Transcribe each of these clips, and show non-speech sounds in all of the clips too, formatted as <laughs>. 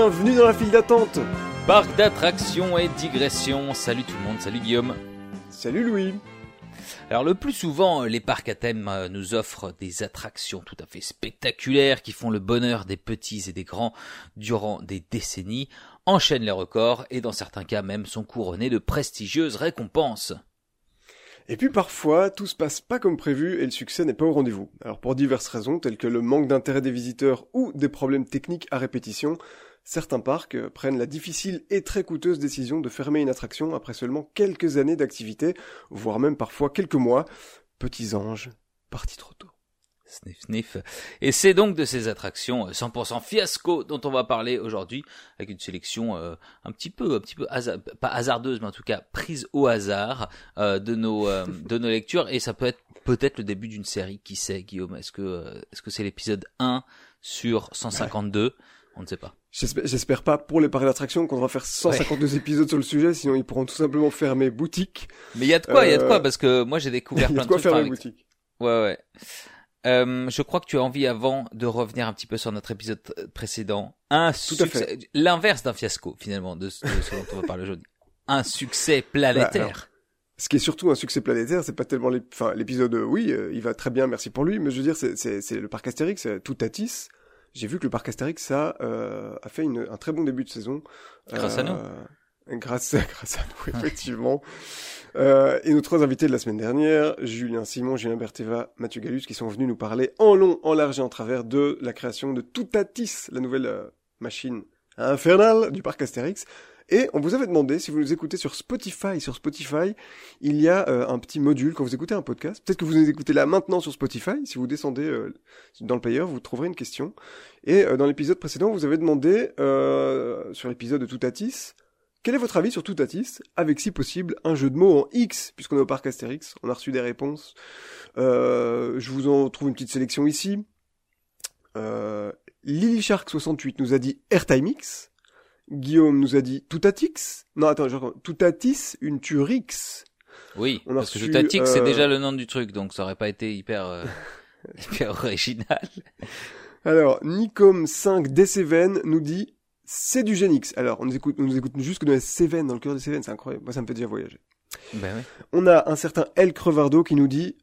bienvenue dans la file d'attente Parc d'attractions et digression, salut tout le monde, salut Guillaume Salut Louis alors le plus souvent, les parcs à thème euh, nous offrent des attractions tout à fait spectaculaires qui font le bonheur des petits et des grands durant des décennies, enchaînent les records et dans certains cas même sont couronnés de prestigieuses récompenses. Et puis parfois, tout se passe pas comme prévu et le succès n'est pas au rendez-vous. Alors pour diverses raisons, telles que le manque d'intérêt des visiteurs ou des problèmes techniques à répétition, certains parcs euh, prennent la difficile et très coûteuse décision de fermer une attraction après seulement quelques années d'activité, voire même parfois quelques mois. Petits anges, partis trop tôt. Sniff sniff. Et c'est donc de ces attractions 100% euh, fiasco dont on va parler aujourd'hui, avec une sélection euh, un petit peu, un petit peu pas hasardeuse, mais en tout cas prise au hasard de nos de nos lectures. Et ça peut être peut-être le début d'une série. Qui sait, Guillaume? Est-ce que est-ce que c'est l'épisode 1 sur 152 On ne sait pas. J'espère pas pour les parcs d'attractions qu'on va faire 152 épisodes sur le sujet, sinon ils pourront tout simplement fermer boutique. Mais il y a de quoi, il y a de quoi, euh, parce que moi j'ai découvert plein de, trucs. <laughs> Il y a de quoi fermer boutique. Ouais, ouais. Euh, je crois que tu as envie, avant de revenir un petit peu sur notre épisode précédent, un succès, l'inverse d'un fiasco finalement de, ce dont on va parler aujourd'hui, un succès planétaire. ce qui est surtout un succès planétaire, c'est pas tellement l'épisode, oui, euh, il va très bien, merci pour lui, mais je veux dire, c'est le parc Astérix, tout Atis j'ai vu que le parc Astérix ça euh, a fait une, un très bon début de saison. Grâce à nous. Euh, grâce, <laughs> grâce à nous, effectivement. euh, et nos trois invités de la semaine dernière, Julien Simon, Julien Berteva, Mathieu Gallus, qui sont venus nous parler en long, en large et en travers de la création de Toutatis, la nouvelle euh, machine infernale du parc Astérix. Et on vous avait demandé, si vous nous écoutez sur Spotify, sur Spotify, il y a euh, un petit module quand vous écoutez un podcast. Peut-être que vous nous écoutez là maintenant sur Spotify. Si vous descendez euh, dans le player, vous trouverez une question. Et euh, dans l'épisode précédent, vous avez demandé, sur l'épisode de Toutatis, quel est votre avis sur Toutatis Avec, si possible, un jeu de mots en X, puisqu'on est au parc Astérix. On a reçu des réponses. je vous en trouve une petite sélection ici. Lily Shark 68 nous a dit Airtime X. Guillaume nous a dit Toutatix. Non, attends, genre, Toutatis, une Turix. Oui, parce que Toutatix, c'est euh, déjà le nom du truc, donc ça aurait pas été hyper, euh, <laughs> hyper original. Alors, Nicom 5 DC nous dit c'est du Genix. Alors, on nous écoute, on nous écoute juste que dans les Cévennes, dans le cœur des Cévennes, c'est incroyable. Moi, ça me fait déjà voyager. Ben ouais. On a un certain El Crevardo qui nous dit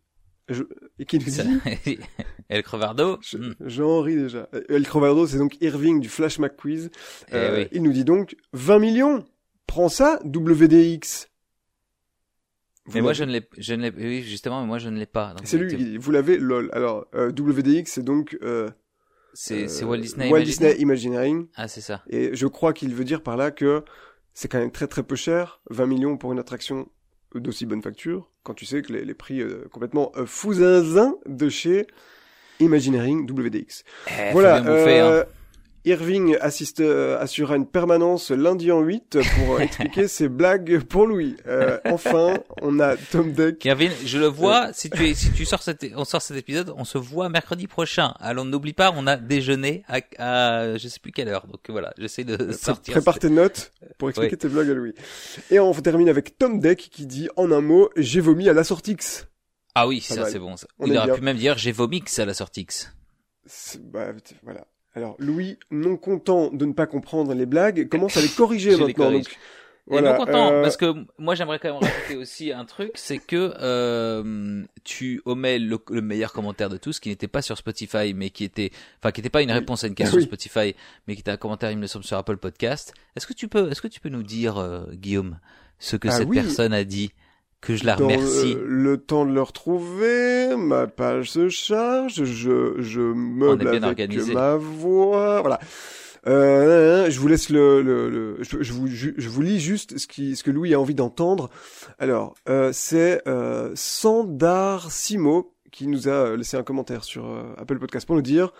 je, et qui nous dit <laughs> El Crevardo hmm. J'en ris déjà. El Crevardo, c'est donc Irving du Flash McQuiz. Eh euh, Il nous dit donc 20 millions Prends ça, WDX mais moi je ne l'ai, je ne l'ai, oui justement, mais moi je ne l'ai pas. C'est lui, vous l'avez, lol. Alors euh, WDX, c'est donc euh, c'est, c'est Walt Disney. Walt Disney Imagineering. Ah c'est ça. Et je crois qu'il veut dire par là que c'est quand même très très peu cher, 20 millions pour une attraction d'aussi bonne facture, quand tu sais que les, les prix euh, complètement euh, fouzinzin de chez Imagineering WDX. Eh, voilà. Hein. Irving assiste, euh, assurera une permanence lundi en 8 pour <laughs> expliquer ses blagues pour Louis. Euh, enfin, on a Tom Deck. Kevin, je le vois, si tu es, si tu sors cet, on sort cet épisode, on se voit mercredi prochain. Alors n'oublie pas, on a déjeuné à, à, je sais plus quelle heure. Donc voilà, j'essaie de sortir. Prépare tes notes pour expliquer tes blagues à Louis. Et on termine avec Tom Deck qui dit en un mot, j'ai vomi à la Sortix. Ah oui, ça c'est bon. Il aurait pu même dire j'ai vomix à la Sortix. Bah, voilà. Alors Louis, non content de ne pas comprendre les blagues, commence à les <coughs> corriger maintenant. voilà, non content euh, parce que moi j'aimerais quand même rajouter <coughs> aussi un truc, c'est que euh, tu omets le, meilleur commentaire de tous, qui n'était pas sur Spotify, mais qui était, enfin qui n'était pas une réponse à une question Spotify, mais qui était un commentaire il me semble sur Apple Podcast. Est-ce que tu peux, est-ce que tu peux nous dire euh, Guillaume ce que ah cette personne a dit? Que je la remercie. le temps de le retrouver, ma page se charge, je, je meuble avec organisé. ma voix, voilà. Euh, je vous laisse le, le, le je, vous, je, vous lis juste ce qui, ce que Louis a envie d'entendre. Alors, euh, c'est euh, Sandar Simo qui nous a laissé un commentaire sur euh, Apple Podcast pour nous dire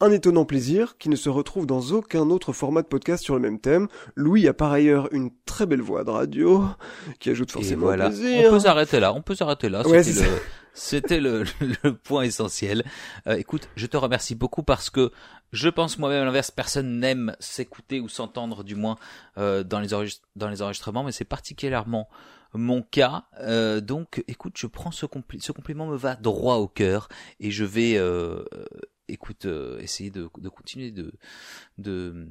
un étonnant plaisir qui ne se retrouve dans aucun autre format de podcast sur le même thème. Louis a par ailleurs une très belle voix de radio qui ajoute forcément voilà. plaisir. On peut s'arrêter là, on peut s'arrêter là. <laughs> C'était le, le, point essentiel. Euh, écoute, je te remercie beaucoup parce que je pense moi-même à l'inverse, personne n'aime s'écouter ou s'entendre du moins euh, dans, les dans les enregistrements, mais c'est particulièrement mon cas. Euh, donc, écoute, je prends ce, compli ce compliment me va droit au cœur et je vais euh, écoute, euh, essayer de, de, continuer de, de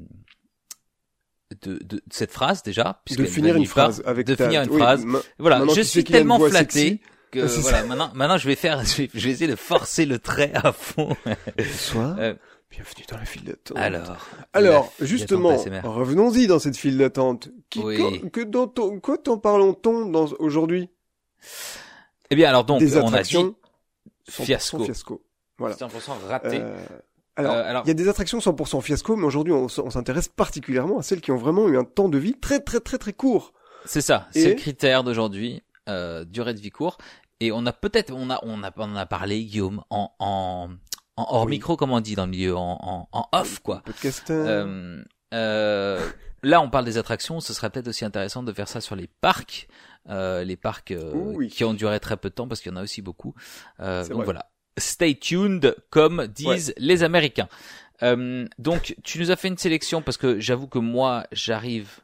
de, de cette phrase déjà, De finir ne une phrase avec de ta- finir une oui, phrase. Voilà, je suis tellement flatté sexy. que Ah, voilà, maintenant, maintenant je vais faire, je vais, je vais essayer de forcer le trait à fond. Bonsoir. Euh, Bienvenue dans la file d'attente. Alors, Alors, justement, revenons-y dans cette file d'attente. Oui. que, que dont on- quoi t'en parlons-on dans, aujourd'hui? Eh bien, alors donc, Des on a dit attractions 100% fiasco. fiasco. Voilà. 100% raté. Euh, alors, Euh, alors- il y a des attractions 100% fiasco, mais aujourd'hui, on, s'intéresse particulièrement à celles qui ont vraiment eu un temps de vie très, très, très, très court. C'est ça, Et- c'est le critère d'aujourd'hui, euh, durée de vie court. Et on a peut-être, on a, on a, on en a parlé, Guillaume, en, en, en hors Oui. micro, comme on dit dans le milieu, en, en, en off, quoi. Podcasteur. Euh, euh, là, on parle des attractions. Ce serait peut-être aussi intéressant de faire ça sur les parcs, euh, les parcs Oui. qui ont duré très peu de temps parce qu'il y en a aussi beaucoup. Euh, C'est donc vrai. voilà. Stay tuned, comme disent les Américains. Euh, donc, tu nous as fait une sélection parce que j'avoue que moi, j'arrive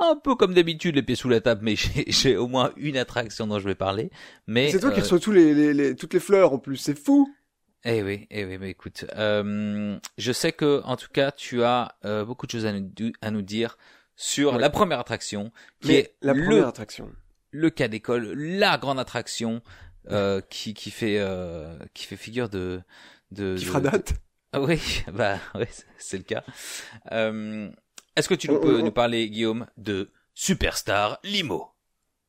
un peu comme d'habitude, les pieds sous la table, mais <laughs> j'ai au moins une attraction dont je vais parler. Mais c'est toi qui euh, reçois tous les, les, les- toutes les fleurs en plus, c'est fou. eh oui, eh oui, mais écoute, euh, je sais que en tout cas, tu as euh, beaucoup de choses à nous, à nous dire sur Ouais. la première attraction, qui Mais est la le, première attraction. le cas d'école, la grande attraction euh, qui qui fait euh, qui fait figure de de Qui de- fera date. Ah oui, <laughs> bah ouais, c'est- le cas. Euh, Est-ce que tu nous peux nous parler, Guillaume, de Superstar Limo?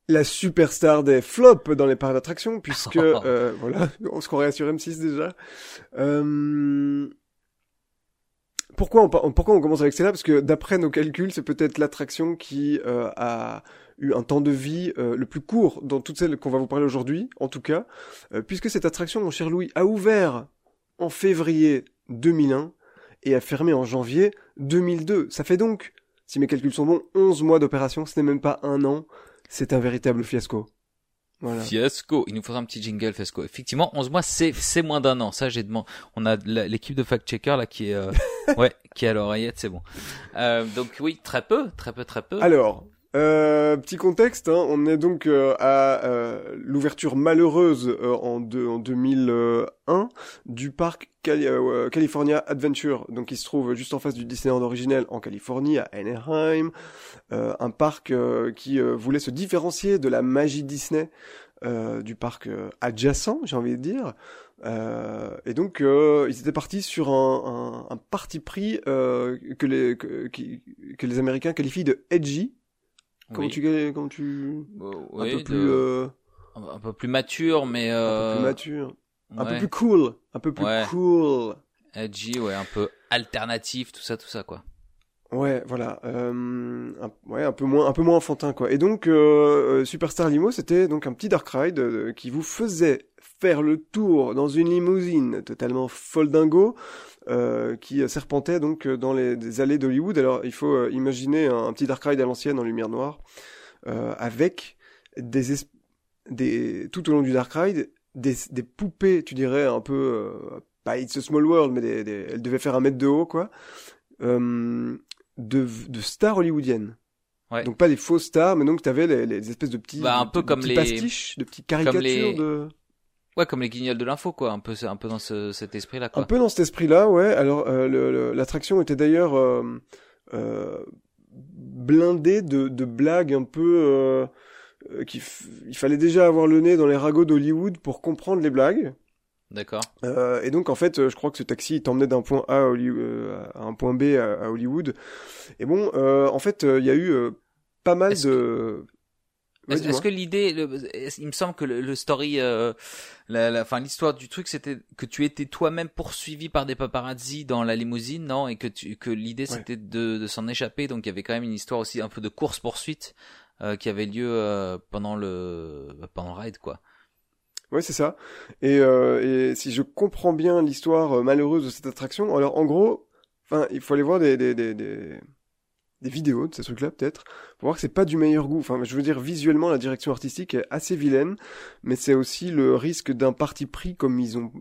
La superstar des flops dans les parcs d'attraction, puisque, <laughs> euh, voilà, on se croirait sur M6 déjà. Euh... Pourquoi on, pourquoi on commence avec celle-là? Parce que d'après nos calculs, c'est peut-être l'attraction qui euh, a eu un temps de vie euh, le plus court dans toutes celles qu'on va vous parler aujourd'hui, en tout cas, euh, puisque cette attraction, mon cher Louis, a ouvert en février 2001 et a fermé en janvier 2002. Ça fait donc, si mes calculs sont bons, 11 mois d'opération, ce n'est même pas un an, c'est un véritable fiasco. Voilà. Fiasco. Il nous faudra un petit jingle fiasco. Effectivement, 11 mois, c'est c'est moins d'un an. Ça, j'ai demandé. On a l'équipe de fact checker là qui est euh, <laughs> ouais, qui est à l'oreillette, c'est bon. Euh, donc oui, très peu, très peu, très peu. Alors, euh, petit contexte, hein, on est donc euh, à euh, l'ouverture malheureuse euh, en, en 2001 du parc euh, California Adventure, donc qui se trouve juste en face du Disneyland originel en Californie, à Anaheim, euh, un parc qui voulait se différencier de la magie Disney du parc adjacent, j'ai envie de dire. Euh, et donc euh, ils étaient partis sur un, un, un parti pris euh, que les que, que les Américains qualifient de edgy. Comment Oui. tu comment tu Euh, un peu plus euh, un peu plus mature, mais un euh, peu plus mature, un peu plus cool, un peu plus Ouais. cool. edgy, ouais, un peu alternatif, tout ça, tout ça, quoi. Ouais, voilà, euh, un, ouais, un peu moins, un peu moins enfantin quoi. Et donc euh, euh, Superstar Limo, c'était donc un petit dark ride euh, qui vous faisait faire le tour dans une limousine totalement folle dingo, euh, qui serpentait donc dans les, allées d'Hollywood. Alors il faut euh, imaginer un, un petit dark ride à l'ancienne en lumière noire, euh, avec des, es- des tout au long du dark ride des, des poupées, tu dirais un peu euh, pas It's a Small World, mais des, des- elles devaient faire un mètre de haut quoi. De, de stars hollywoodiennes. Ouais. Donc pas des fausses stars, mais donc t'avais les, les espèces de petits, Bah, un peu de comme les- pastiches, de petites caricatures les- de. Ouais, comme les guignols de l'info, quoi. Un peu, un peu dans ce, cet esprit-là, Un peu dans cet esprit-là, ouais. Alors euh, l'attraction était d'ailleurs euh, euh, blindée de, de blagues un peu. Qu'il il fallait déjà avoir le nez dans les ragots d'Hollywood pour comprendre les blagues. D'accord. Et donc en fait, je crois que ce taxi t'emmenait d'un point A à, un point B à, à Hollywood. Et bon, en fait, il y a eu pas mal de. Ouais, Est-ce que l'idée, il me semble que le, le story, euh, la, la, enfin l'histoire du truc, c'était que tu étais toi-même poursuivi par des paparazzi dans la limousine, non? Et que tu, que l'idée Ouais. c'était de, de s'en échapper. Donc il y avait quand même une histoire aussi un peu de course poursuite euh, qui avait lieu euh, pendant le pendant le ride, quoi. Ouais, c'est ça. Et, euh, et si je comprends bien l'histoire euh, malheureuse de cette attraction, alors en gros, enfin, il faut aller voir des, des, des, des, des vidéos de ces trucs-là, peut-être, pour voir que c'est pas du meilleur goût. Enfin, je veux dire, visuellement, la direction artistique est assez vilaine, mais c'est aussi le risque d'un parti pris comme ils ont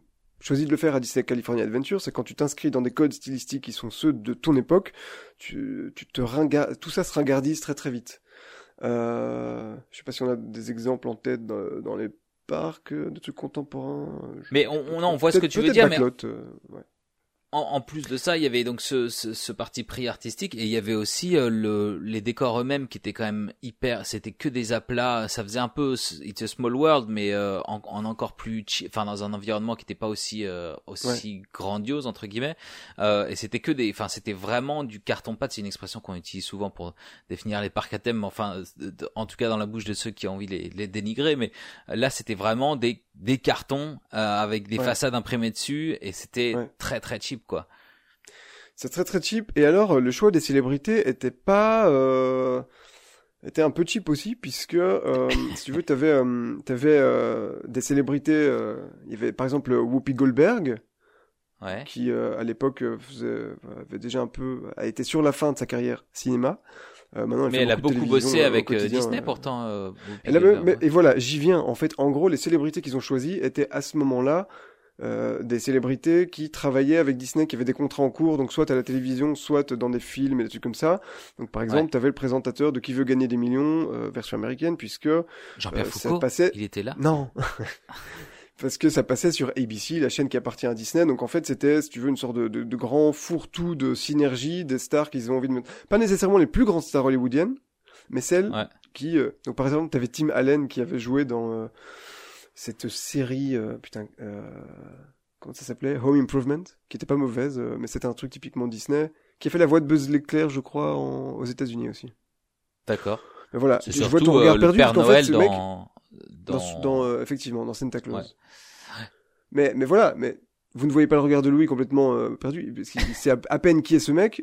choisi de le faire à Disney California Adventure, c'est quand tu t'inscris dans des codes stylistiques qui sont ceux de ton époque, tu, tu te ringa... tout ça se ringardise très très vite. Euh, je sais pas si on a des exemples en tête dans, dans les parcs euh, de trucs contemporains. euh, je- Mais on, on, voit ce que tu veux dire, mais euh, ouais. En, plus de ça, il y avait donc ce, ce, ce parti pris artistique et il y avait aussi euh, le, les décors eux-mêmes qui étaient quand même hyper. C'était que des aplats. Ça faisait un peu It's a Small World, mais euh, en, en, encore plus, enfin dans un environnement qui n'était pas aussi euh, aussi grandiose entre guillemets. et c'était que des, enfin c'était vraiment du carton pâte. C'est une expression qu'on utilise souvent pour définir les parcs à thème. Enfin, en tout cas dans la bouche de ceux qui ont envie de les, les dénigrer. Mais là, c'était vraiment des des cartons avec des façades imprimées dessus et c'était très très cheap quoi. C'est très très cheap. Et alors, le choix des célébrités était pas euh, était un peu cheap aussi, puisque euh, si tu veux, t'avais euh, t'avais euh, des célébrités. Euh, il y avait par exemple Whoopi Goldberg, ouais. qui à l'époque faisait avait déjà un peu a été sur la fin de sa carrière cinéma. Maintenant, elle mais elle a beaucoup bossé avec Disney pourtant. Elle et voilà, j'y viens. En fait, en gros, les célébrités qu'ils ont choisies étaient à ce moment-là euh, des célébrités qui travaillaient avec Disney, qui avaient des contrats en cours, donc soit à la télévision, soit dans des films et des trucs comme ça. Donc par exemple, tu avais le présentateur de Qui veut gagner des millions, euh, version américaine, puisque Jean-Pierre euh, Foucault, passait... il était là? Non. <laughs> parce que ça passait sur ABC, la chaîne qui appartient à Disney. Donc en fait, c'était, si tu veux, une sorte de, de, de grand fourre-tout de synergie des stars qu'ils ont envie de mettre. Pas nécessairement les plus grandes stars hollywoodiennes, mais celles qui. donc par exemple, tu avais Tim Allen qui avait joué dans cette série, euh, putain, euh, comment ça s'appelait? Home Improvement, qui était pas mauvaise, euh, mais c'était un truc typiquement Disney, qui a fait la voix de Buzz l'éclair, je crois, aux États-Unis aussi. D'accord. Mais voilà, je vois ton regard perdu parce qu'en fait, ce mec, dans, dans... effectivement, dans Santa Claus. Mais, mais voilà, mais vous ne voyez pas le regard de Louis complètement euh, perdu. C'est à, peine qui est ce mec.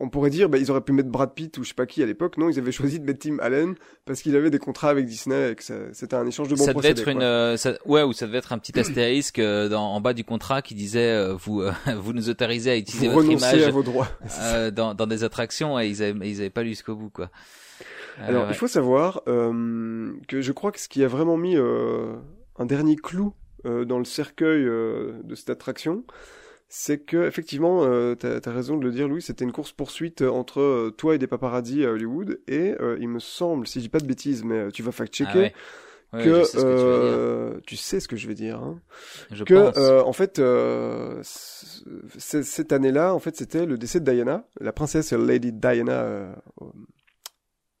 On, pourrait dire, bah, ils auraient pu mettre Brad Pitt ou je sais pas qui à l'époque. Non, ils avaient choisi de mettre Tim Allen parce qu'il avait des contrats avec Disney et que c'était un échange de bons ça devait être une, euh, ouais, ou ça devait être un petit astérisque euh, dans, en bas du contrat qui disait, vous, <laughs> vous nous autorisez à utiliser votre image à vos droits. dans, dans des attractions et ils avaient, ils avaient pas lu jusqu'au bout, quoi. Alors, il faut savoir que je crois que ce qui a vraiment mis un dernier clou euh, dans le cercueil euh, de cette attraction, c'est que effectivement, euh, t'as as raison de le dire, Louis, c'était une course poursuite entre toi et des paparazzis à Hollywood, et il me semble, si je dis pas de bêtises, mais tu vas fact-checker. Ah que, tu, sais ce que je vais dire, hein, je que en fait cette année-là, en fait, c'était le décès de Diana, la princesse Lady Diana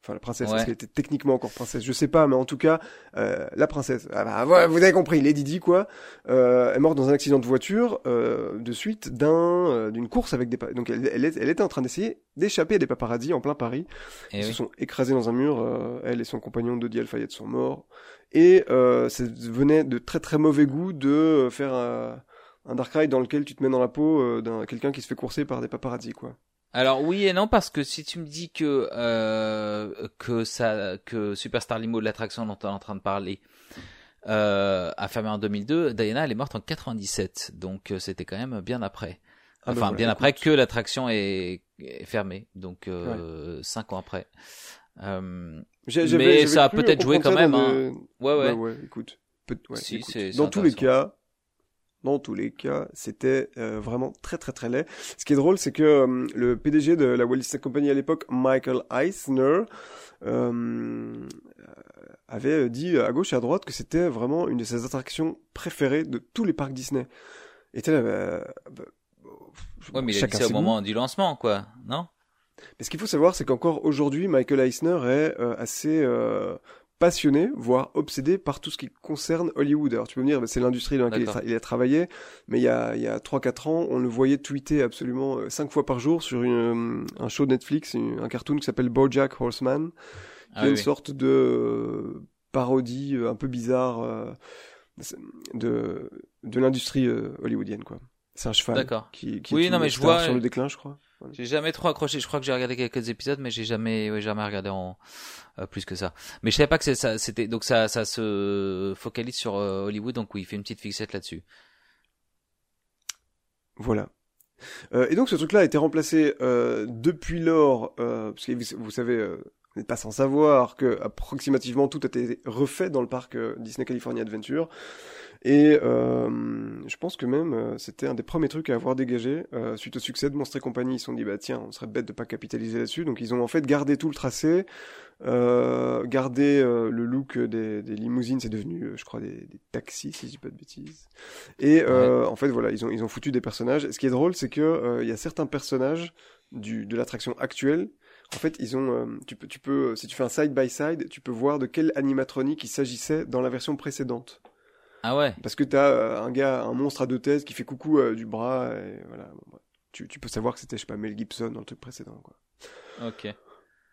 Enfin, la princesse, parce qu'elle était techniquement encore princesse, je sais pas, mais en tout cas, euh, la princesse. Ah bah, vous avez compris, Lady Di, quoi, euh, est morte dans un accident de voiture euh, de suite d'un euh, d'une course avec des... Donc elle, elle, elle était en train d'essayer d'échapper à des paparazzis en plein Paris. Et eh Ils oui. se sont écrasés dans un mur, euh, elle et son compagnon Dodi Alfayette sont morts. Et euh, ça venait de très très mauvais goût de faire un, un dark ride dans lequel tu te mets dans la peau d'un quelqu'un qui se fait courser par des paparazzis, quoi. Alors oui et non parce que si tu me dis que euh, que ça que Superstar Limo de l'attraction dont on est en train de parler euh, a fermé en 2002, Diana elle est morte en 97 donc euh, c'était quand même bien après. Ah, Enfin bah, bien voilà, après que l'attraction est, est fermée donc euh, cinq ans après. Euh, mais ça a peut-être joué quand même. Hein. Ouais ouais. Bah ouais, écoute. Peut- ouais, Si, écoute. c'est- c'est Dans tous les cas, dans tous les cas, c'était euh, vraiment très très très laid. Ce qui est drôle, c'est que euh, le PDG de la Walt Disney Company à l'époque, Michael Eisner, euh, avait dit à gauche et à droite que c'était vraiment une de ses attractions préférées de tous les parcs Disney. Et là, bah, bah, Ouais mais il a dit ça au moment du lancement quoi, non? Mais ce qu'il faut savoir, c'est qu'encore aujourd'hui, Michael Eisner est euh, assez euh, passionné, voire obsédé par tout ce qui concerne Hollywood. Alors tu peux me dire, c'est l'industrie dans laquelle il, D'accord. tra- il a travaillé, mais il y a, il y a 3-4 ans, on le voyait tweeter absolument 5 fois par jour sur une, euh, un show de Netflix, une- un cartoon qui s'appelle BoJack Horseman, qui Ah est oui, une sorte de euh, parodie euh, un peu bizarre euh, de, de l'industrie euh, hollywoodienne. quoi. C'est un cheval qui, qui Oui, est non, une mais je star vois- sur le déclin, je crois. J'ai jamais trop accroché. Je crois que j'ai regardé quelques épisodes, mais j'ai jamais, ouais, jamais regardé en euh, plus que ça. Mais je savais pas que ça. C'était donc ça, ça se focalise sur euh, Hollywood, donc oui, il fait une petite fixette là-dessus. Voilà. Euh, et donc ce truc-là a été remplacé euh, depuis lors, euh, parce que vous, savez, euh, Vous n'êtes pas sans savoir que approximativement tout a été refait dans le parc Disney California Adventure. Et euh, je pense que même euh, c'était un des premiers trucs à avoir dégagé euh, suite au succès de Monstre et compagnie. Ils se sont dit bah tiens, on serait bête de pas capitaliser là-dessus. Donc ils ont en fait gardé tout le tracé, euh, gardé le look des, des limousines. C'est devenu, je crois, des, des, taxis si je dis pas de bêtises. Et en fait voilà, ils ont ils ont foutu des personnages. Ce qui est drôle, c'est que il y a certains personnages du de l'attraction actuelle en fait, ils ont, euh, tu peux, tu peux, si tu fais un side by side, tu peux voir de quel animatronique il s'agissait dans la version précédente. Ah ouais. Parce que t'as euh, un gars, un monstre à deux têtes qui fait coucou euh, du bras, et voilà. Bon, tu, tu peux savoir que c'était, je sais pas, Mel Gibson dans le truc précédent, quoi. Ok.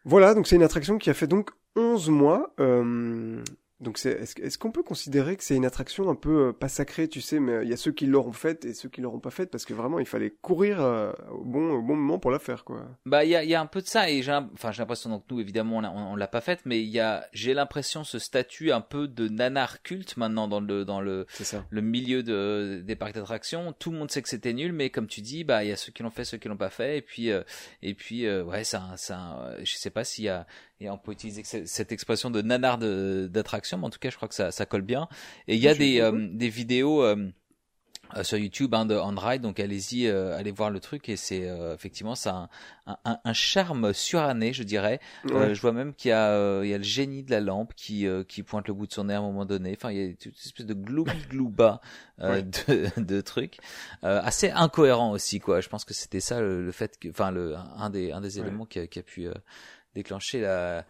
Voilà, donc c'est une attraction qui a fait donc 11 mois. Euh, donc c'est, est-ce, qu'on peut considérer que c'est une attraction un peu euh, pas sacrée, tu sais, mais il y a ceux qui l'auront faite et ceux qui l'auront pas faite parce que vraiment il fallait courir euh, au bon au bon moment pour la faire, quoi. Bah il y a, y a un peu de ça et j'ai enfin j'ai l'impression donc nous évidemment on, l'a- on, on l'a pas faite mais il y a j'ai l'impression ce statut un peu de nanar culte maintenant dans le dans le le milieu de, des parcs d'attractions, tout le monde sait que c'était nul, mais comme tu dis, bah il y a ceux qui l'ont fait, ceux qui l'ont pas fait, et puis euh, et puis ouais, ça, ça, je sais pas s'il y a, et on peut utiliser cette expression de nanar d'attraction, mais en tout cas, je crois que ça, ça colle bien. Et il y a des euh, des vidéos. euh, euh, sur YouTube hein, de On Ride, donc allez-y, euh, allez voir le truc et c'est euh, effectivement ça a un, un, un charme suranné, je dirais. Euh, Ouais. je vois même qu'il y a, euh, il y a le génie de la lampe qui, euh, qui pointe le bout de son nez à un moment donné. Enfin, il y a toute une espèce de gloubi-glouba euh, Ouais. de, <laughs> de trucs. Euh, assez incohérent aussi, quoi. Je pense que c'était ça le, le fait que, enfin, le, un des, un des Ouais. éléments qui a, qui a pu euh, déclencher la,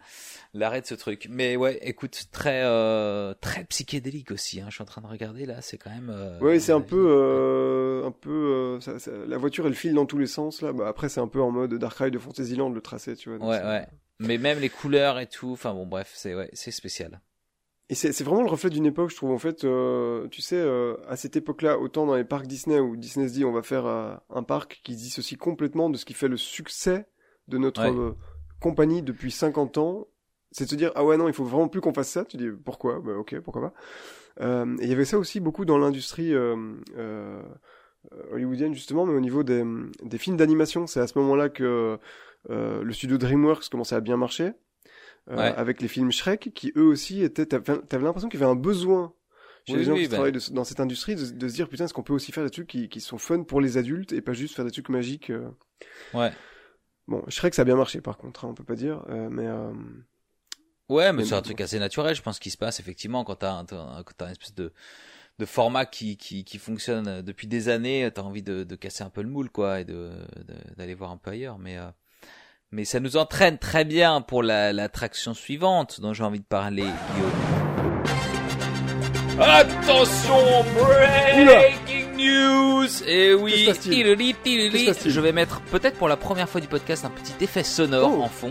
l'arrêt de ce truc. Mais ouais, écoute, très, euh, très psychédélique aussi. Hein. Je suis en train de regarder là, c'est quand même. Euh, Ouais, c'est un peu, euh, un peu, euh, la voiture elle file dans tous les sens là. Bah, après c'est un peu en mode Dark Ride de Fantasyland le tracé, tu vois. Ouais, ouais. Mais même les couleurs et tout. Enfin bon, bref, c'est ouais, c'est spécial. Et c'est c'est vraiment le reflet d'une époque, je trouve. En fait, euh, tu sais, euh, à cette époque-là, autant dans les parcs Disney où Disney se dit on va faire euh, un parc qui se dissocie complètement de ce qui fait le succès de notre Ouais. Compagnie depuis 50 ans, c'est de se dire ah ouais non, il faut vraiment plus qu'on fasse ça. Tu dis pourquoi? Bah ok, pourquoi pas. Euh, et il y avait ça aussi beaucoup dans l'industrie euh, euh, hollywoodienne justement, mais au niveau des, des films d'animation, c'est à ce moment-là que euh, le studio DreamWorks commençait à bien marcher. euh, Ouais. avec les films Shrek, qui eux aussi étaient, t'avais l'impression qu'il y avait un besoin chez Oui, les gens oui, qui bah. travaillent de- dans cette industrie de, de se dire putain, est-ce qu'on peut aussi faire des trucs qui, qui sont fun pour les adultes et pas juste faire des trucs magiques. euh. Ouais. Bon, Shrek ça a bien marché par contre, hein, on peut pas dire, euh, mais euh, Ouais, mais Mais c'est un bon. truc assez naturel, je pense, qui se passe effectivement quand t'as un, t'as- quand t'as une espèce de de format qui, qui, qui fonctionne depuis des années, t'as envie de, de casser un peu le moule, quoi, et de, de- d'aller voir un peu ailleurs. Mais, euh, mais ça nous entraîne très bien pour la, l'attraction suivante dont j'ai envie de parler, Guillaume. Attention, breaking news Et Que oui, je vais mettre peut-être pour la première fois du podcast un petit effet sonore Oh. en fond.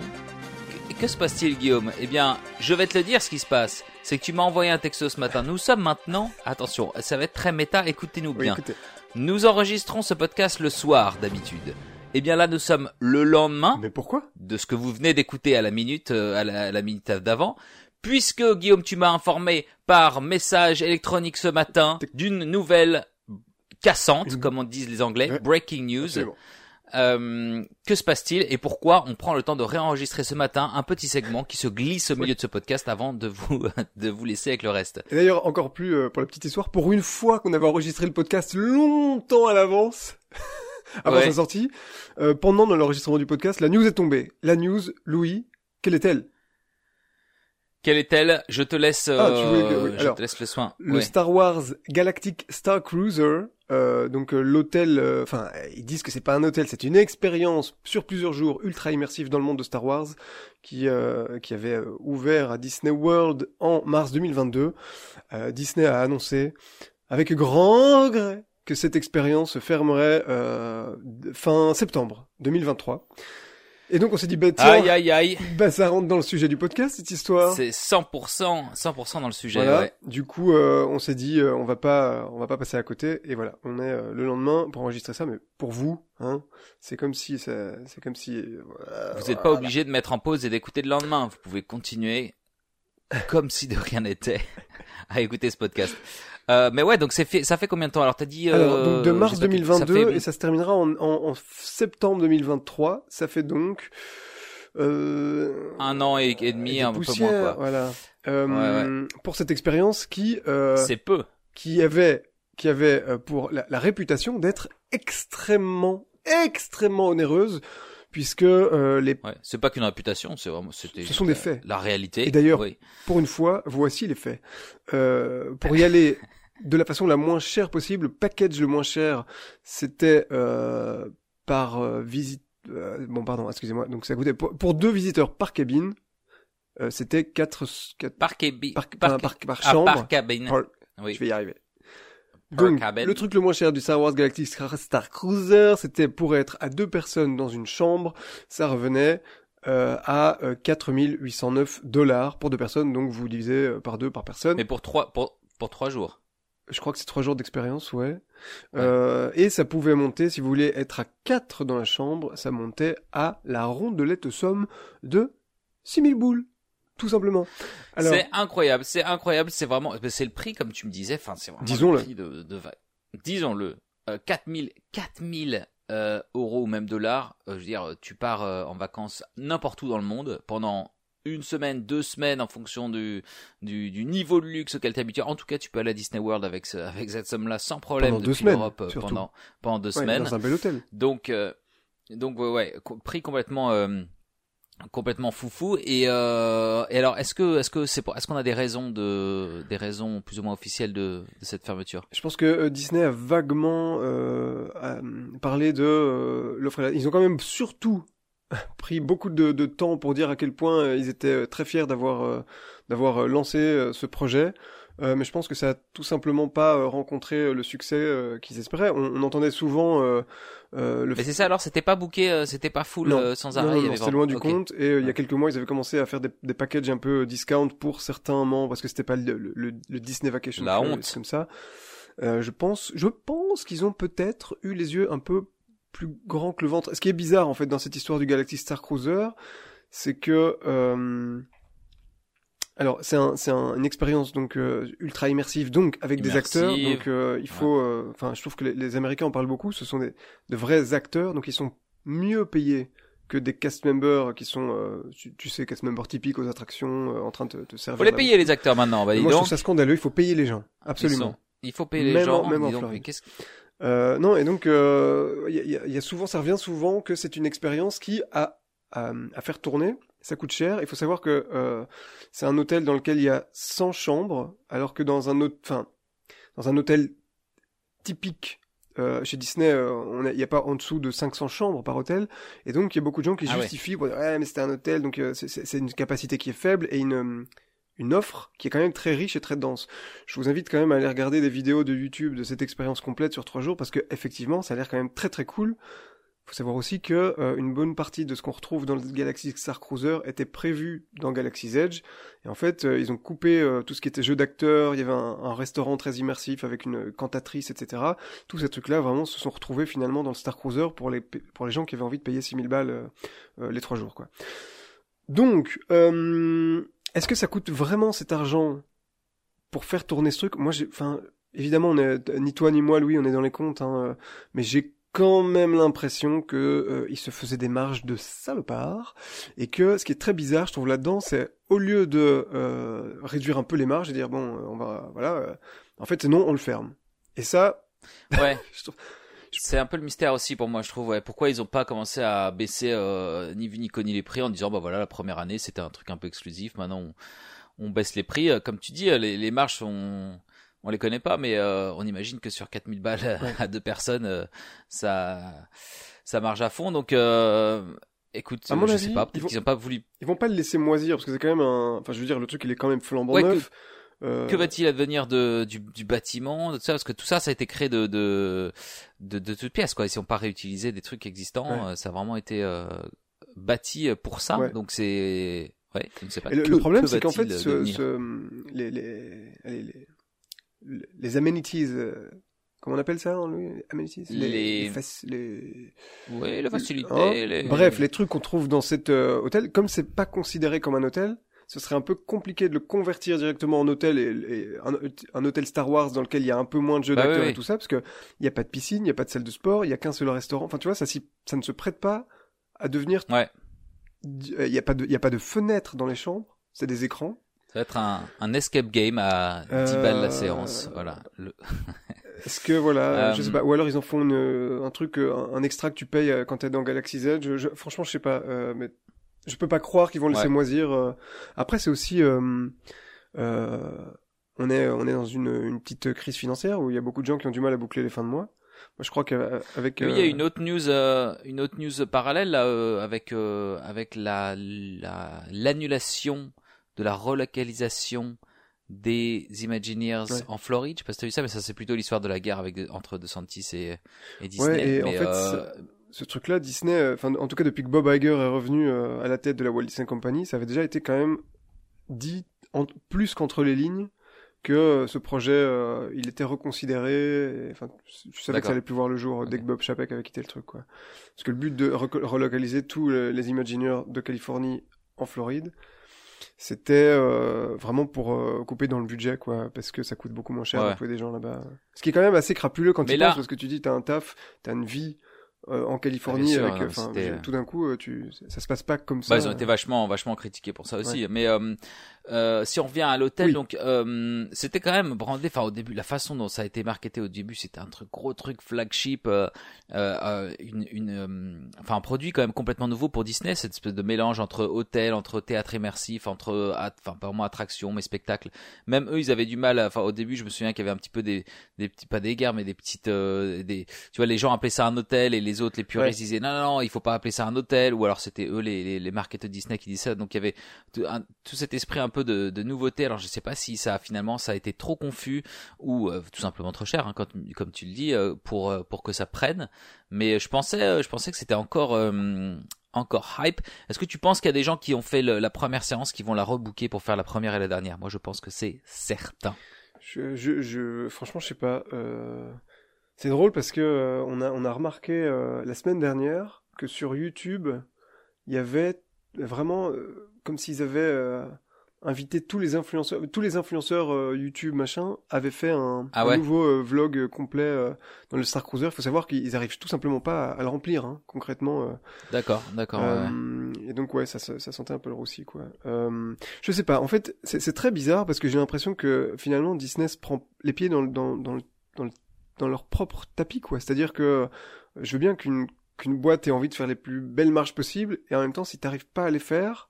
Que, que se passe-t-il, Guillaume? Eh bien, je vais te le dire ce qui se passe. C'est que tu m'as envoyé un texto ce matin. Nous sommes maintenant, attention, ça va être très méta, écoutez-nous oui, bien. écoutez. Nous enregistrons ce podcast le soir d'habitude. Eh bien là, nous sommes le lendemain Mais pourquoi? de ce que vous venez d'écouter à la minute, euh, à la, à la minute d'avant, puisque Guillaume, tu m'as informé par message électronique ce matin d'une nouvelle cassante, comme on disent les Anglais, Ouais. breaking news. Euh, que se passe-t-il et pourquoi on prend le temps de réenregistrer ce matin un petit segment qui se glisse au milieu de ce podcast avant de vous <laughs> de vous laisser avec le reste. Et d'ailleurs, encore plus euh, pour la petite histoire, pour une fois qu'on avait enregistré le podcast longtemps à l'avance, <laughs> avant Ouais. sa sortie, euh, pendant l'enregistrement du podcast, la news est tombée. La news, Louis, quelle est-elle? Quelle est-elle? Je te laisse Ah, tu euh, oui, je alors, te laisse le soin. Le Ouais. Star Wars Galactic Star Cruiser, euh, donc euh, l'hôtel, euh, enfin ils disent que c'est pas un hôtel, c'est une expérience sur plusieurs jours ultra immersive dans le monde de Star Wars, qui euh, qui avait ouvert à Disney World en mars 2022. Euh, Disney a annoncé avec grand regret que cette expérience se fermerait fin septembre 2023. Et donc on s'est dit bah tiens, Aïe aïe aïe. bah ça rentre dans le sujet du podcast cette histoire. C'est 100%, 100% dans le sujet. Voilà. ouais. Du coup, euh, on s'est dit, euh, on va pas, on va pas passer à côté. Et voilà, on est euh, le lendemain pour enregistrer ça, mais pour vous, hein, c'est comme si, c'est comme si. voilà, Vous n'êtes pas obligé de mettre en pause et d'écouter le lendemain. Vous pouvez continuer comme si de rien n'était <laughs> à écouter ce podcast. Euh, mais ouais, donc c'est fait, ça fait combien de temps? Alors t'as dit euh, Alors, donc de mars j'ai pas calculé, 2022 ça fait- et ça se terminera en, en, en septembre 2023. Ça fait donc euh, un an et, et demi, un peu moins quoi. Voilà. Euh, Pour cette expérience qui euh, C'est peu. qui avait qui avait euh, pour la, la réputation d'être extrêmement extrêmement onéreuse puisque euh, les Ouais, c'est pas qu'une réputation, c'est vraiment c'était Ce sont des faits. La réalité. Et d'ailleurs, oui. pour une fois, voici les faits. Euh, pour <laughs> y aller de la façon la moins chère possible, le package le moins cher, c'était euh, par euh, visite. euh, bon, pardon, excusez-moi. Donc ça coûtait pour, pour deux visiteurs par cabine, euh, c'était quatre, quatre Par, cabi- par, par, par, par ah, chambre. par cabine. Oui. Je vais y arriver. Donc, le truc le moins cher du Star Wars Galactic Star Cruiser, c'était pour être à deux personnes dans une chambre, ça revenait euh, à euh, 4809 dollars pour deux personnes, donc vous divisez euh, par deux par personne. Mais pour trois, pour, pour trois jours. Je crois que c'est trois jours d'expérience, ouais. Euh, et ça pouvait monter, si vous voulez être à quatre dans la chambre, ça montait à la rondelette somme de 6000 boules, tout simplement. Alors, C'est incroyable, c'est incroyable, c'est vraiment, c'est le prix comme tu me disais, enfin c'est vraiment Disons-le. le prix de, de disons-le, euh, 4000, 4000 euh, euros ou même dollars, euh, je veux dire, tu pars euh, en vacances n'importe où dans le monde pendant une semaine, deux semaines en fonction du, du, du niveau de luxe auquel tu habitué. En tout cas, tu peux aller à Disney World avec, ce, avec cette somme-là sans problème Pendant deux depuis semaines, l'Europe euh, pendant, pendant deux ouais, semaines. dans un bel hôtel. Donc, euh, donc ouais, ouais, prix complètement, euh, complètement foufou. Et, euh, et alors, est-ce que, est-ce que c'est pour, est-ce qu'on a des raisons de, des raisons plus ou moins officielles de, de cette fermeture? Je pense que euh, Disney a vaguement euh, a, euh, parlé de euh, l'offre. Ils ont quand même surtout <laughs> pris beaucoup de, de temps pour dire à quel point euh, ils étaient euh, très fiers d'avoir euh, d'avoir lancé ce projet. Euh, mais je pense que ça a tout simplement pas euh, rencontré euh, le succès qu'ils espéraient. On, on entendait souvent euh, euh, le Mais c'est ça alors, c'était pas euh, c'était pas full Non. euh, sans arrêt. non, c'était loin du compte. Et il y a quelques mois, ils avaient commencé à faire des, des packages un peu discount pour certains membres parce que c'était pas le, le, le Disney Vacation La honte. comme ça. Euh, je pense, je pense qu'ils ont peut-être eu les yeux un peu plus grands que le ventre. Ce qui est bizarre en fait dans cette histoire du Galaxy Star Cruiser, c'est que euh, alors c'est un, c'est un- une expérience donc euh, ultra immersive donc avec des acteurs donc euh, il faut euh, enfin je trouve que les, les Américains en parlent beaucoup ce sont des de vrais acteurs donc ils sont mieux payés que des cast members qui sont euh, tu, tu sais cast members typiques aux attractions euh, en train de te, servir Faut les la- payer les acteurs maintenant. Bah, dis moi je donc. trouve ça scandaleux il faut payer les gens absolument sont- Il faut payer les Même gens. en- même en Floride. Euh, non, et donc euh, il y, a- il y y a souvent, ça revient souvent que c'est une expérience qui a à, à faire tourner, ça coûte cher. Il faut savoir que euh, c'est un hôtel dans lequel il y a 100 chambres, alors que dans un autre, enfin, dans un hôtel typique. euh, chez Disney, euh, a- il n'y a pas en dessous de 500 chambres par hôtel, et donc il y a beaucoup de gens qui Ah ouais. justifient pour dire ouais mais c'était un hôtel, donc euh, c'est une capacité qui est faible et une une offre qui est quand même très riche et très dense. Je vous invite quand même à aller regarder des vidéos de YouTube de cette expérience complète sur trois jours parce que effectivement, ça a l'air quand même très très cool. Faut savoir aussi que euh, une bonne partie de ce qu'on retrouve dans le Galaxy Star Cruiser était prévu dans Galaxy's Edge. Et en fait, euh, ils ont coupé euh, tout ce qui était jeu d'acteurs. Il y avait un, restaurant très immersif avec une cantatrice, etc. Tous ces trucs-là vraiment se sont retrouvés finalement dans le Star Cruiser pour les pour les gens qui avaient envie de payer 6000 balles les trois jours, quoi. Donc, euh, est-ce que ça coûte vraiment cet argent pour faire tourner ce truc? Moi, j'ai, enfin, évidemment, on est, ni toi ni moi, Louis, on est dans les comptes, hein, euh, mais j'ai quand même l'impression que euh, il se faisait des marges de salopard et que ce qui est très bizarre, je trouve là-dedans, c'est au lieu de euh, réduire un peu les marges et dire bon, euh, on va, voilà, euh, en fait, non, on le ferme. Et ça, Ouais. <laughs> je trouve, C'est un peu le mystère aussi pour moi, je trouve. Ouais. Pourquoi ils ont pas commencé à baisser euh, ni vu ni connu les prix en disant bah voilà la première année c'était un truc un peu exclusif. Maintenant on, on baisse les prix. Euh, Comme tu dis, euh, les, les marges on on les connaît pas, mais euh, on imagine que sur 4000 balles Ouais. <laughs> à deux personnes, euh, ça ça marche à fond. Donc euh, écoute, À mon je avis, sais pas, ils peut-être vont- qu'ils ont pas voulu. ils vont pas le laisser moisir parce que c'est quand même un, enfin, je veux dire, le truc, il est quand même flambant Ouais, neuf. Euh, Que va-t-il advenir de, du, du bâtiment, de tout ça? Parce que tout ça, ça a été créé de, de, de, de toutes pièces, quoi. Si on pas réutilisé des trucs existants, Ouais. euh, ça a vraiment été euh, bâti pour ça. Ouais. Donc c'est, ouais, je ne sais pas. Et le, Que- le problème, c'est qu'en fait, ce, ce- les, les, les, les amenities, euh, comment on appelle ça, en Amenities? Les- les, Oui, la facilité. Hein? Bref, les trucs qu'on trouve dans cet euh, hôtel, comme c'est pas considéré comme un hôtel, ce serait un peu compliqué de le convertir directement en hôtel et, et un, un hôtel Star Wars dans lequel il y a un peu moins de jeux Bah d'acteurs oui, et tout ça, parce que il y a pas de piscine, il y a pas de salle de sport, il y a qu'un seul restaurant. Enfin, tu vois, ça, ne se prête pas à devenir Ouais. il y a pas de, il y a pas de fenêtre dans les chambres, c'est des écrans. Ça va être un, un escape game à 10 Euh, balles la séance. Voilà. Le- <laughs> Est-ce que voilà, je Euh, sais pas, ou alors ils en font une, un truc, euh, un, un extra que tu payes euh, quand t'es dans Galaxy's Edge. Je, franchement, je sais pas, euh, mais je peux pas croire qu'ils vont laisser Ouais. moisir. euh. Après, c'est aussi, euh, euh, on est, on est dans une, une petite crise financière où il y a beaucoup de gens qui ont du mal à boucler les fins de mois. Moi, je crois qu'avec, Oui, il y a une autre news, euh, une autre news parallèle là, euh, avec euh, avec la la- l'annulation de la relocalisation des Imagineers Ouais. en Floride. Je sais pas si t'as vu ça, mais ça c'est plutôt l'histoire de la guerre avec entre DeSantis et, et Disney. Ouais, et en Mais, fait, euh, ce truc-là, Disney, euh, enfin, en tout cas, depuis que Bob Iger est revenu euh, à la tête de la Walt Disney Company, ça avait déjà été quand même dit en- plus qu'entre les lignes que euh, ce projet, euh, il était reconsidéré. Enfin, tu savais que ça allait plus voir le jour dès que Bob Chapek avait quitté le truc, quoi. Parce que le but de relocaliser tous les, les Imagineers de Californie en Floride, c'était euh, vraiment pour euh, couper dans le budget, quoi, parce que ça coûte beaucoup moins cher Ouais. d'employer des gens là-bas. Ce qui est quand même assez crapuleux quand Mais tu là- penses, parce que tu dis, t'as un taf, t'as une vie euh, en Californie, Ah, sûr, avec, mais enfin, tout d'un coup, euh, tu, ça se passe pas comme ça. Bah, ils ont été vachement, vachement critiqués pour ça aussi. Mais euh, si on revient à l'hôtel, Oui. donc euh, c'était quand même brandé. Enfin, au début, la façon dont ça a été marketé au début, c'était un truc gros truc flagship, euh, euh, euh, une, une, euh, enfin un produit quand même complètement nouveau pour Disney, cette espèce de mélange entre hôtel, entre théâtre immersif, entre, enfin pas vraiment attraction, mais spectacle. Même eux, ils avaient du mal. Enfin, au début, je me souviens qu'il y avait un petit peu des, des petits, pas des guerres, mais des petites, euh, des, tu vois, les gens appelaient ça un hôtel et les autres, les puristes, Ouais. disaient non, non, non, il faut pas appeler ça un hôtel, ou alors c'était eux, les, les, les marketeurs Disney qui disaient ça. Donc il y avait tout, un- tout cet esprit un peu de, de nouveauté. Alors je sais pas si ça finalement ça a été trop confus ou euh, tout simplement trop cher, hein, comme tu le dis, euh, pour euh, pour que ça prenne. Mais je pensais, je pensais que c'était encore encore hype. Est-ce que tu penses qu'il y a des gens qui ont fait la première séance qui vont la rebooker pour faire la première et la dernière? Moi, je pense que c'est certain. Je, je, je, franchement, je sais pas. C'est drôle parce que on a, on a remarqué la semaine dernière que sur YouTube, il y avait vraiment comme s'ils avaient invité tous les influenceurs, tous les influenceurs euh, YouTube machin avaient fait un, Ah un nouveau euh, vlog euh, complet euh, dans le Star Cruiser. Il faut savoir qu'ils arrivent tout simplement pas à, à le remplir, hein, concrètement. D'accord, d'accord. ouais, ouais. Et donc ouais, ça, ça, ça sentait un peu le roussi quoi. Je sais pas. En fait, c'est très bizarre parce que j'ai l'impression que finalement Disney se prend les pieds dans le, dans, dans, le, dans, le- dans leur propre tapis quoi. C'est-à-dire que je veux bien qu'une qu'une boîte ait envie de faire les plus belles marges possibles et en même temps si t'arrives pas à les faire,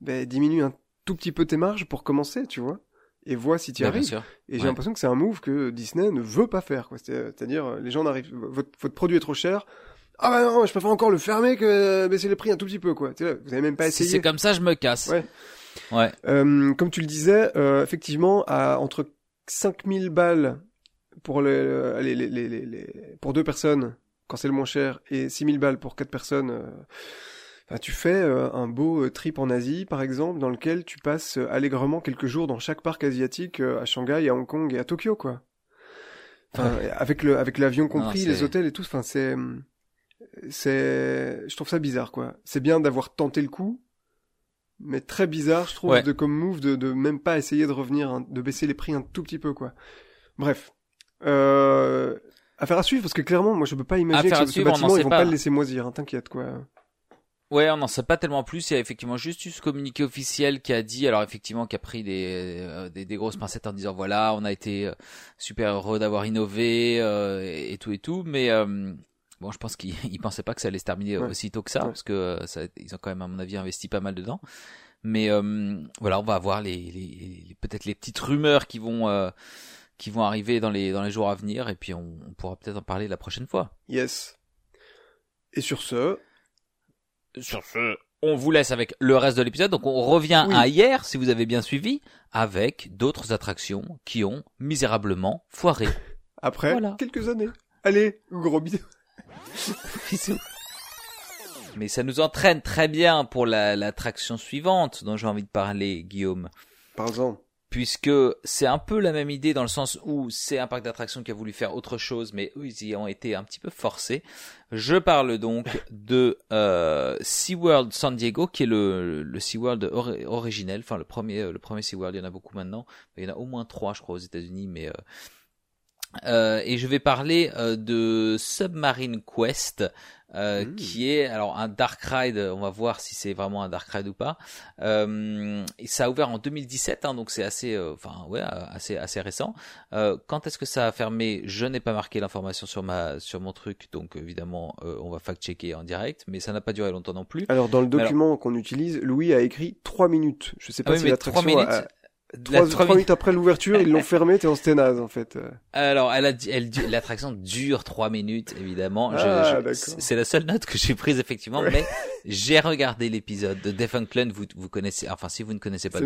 ben diminue un tout petit peu tes marges pour commencer, tu vois. Et vois si tu bien arrives. Et j'ai l'impression que c'est un move que Disney ne veut pas faire. quoi. C'est- C'est-à-dire, euh, les gens n'arrivent, votre, votre produit est trop cher. Ah bah non, je préfère encore le fermer que baisser les prix un tout petit peu, quoi. Sais, vous avez même pas Si essayé. c'est comme ça, je me casse. Ouais. Ouais. Euh, comme tu le disais, euh, effectivement, à entre 5000 balles pour les, les, pour deux personnes, quand c'est le moins cher, et 6000 balles pour quatre personnes, euh, tu fais euh, un beau euh, trip en Asie, par exemple, dans lequel tu passes euh, allègrement quelques jours dans chaque parc asiatique, euh, à Shanghai, à Hong Kong et à Tokyo, quoi. Enfin, avec le, avec l'avion compris, Non, les hôtels et tout, enfin, c'est, c'est, je trouve ça bizarre, quoi. C'est bien d'avoir tenté le coup, mais très bizarre, je trouve, Ouais. de comme move de, de même pas essayer de revenir, hein, de baisser les prix un tout petit peu, quoi. Bref. Euh, affaire à suivre, parce que clairement, moi, je peux pas imaginer Affaire que ce, suivre, bâtiment, ils vont pas. pas le laisser moisir, hein, t'inquiète, quoi. Ouais, on n'en sait pas tellement plus. Il y a effectivement juste eu ce communiqué officiel qui a dit, alors effectivement, qui a pris des, euh, des, des grosses pincettes en disant voilà, on a été euh, super heureux d'avoir innové euh, et, et tout et tout, mais euh, bon, je pense qu'ils <laughs> ils pensaient pas que ça allait se terminer Ouais. aussi tôt que ça, Ouais. parce que euh, ça, ils ont quand même à mon avis investi pas mal dedans. Mais euh, voilà, on va avoir les, les, les- peut-être les petites rumeurs qui vont euh, qui vont arriver dans les dans les jours à venir, et puis on, on pourra peut-être en parler la prochaine fois. Yes. Et sur ce, Sur ce, on vous laisse avec le reste de l'épisode. Donc on revient Oui. à hier, si vous avez bien suivi, avec d'autres attractions qui ont misérablement foiré. <laughs> après Voilà. quelques années. Allez, gros bisous. <laughs> Bisous. Mais ça nous entraîne très bien pour la- l'attraction suivante dont j'ai envie de parler, Guillaume. Par-en. Puisque c'est un peu la même idée dans le sens où c'est un parc d'attractions qui a voulu faire autre chose, mais eux ils y ont été un petit peu forcés. Je parle donc <laughs> de euh, SeaWorld San Diego, qui est le, le SeaWorld ori- originel, enfin le premier, le premier SeaWorld, il y en a beaucoup maintenant. Il y en a au moins trois, je crois, aux États-Unis, mais euh, Euh, et je vais parler euh, de Submarine Quest, euh, Mmh. qui est alors un dark ride. On va voir si c'est vraiment un dark ride ou pas. Euh, et ça a ouvert en 2017, hein, donc c'est assez, euh, enfin ouais, euh, assez assez récent. Euh, quand est-ce que ça a fermé? Je n'ai pas marqué l'information sur ma sur mon truc, donc évidemment euh, on va fact-checker en direct, mais ça n'a pas duré longtemps non plus. Alors, dans le document qu'on utilise, Louis a écrit 3 minutes. Je sais pas Ah oui, si l'attraction a- la 3, trois minutes après l'ouverture, ils l'ont fermé, t'es en sténase, en fait. Alors, elle a, elle, l'attraction dure trois minutes, évidemment. Ah, c'est la seule note que j'ai prise effectivement, Ouais. mais j'ai regardé l'épisode de Defunctland. Vous, vous connaissez, enfin, si vous ne connaissez pas C'est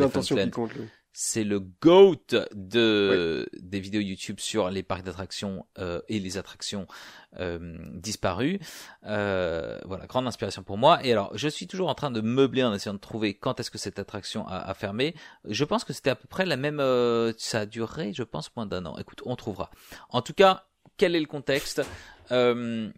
c'est le goat de des vidéos YouTube sur les parcs d'attractions euh, et les attractions euh, disparues. Euh, voilà, grande inspiration pour moi. Et alors, je suis toujours en train de meubler en essayant de trouver quand est-ce que cette attraction a, a fermé. Je pense que c'était à peu près la même. euh, ça a duré, je pense, moins d'un an. Écoute, on trouvera. En tout cas, quel est le contexte? Euh,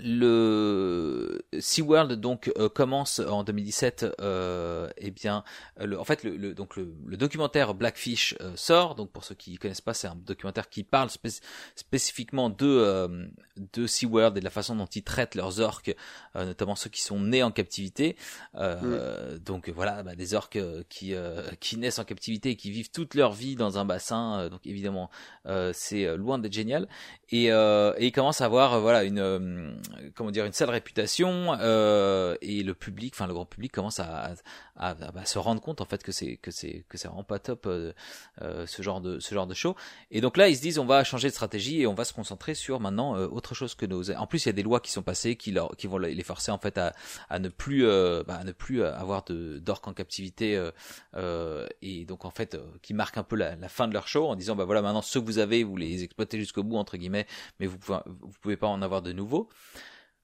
le SeaWorld donc euh, commence en 2017 euh, eh bien euh, le, en fait le, le- donc le, le documentaire Blackfish euh, sort. Donc pour ceux qui connaissent pas c'est un documentaire qui parle spé- spécifiquement de euh, de SeaWorld et de la façon dont ils traitent leurs orques euh, notamment ceux qui sont nés en captivité. Euh, donc voilà bah, des orques euh, qui euh, qui naissent en captivité et qui vivent toute leur vie dans un bassin euh, donc évidemment euh, c'est euh, loin d'être génial. Et, euh, et il commence à avoir euh, voilà une euh, comment dire une sale réputation euh, et le public enfin le grand public commence à, à, à- à se rendre compte en fait que c'est que c'est que c'est vraiment pas top euh, euh, ce genre de ce genre de show. Et donc là ils se disent on va changer de stratégie et on va se concentrer sur maintenant euh, autre chose que nos en plus il y a des lois qui sont passées qui leur qui vont les forcer en fait à, à ne plus euh, bah, à ne plus avoir de d'orques en captivité euh, euh, et donc en fait euh, qui marquent un peu la, la fin de leur show en disant bah voilà maintenant ceux que vous avez vous les exploitez jusqu'au bout entre guillemets mais vous pouvez vous pouvez pas en avoir de nouveaux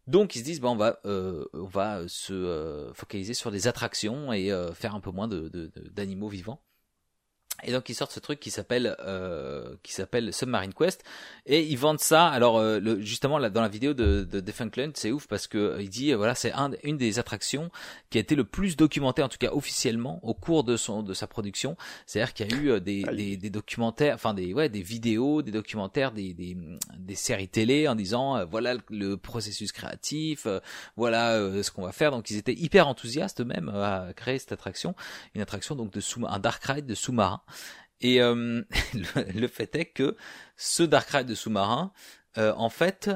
donc ils se disent bon on va euh, on va se euh, focaliser sur des attractions et euh, faire un peu moins de- d'animaux vivants et donc ils sortent ce truc qui s'appelle euh, qui s'appelle Submarine Quest et ils vendent ça. Alors euh, le, justement là dans la vidéo de, de Defunctland c'est ouf parce que euh, il dit euh, voilà c'est un, une des attractions qui a été le plus documentée en tout cas officiellement au cours de son de sa production. C'est-à-dire qu'il y a eu euh, des, des, des documentaires, enfin des ouais des vidéos, des documentaires, des des, des séries télé en disant voilà le, le processus créatif, euh, voilà euh, ce qu'on va faire. Donc ils étaient hyper enthousiastes même à créer cette attraction, une attraction donc de sous un dark ride de sous-marin. Et euh, <laughs> le, le fait est que ce dark ride de sous-marin, euh, en fait,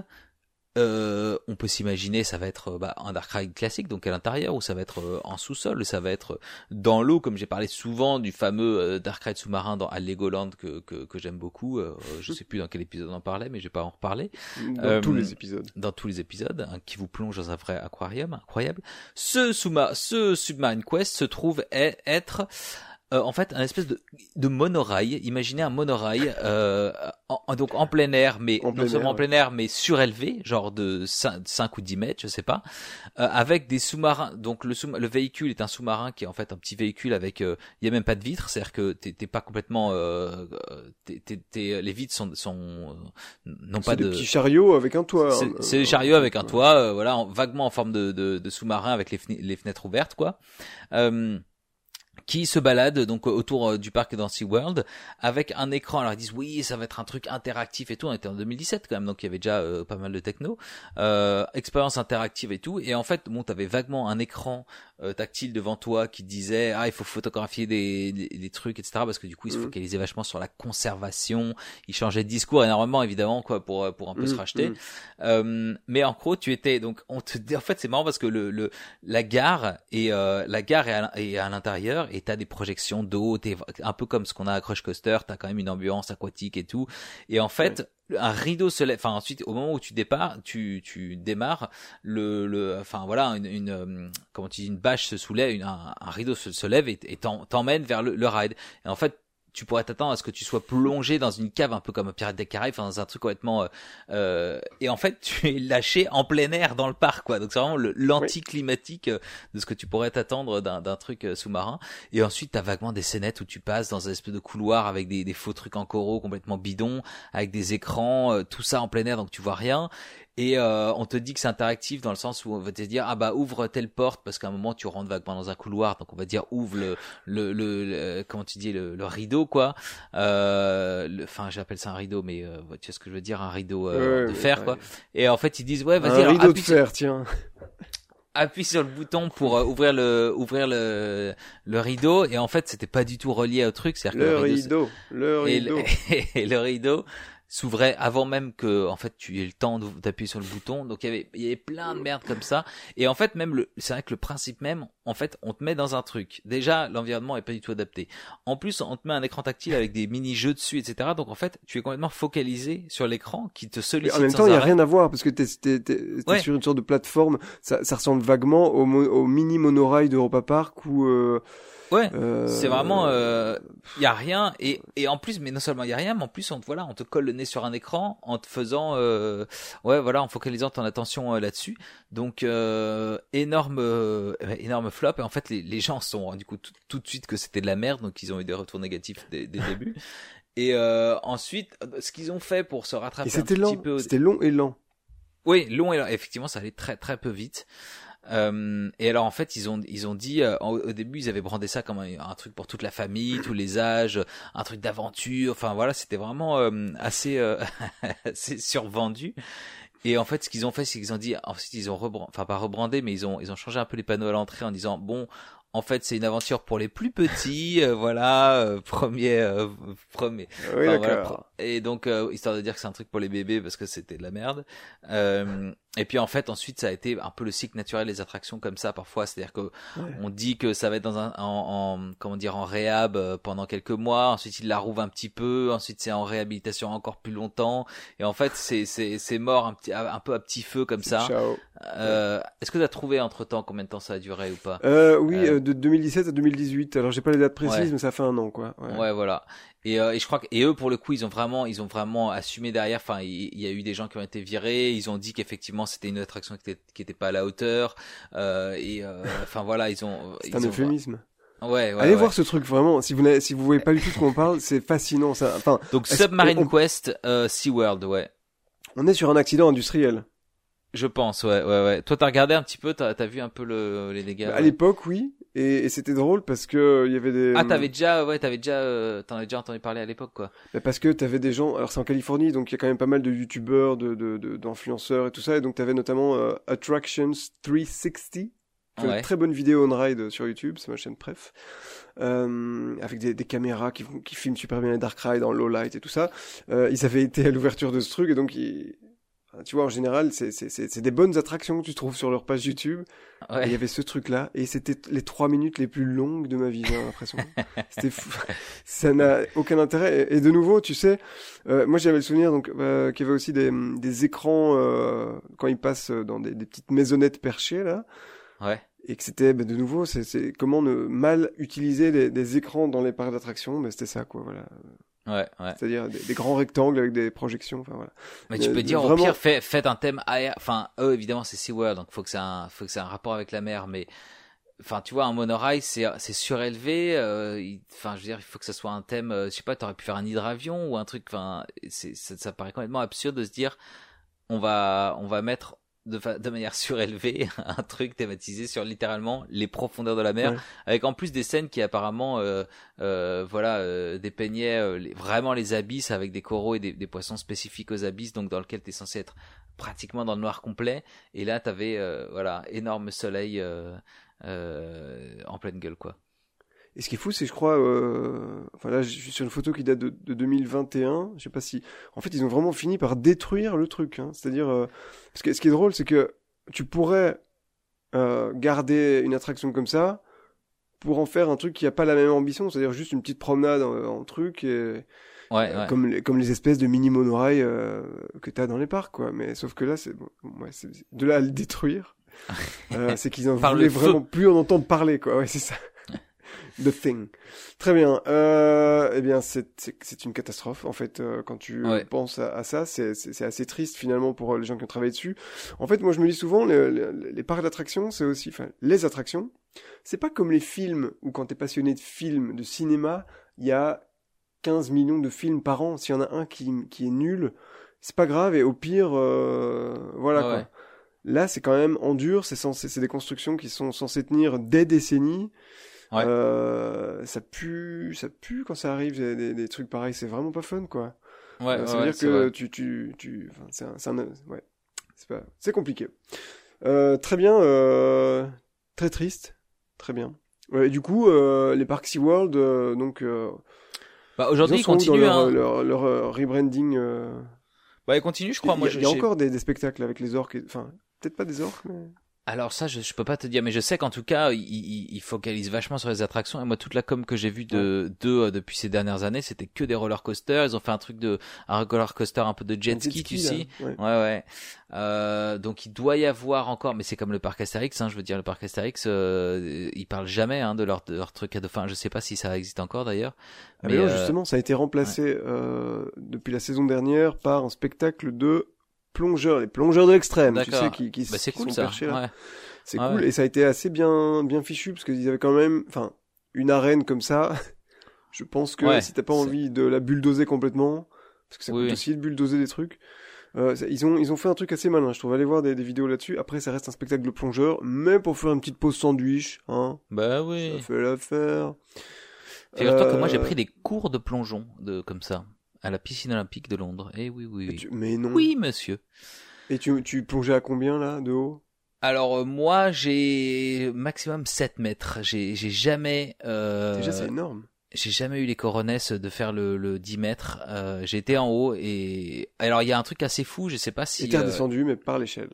euh, on peut s'imaginer ça va être euh, bah, un dark ride classique donc à l'intérieur ou ça va être euh, en sous-sol, ça va être dans l'eau comme j'ai parlé souvent du fameux euh, dark ride sous-marin dans à Legoland que que, que j'aime beaucoup. Euh, je sais plus dans quel épisode on en parlait, mais je vais pas en reparler Dans tous les épisodes. dans tous les épisodes, hein, qui vous plonge dans un vrai aquarium incroyable. Ce, sous ce Submarine Quest se trouve être euh, en fait un espèce de, de monorail. Imaginez un monorail euh, en, donc en plein air, mais En non plein seulement air, en plein air, mais surélevé, genre de 5, 5 ou 10 mètres, je sais pas, euh, avec des sous-marins. Donc le, sous le véhicule est un sous-marin qui est en fait un petit véhicule avec, euh, il y a même pas de vitres, c'est-à-dire que t'es pas complètement, euh, euh, t'es- t'es- t'es- les vitres sont, sont euh, non pas C'est des de petits chariots avec un toit. c'est hein, des chariots avec un toit, euh, voilà, en- vaguement en forme de, de, de sous-marin avec les, fenêtres ouvertes, quoi. Euh, qui se balade donc autour euh, du parc dans SeaWorld avec un écran. Alors ils disent oui, ça va être un truc interactif et tout. On était en 2017 quand même, donc il y avait déjà euh, pas mal de techno, euh, expérience interactive et tout. Et en fait, bon, t'avais vaguement un écran euh, tactile devant toi qui disait ah il faut photographier des, des, des trucs etc. Parce que du coup ils se Mhm. focalisaient vachement sur la conservation. Ils changeaient de discours énormément évidemment quoi pour euh, pour un peu se Mhm, racheter. Euh, mais en gros, tu étais donc on te dit en fait c'est marrant parce que le, le la gare et euh, la gare est à, à l'intérieur et t'as des projections d'eau, t'es un peu comme ce qu'on a à Crush Coaster, t'as quand même une ambiance aquatique et tout. Et en fait, un rideau se lève. Enfin ensuite, au moment où tu départs, tu tu démarres le le enfin voilà une, une euh, comment tu dis une bâche se soulève, une, un, un rideau se, se lève et t'emmène vers le, le ride. Et en fait tu pourrais t'attendre à ce que tu sois plongé dans une cave un peu comme un pirate des Caraïbes, enfin dans un truc complètement euh, euh, et en fait <laughs> tu es lâché en plein air dans le parc quoi. Donc c'est vraiment l'anti-climatique euh, de ce que tu pourrais t'attendre d'un truc euh, sous-marin. Et ensuite t'as vaguement des scénettes où tu passes dans un espèce de couloir avec des, des faux trucs en coraux complètement bidons, avec des écrans, tout ça en plein air donc tu vois rien. Et euh, on te dit que c'est interactif dans le sens où on va te dire ah bah ouvre telle porte parce qu'à un moment tu rentres vaguement dans un couloir. Donc on va dire ouvre le le, le, comment tu dis le, le rideau quoi. Euh, enfin j'appelle ça un rideau mais euh, tu sais ce que je veux dire un rideau euh, de fer quoi. Et en fait ils disent ouais vas-y un rideau de fer tiens. appuie sur le bouton pour euh, ouvrir le ouvrir le le rideau. Et en fait c'était pas du tout relié au truc c'est le, le rideau, le rideau. et le rideau <laughs> s'ouvrait avant même que en fait tu aies le temps d'appuyer sur le bouton. Donc il y avait il y avait plein de merde comme ça. Et en fait même le c'est vrai que le principe même en fait on te met dans un truc. Déjà l'environnement est pas du tout adapté. En plus on te met un écran tactile avec des mini jeux dessus etc donc en fait tu es complètement focalisé sur l'écran qui te sollicite en même temps il y a rien à voir parce que t'es t'es, sur une sorte de plateforme. Ça, ça ressemble vaguement au, au mini monorail d'Europa Park ou euh, Ouais, euh, c'est vraiment, il euh, y a rien et et en plus, mais non seulement il y a rien, mais en plus on te voilà, on te colle le nez sur un écran en te faisant, euh, ouais, voilà, en focalisant ton attention euh, là-dessus. Donc énorme, énorme flop et en fait les, les gens se sont rendus coup tout, de suite que c'était de la merde, donc ils ont eu des retours négatifs dès, dès le début. Et ensuite, ce qu'ils ont fait pour se rattraper un petit peu, c'était long et lent. Oui, long et lent. Effectivement, ça allait très très peu vite. Euh, et alors en fait ils ont ils ont dit euh, au début ils avaient brandé ça comme un, truc pour toute la famille, tous les âges, un truc d'aventure. Enfin voilà, c'était vraiment euh, assez <laughs> assez survendu. Et en fait, ce qu'ils ont fait, c'est qu'ils ont dit, ensuite ils ont rebrandé, enfin pas rebrandé, mais ils ont ils ont changé un peu les panneaux à l'entrée en disant bon, en fait, c'est une aventure pour les plus petits, euh, voilà, euh, premier, euh, premier. Oui, voilà, et donc, histoire de dire que c'est un truc pour les bébés parce que c'était de la merde. Et puis en fait, ensuite, ça a été un peu le cycle naturel des attractions comme ça parfois. C'est-à-dire que on dit que ça va être dans un, en, en comment dire, en réhab pendant quelques mois. Ensuite, ils la rouvrent un petit peu. Ensuite, c'est en réhabilitation encore plus longtemps. Et en fait, c'est c'est c'est mort un petit un peu à petit feu comme ça. Est-ce que tu as trouvé entre temps combien de temps ça a duré ou pas? Oui de 2017 à 2018. Alors j'ai pas les dates précises, mais ça fait un an, quoi. Ouais, voilà. Et, euh, et, je crois que et eux pour le coup ils ont vraiment ils ont vraiment assumé derrière. Enfin il, y a eu des gens qui ont été virés. Ils ont dit qu'effectivement c'était une attraction qui était qui était pas à la hauteur. Euh, et euh, enfin voilà ils ont. C'est un euphémisme. Ouais, ouais, Allez voir ce truc vraiment. Si vous si vous voyez pas du tout de quoi on parle, c'est fascinant. Ça. Enfin. Donc Submarine Quest, euh, SeaWorld, ouais. On est sur un accident industriel. Je pense, ouais, ouais, ouais. Toi, t'as regardé un petit peu, t'as as vu un peu le, les dégâts. Bah, à l'époque, oui. Et, et c'était drôle parce que il y avait des. Ah, t'avais déjà, ouais, t'avais déjà, euh, t'en avais déjà entendu parler à l'époque, quoi. Bah, parce que t'avais des gens. Alors c'est en Californie, donc il y a quand même pas mal de youtubeurs, de d'influenceurs de, et tout ça. Et donc t'avais notamment euh, Attractions 360. Ouais. Une très bonne vidéo on ride sur YouTube, c'est ma chaîne préf, euh, avec des, des, caméras qui, qui filment super bien les dark rides en low light et tout ça. Euh, ils avaient été à l'ouverture de ce truc et donc ils, tu vois, en général, c'est des bonnes attractions que tu trouves sur leur page YouTube. Il y avait ce truc-là, et c'était les trois minutes les plus longues de ma vie, j'ai l'impression. <laughs> c'était fou. Ça n'a aucun intérêt. Et, de nouveau, tu sais, euh, moi j'avais le souvenir donc euh, qu'il y avait aussi des, des écrans euh, quand ils passent dans des, des, petites maisonnettes perchées là. Ouais. Et que c'était, bah, de nouveau, c'est comment ne mal utiliser des, des écrans dans les parcs d'attractions. Mais c'était ça, quoi. Voilà. Ouais, ouais. C'est-à-dire des, grands rectangles avec des projections, enfin voilà. Mais tu peux dire vraiment... au pire fait, faites un thème aérien. Enfin, eux évidemment c'est SeaWorld donc faut que ça un, faut que c'est un rapport avec la mer, mais enfin tu vois un monorail c'est c'est surélevé. Euh, enfin je veux dire il faut que ça soit un thème. Euh, je sais pas, t'aurais pu faire un hydravion ou un truc. Enfin c'est ça, ça paraît complètement absurde de se dire on va on va mettre de, de manière <laughs> surélevée un truc thématisé sur littéralement les profondeurs de la mer avec en plus des scènes qui apparemment euh, euh, voilà euh, dépeignaient euh, vraiment les abysses avec des coraux et des, des poissons spécifiques aux abysses donc dans lequel tu es censé être pratiquement dans le noir complet. Et là tu avais voilà énorme soleil en pleine gueule quoi et ce qui est fou, c'est je crois, euh... enfin là, je suis sur une photo qui date de, de 2021. Je sais pas si, en fait, ils ont vraiment fini par détruire le truc. Hein. C'est-à-dire, euh... ce, qui, ce qui est drôle, c'est que tu pourrais euh, garder une attraction comme ça pour en faire un truc qui a pas la même ambition, c'est-à-dire juste une petite promenade en, truc et ouais, ouais. comme les, comme les espèces de mini monorail euh, que t'as dans les parcs, quoi. Mais sauf que là, c'est bon, ouais, de là à le détruire. <laughs> euh, c'est qu'ils en voulaient vraiment plus en entendre parler, quoi. Ouais, c'est ça. The Thing. Très bien. Euh, eh bien, c'est une catastrophe en fait euh, quand tu penses à, ça. C'est assez triste finalement pour euh, les gens qui ont travaillé dessus. En fait, moi je me dis souvent les, les, parcs d'attractions, c'est aussi, enfin, les attractions. C'est pas comme les films où quand t'es passionné de films, de cinéma, il y a 15 millions de films par an. S'il y en a un qui, qui est nul, c'est pas grave et au pire, euh, voilà quoi. ouais. Là, c'est quand même en dur. C'est des constructions qui sont censées tenir des décennies. Ouais. Euh, ça pue, ça pue quand ça arrive des, des, trucs pareils. C'est vraiment pas fun quoi. Ouais, Euh, ça ouais, veut dire que vrai. tu, tu, tu, enfin, c'est un, c'est un- ouais, c'est pas, c'est compliqué. Euh, très bien, euh, très triste, très bien. Ouais, et du coup, euh, les parcs SeaWorld, euh, donc, euh, Bah, aujourd'hui, ils continuent. leur, hein. leur, leur, euh, rebranding. euh, Bah, ils continuent, je crois. il y a, Moi, y a encore des, des spectacles avec les orques, enfin, peut-être pas des orques, mais. Alors ça, je, je peux pas te dire, mais je sais qu'en tout cas, ils il, il focalisent vachement sur les attractions. Et moi, toute la com que j'ai vue de d'eux euh, depuis ces dernières années, c'était que des roller coasters. Ils ont fait un truc de un roller coaster un peu de jet ski, tu là, sais. ouais. Ouais, ouais. Euh, donc il doit y avoir encore, mais c'est comme le parc Astérix. Hein, je veux dire, le parc Astérix, euh, ils parlent jamais hein, de leur de leur truc à dauphin. Je sais pas si ça existe encore d'ailleurs. Ah, mais non, euh, justement, ça a été remplacé euh, depuis la saison dernière par un spectacle de plongeurs, les plongeurs de l'extrême, tu sais, qui, qui, bah, c'est qui cool sont ça. perchés là. Ouais. C'est cool ouais. et ça a été assez bien bien fichu parce qu'ils avaient quand même, enfin, une arène comme ça. <laughs> Je pense que Ouais, si t'as pas envie de la bulldozer complètement, parce que ça coûte oui. aussi de bulldozer des trucs. euh, ils ont ils ont fait un truc assez malin. Je trouve aller voir des, des vidéos là-dessus. Après, ça reste un spectacle de plongeurs, mais pour faire une petite pause sandwich, hein, Bah oui. ça fait l'affaire. Figure-toi que moi j'ai Euh, pris des cours de plongeon de comme ça à la piscine olympique de Londres. Eh oui, oui, oui. tu- Mais non. Oui, monsieur. Et tu, tu plongeais à combien là, de haut? Alors euh, moi j'ai maximum 7 mètres. J'ai jamais euh, Déjà, c'est énorme. j'ai jamais eu les coronesses de faire le, le 10 mètres. Euh, j'ai été en haut et alors il y a un truc assez fou. Je sais pas si t'es euh, redescendu, mais par l'échelle.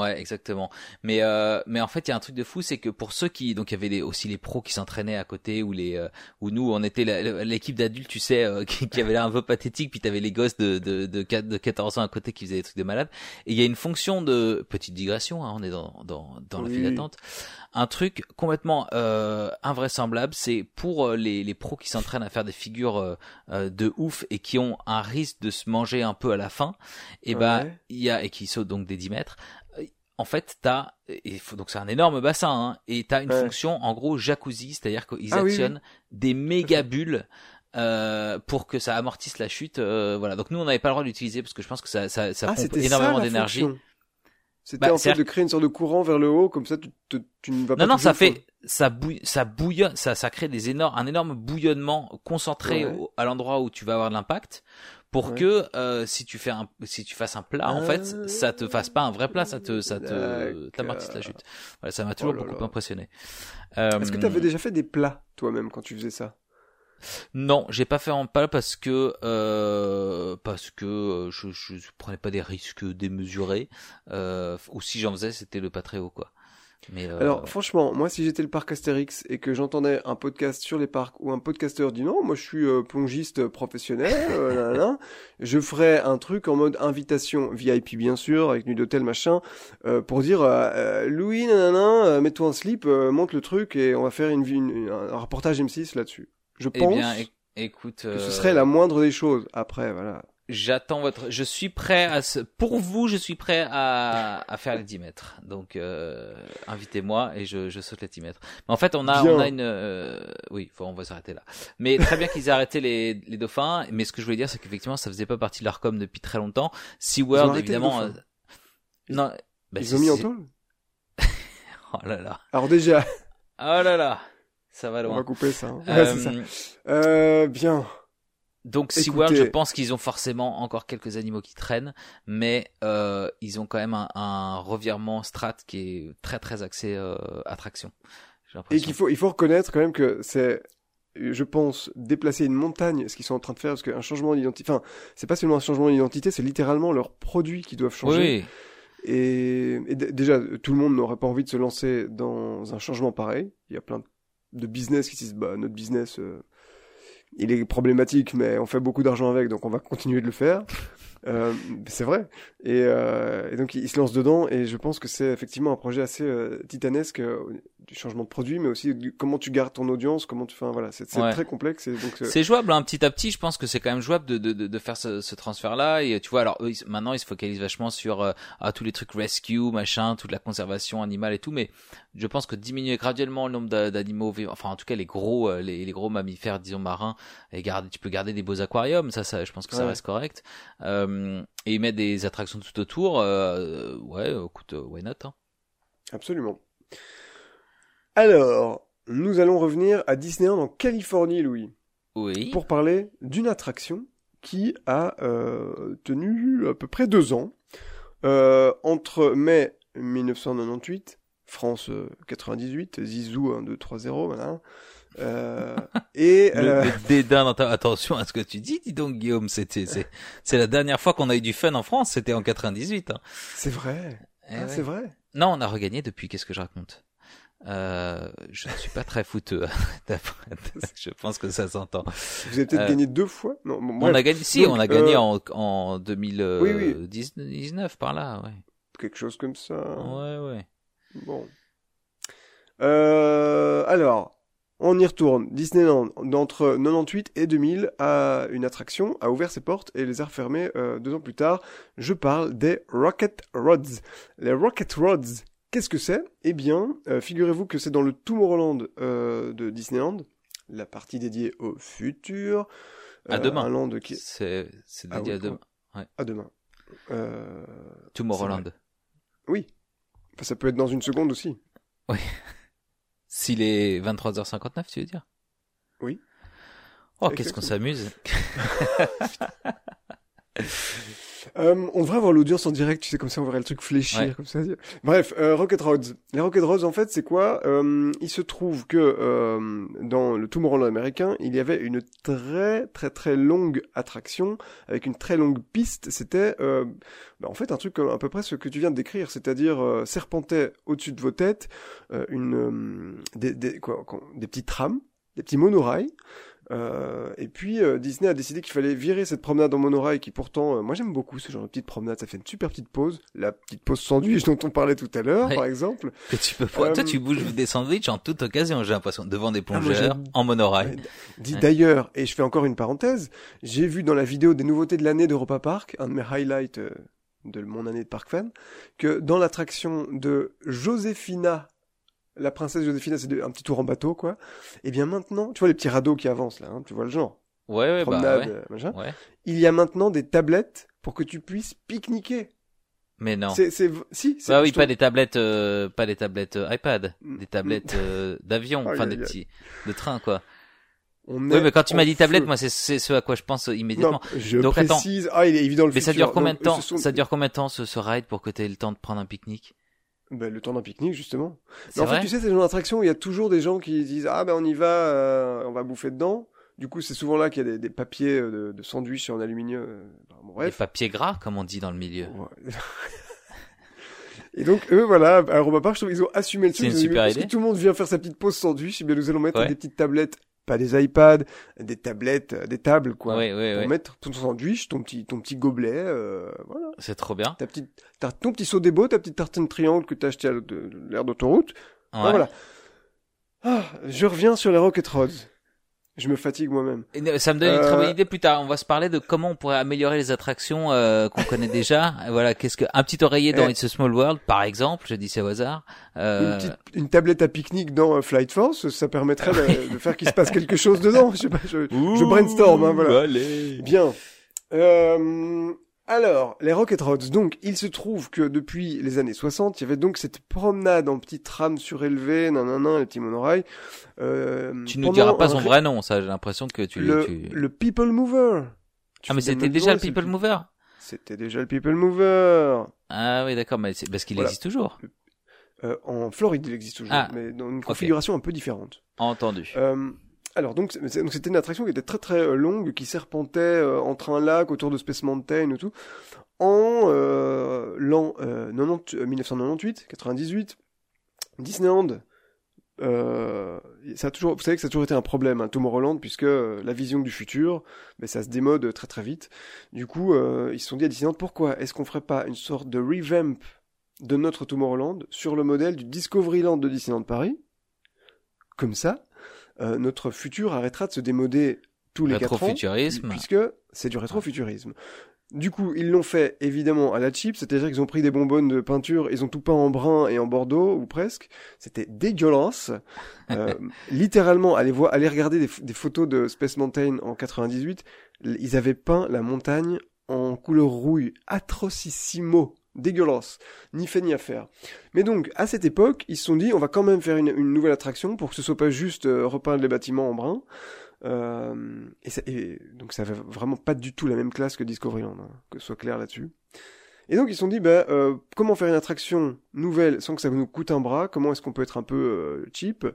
Ouais, exactement. Mais euh, mais en fait, il y a un truc de fou, c'est que pour ceux qui donc il y avait les, aussi les pros qui s'entraînaient à côté ou les euh, ou nous on était l'équipe d'adultes, tu sais, euh, <laughs> qui, qui avait l'air un peu pathétique, puis t'avais les gosses de de de, 4 de 14 ans à côté qui faisaient des trucs de malades. Et il y a une fonction de petite digression, hein, on est dans dans dans la file d'attente. Un truc complètement euh, invraisemblable, c'est pour euh, les les pros qui s'entraînent à faire des figures de ouf et qui ont un risque de se manger un peu à la fin. Et bah Ouais. il y a et qui sautent donc des 10 mètres en fait, t'as, et il faut- donc c'est un énorme bassin, hein, et t'as une Ouais. fonction, en gros, jacuzzi, c'est-à-dire qu'ils Ah oui, actionnent des méga bulles, euh, pour que ça amortisse la chute, euh, voilà. Donc nous, on n'avait pas le droit d'utiliser parce que je pense que ça, ça, ça ah, pompe énormément d'énergie. C'était Bah, en fait de créer une sorte de courant vers le haut, comme ça tu, te- tu ne vas pas Non, non, ça fait, ça bouille, ça bouillonne, ça, ça crée des énormes, un énorme bouillonnement concentré Ouais. au- à l'endroit où tu vas avoir de l'impact, pour Ouais. que euh, si tu fais un, si tu fasses un plat, en fait, ça te fasse pas un vrai plat, ça te, ça te, t'amortisse la chute. Voilà, ça m'a toujours Oh là beaucoup là. impressionné. Euh, Est-ce que tu avais déjà fait des plats toi-même quand tu faisais ça? Non, j'ai pas fait en plat parce que euh, parce que euh, je, je prenais pas des risques démesurés. Euh, ou si j'en faisais, c'était le pas très haut quoi. Mais euh, Alors franchement, moi si j'étais le parc Astérix et que j'entendais un podcast sur les parcs où un podcasteur dit non, moi je suis euh, plongiste professionnel, euh, <laughs> je ferais un truc en mode invitation VIP bien sûr, avec nuit d'hôtel machin, euh, pour dire Louis, nanana, mets-toi en slip, monte le truc et on va faire une, une- un rapportage M6 là-dessus. Je eh pense bien, éc- écoute, que ce euh, serait la moindre des choses. Après, voilà. J'attends votre. Je suis prêt à se. Pour vous, je suis prêt à, à faire les 10 mètres. Donc, euh, invitez-moi et je, je saute les 10 mètres. Mais en fait, on a, Bien. on a une. euh, Oui, faut, on va s'arrêter là. Mais très bien qu'ils aient arrêté les, les dauphins. Mais ce que je voulais dire, c'est qu'effectivement, ça faisait pas partie de leur com depuis très longtemps. SeaWorld, évidemment. euh, Non. bah, Ils ont mis en tôle <laughs> Oh là là. Alors déjà, Oh là là. Ça va on va loin. couper ça. hein. Ouais, Euh, ça. Euh, bien. Donc SeaWorld, je pense qu'ils ont forcément encore quelques animaux qui traînent, mais euh, ils ont quand même un, un revirement strat qui est très très axé euh, attraction. Et qu'il faut, il faut reconnaître quand même que c'est, je pense, déplacer une montagne, ce qu'ils sont en train de faire, parce qu'un changement d'identité, enfin, c'est pas seulement un changement d'identité, c'est littéralement leurs produits qui doivent changer. oui. Et, déjà, tout le monde n'aurait pas envie de se lancer dans un changement pareil. Il y a plein de business qui se disent, bah, notre business, euh, il est problématique, mais on fait beaucoup d'argent avec, donc on va continuer de le faire. <laughs> Euh, c'est vrai. Et, euh, et donc ils se lancent dedans, et je pense que c'est effectivement un projet assez titanesque du changement de produit, mais aussi du- comment tu gardes ton audience, comment tu fais, voilà, c'est Ouais. très complexe et donc euh, C'est jouable, hein, petit à petit. Je pense que c'est quand même jouable de, de, de, faire ce, ce transfert-là. Et tu vois, alors eux, maintenant, ils se focalisent vachement sur euh, ah, tous les trucs rescue, machin, toute la conservation animale et tout. Mais je pense que diminuer graduellement le nombre d'a- d'animaux, vivants, enfin en tout cas les gros, euh, les, les gros mammifères, disons marins, et garder, tu peux garder des beaux aquariums. Ça, ça, je pense que ça Ouais. reste correct. Euh, et mettre des attractions tout autour. Euh, ouais, écoute, why not hein. absolument. Alors, nous allons revenir à Disneyland en Californie, Louis, Oui. pour parler d'une attraction qui a euh, tenu à peu près deux ans, euh, entre mai 1998, France euh, 98, Zizou 1, 2, 3, 0, voilà, euh, et... <laughs> Le, euh, le dédain dans ta... Attention à ce que tu dis, dis donc Guillaume, c'était c'est c'est la dernière fois qu'on a eu du fun en France, c'était en 98. Hein. c'est vrai, Eh Ah, ouais. c'est vrai. Non, on a regagné depuis. Qu'est-ce que je raconte? Euh, Je ne suis pas très fouteux. <laughs> d'après- je pense que ça s'entend. Vous avez peut-être Euh, gagné deux fois. Non, bon, On a gagné, si, Donc, on a gagné euh, en en 2019 par là. Ouais, quelque chose comme ça. ouais, ouais. Bon. Alors, on y retourne. Disneyland, d'entre 98 et 2000, a une attraction, a ouvert ses portes et les a refermées deux ans plus tard. Je parle des Rocket Rods. Les Rocket Rods, qu'est-ce que c'est? Eh bien, euh, figurez-vous que c'est dans le Tomorrowland euh, de Disneyland, la partie dédiée au futur. À demain. Un land qui... C'est c'est Ah dédié oui, à demain. À demain. Euh... Tomorrowland. Oui. Enfin, ça peut être dans une seconde aussi. <laughs> S'il est 23h59, tu veux dire? Oui. Oh, qu'est-ce qu'on s'amuse <laughs> <laughs> Euh, on devrait avoir l'audience en direct, tu sais, comme ça on verrait le truc fléchir, Ouais. comme ça. Bref, euh, Rocket Rods. Les Rocket Rods, en fait, c'est quoi euh, Il se trouve que euh, dans le Tomorrowland américain, il y avait une très très très longue attraction avec une très longue piste. C'était euh, bah, en fait un truc comme à peu près ce que tu viens de décrire, c'est-à-dire euh, serpentait au-dessus de vos têtes euh, une euh, des, des, quoi, quoi, des petits trams, des petits monorails. Euh, et puis euh, Disney a décidé qu'il fallait virer cette promenade en monorail qui pourtant, euh, moi j'aime beaucoup ce genre de petite promenade, ça fait une super petite pause, la petite pause sandwich dont on parlait tout à l'heure Ouais. par exemple. que tu peux pas. Euh, Toi, tu bouges des sandwichs en toute occasion, j'ai l'impression, devant des Ah, plongeurs, en monorail. D'ailleurs, et je fais encore une parenthèse, j'ai vu dans la vidéo des nouveautés de l'année d'Europa Park, un de mes highlights euh, de mon année de park fan, que dans l'attraction de Joséphina, la princesse Joséphina, c'est un petit tour en bateau quoi. Et bien maintenant, tu vois les petits radeaux qui avancent là, hein, tu vois le genre, Ouais, ouais, bah promenade, ouais. euh, machin. Ouais. Il y a maintenant des tablettes pour que tu puisses pique-niquer. Mais non. C'est, c'est, si, c'est Bah oui, pas des tablettes, euh, pas des tablettes euh, iPad, Mm, des tablettes euh, d'avion, enfin des petits, de train quoi. On Oui, mais quand tu m'as dit tablette, feu. moi c'est c'est ce à quoi je pense immédiatement. Non, je Donc, attends. précise. Ah, il est évident le mais ça dure combien de temps sont- Ça dure combien de temps ce, ce ride pour que tu aies le temps de prendre un pique-nique? Ben, le temps d'un pique-nique, justement. Mais en fait, tu sais, c'est une attraction où il y a toujours des gens qui disent Ah, ben on y va, euh, on va bouffer dedans. Du coup, c'est souvent là qu'il y a des, des papiers euh, de, de sandwich en aluminium. euh, bon, Les bref. papiers gras, comme on dit dans le milieu. Ouais. <laughs> Et donc, eux, voilà, à Europa Park, je trouve qu'ils ont assumé le C'est truc. une super Parce idée. que tout le monde vient faire sa petite pause sandwich, eh bien, nous allons mettre Ouais. des petites tablettes, pas des iPads, des tablettes, euh, des tables, quoi. Oui, oui, pour oui. mettre ton sandwich, ton petit, ton petit gobelet, euh, voilà. C'est trop bien. Ta petite, ta- ton petit saut des beaux, ta petite tartine triangle que t'as acheté à l- de- de l'air d'autoroute. Ouais. Ah, voilà. Ah, je reviens sur les Rocket Rods. Je me fatigue moi-même. Euh, Ça me donne une très Euh, bonne idée plus tard. On va se parler de comment on pourrait améliorer les attractions euh, qu'on connaît déjà. <laughs> Voilà, qu'est-ce que un petit oreiller dans Eh. It's a Small World, par exemple. Je dis ça au hasard. Euh, Une, petite, une tablette à pique-nique dans euh, Flight Force, ça permettrait de, <laughs> de faire qu'il se passe quelque chose dedans. Je sais pas, je, je brainstorm, hein, voilà. allez. Bien. Euh, alors, les Rocket Rods. Donc, il se trouve que depuis les années 60, il y avait donc cette promenade en petite trame surélevée, nanana, les petits monorails. Euh, Tu nous diras pas son vrai nom, ça. J'ai l'impression que tu. le, tu... le People Mover. Tu Ah, mais c'était déjà le People Mover. C'était déjà le People Mover. Ah oui, d'accord, mais c'est parce qu'il Voilà. existe toujours. Euh, en Floride, il existe toujours, Ah, mais dans une configuration un peu différente. Entendu. Euh, alors donc c'était une attraction qui était très très euh, longue, qui serpentait euh, entre un lac autour de Space Mountain et tout. En euh, l'an euh, 90 euh, 1998, 98, Disneyland. Euh, ça a toujours, vous savez que ça a toujours été un problème, hein, Tomorrowland, puisque euh, la vision du futur, ben, ça se démode très très vite. Du coup, ils se sont dit à Disneyland, pourquoi est-ce qu'on ferait pas une sorte de revamp de notre Tomorrowland sur le modèle du Discoveryland de Disneyland Paris? Comme ça, euh, notre futur arrêtera de se démoder tous les quatre ans, puisque c'est du rétrofuturisme. Du coup, ils l'ont fait évidemment à la chip, c'est-à-dire qu'ils ont pris des bonbonnes de peinture, ils ont tout peint en brun et en bordeaux, ou presque. C'était dégueulasse. <laughs> Euh, littéralement, allez, voir, allez regarder des, des photos de Space Mountain en 98, ils avaient peint la montagne en couleur rouille, atrocissimo, dégueulasse, ni fait ni à faire. Mais donc, à cette époque, ils se sont dit, on va quand même faire une, nouvelle attraction pour que ce soit pas juste euh, repeindre les bâtiments en brun. Euh, et, ça- et donc ça avait vraiment pas du tout la même classe que Discoveryland, hein, que ce soit clair là-dessus. Et donc ils se sont dit, bah, euh, comment faire une attraction nouvelle sans que ça nous coûte un bras? Comment est-ce qu'on peut être un peu euh, cheap?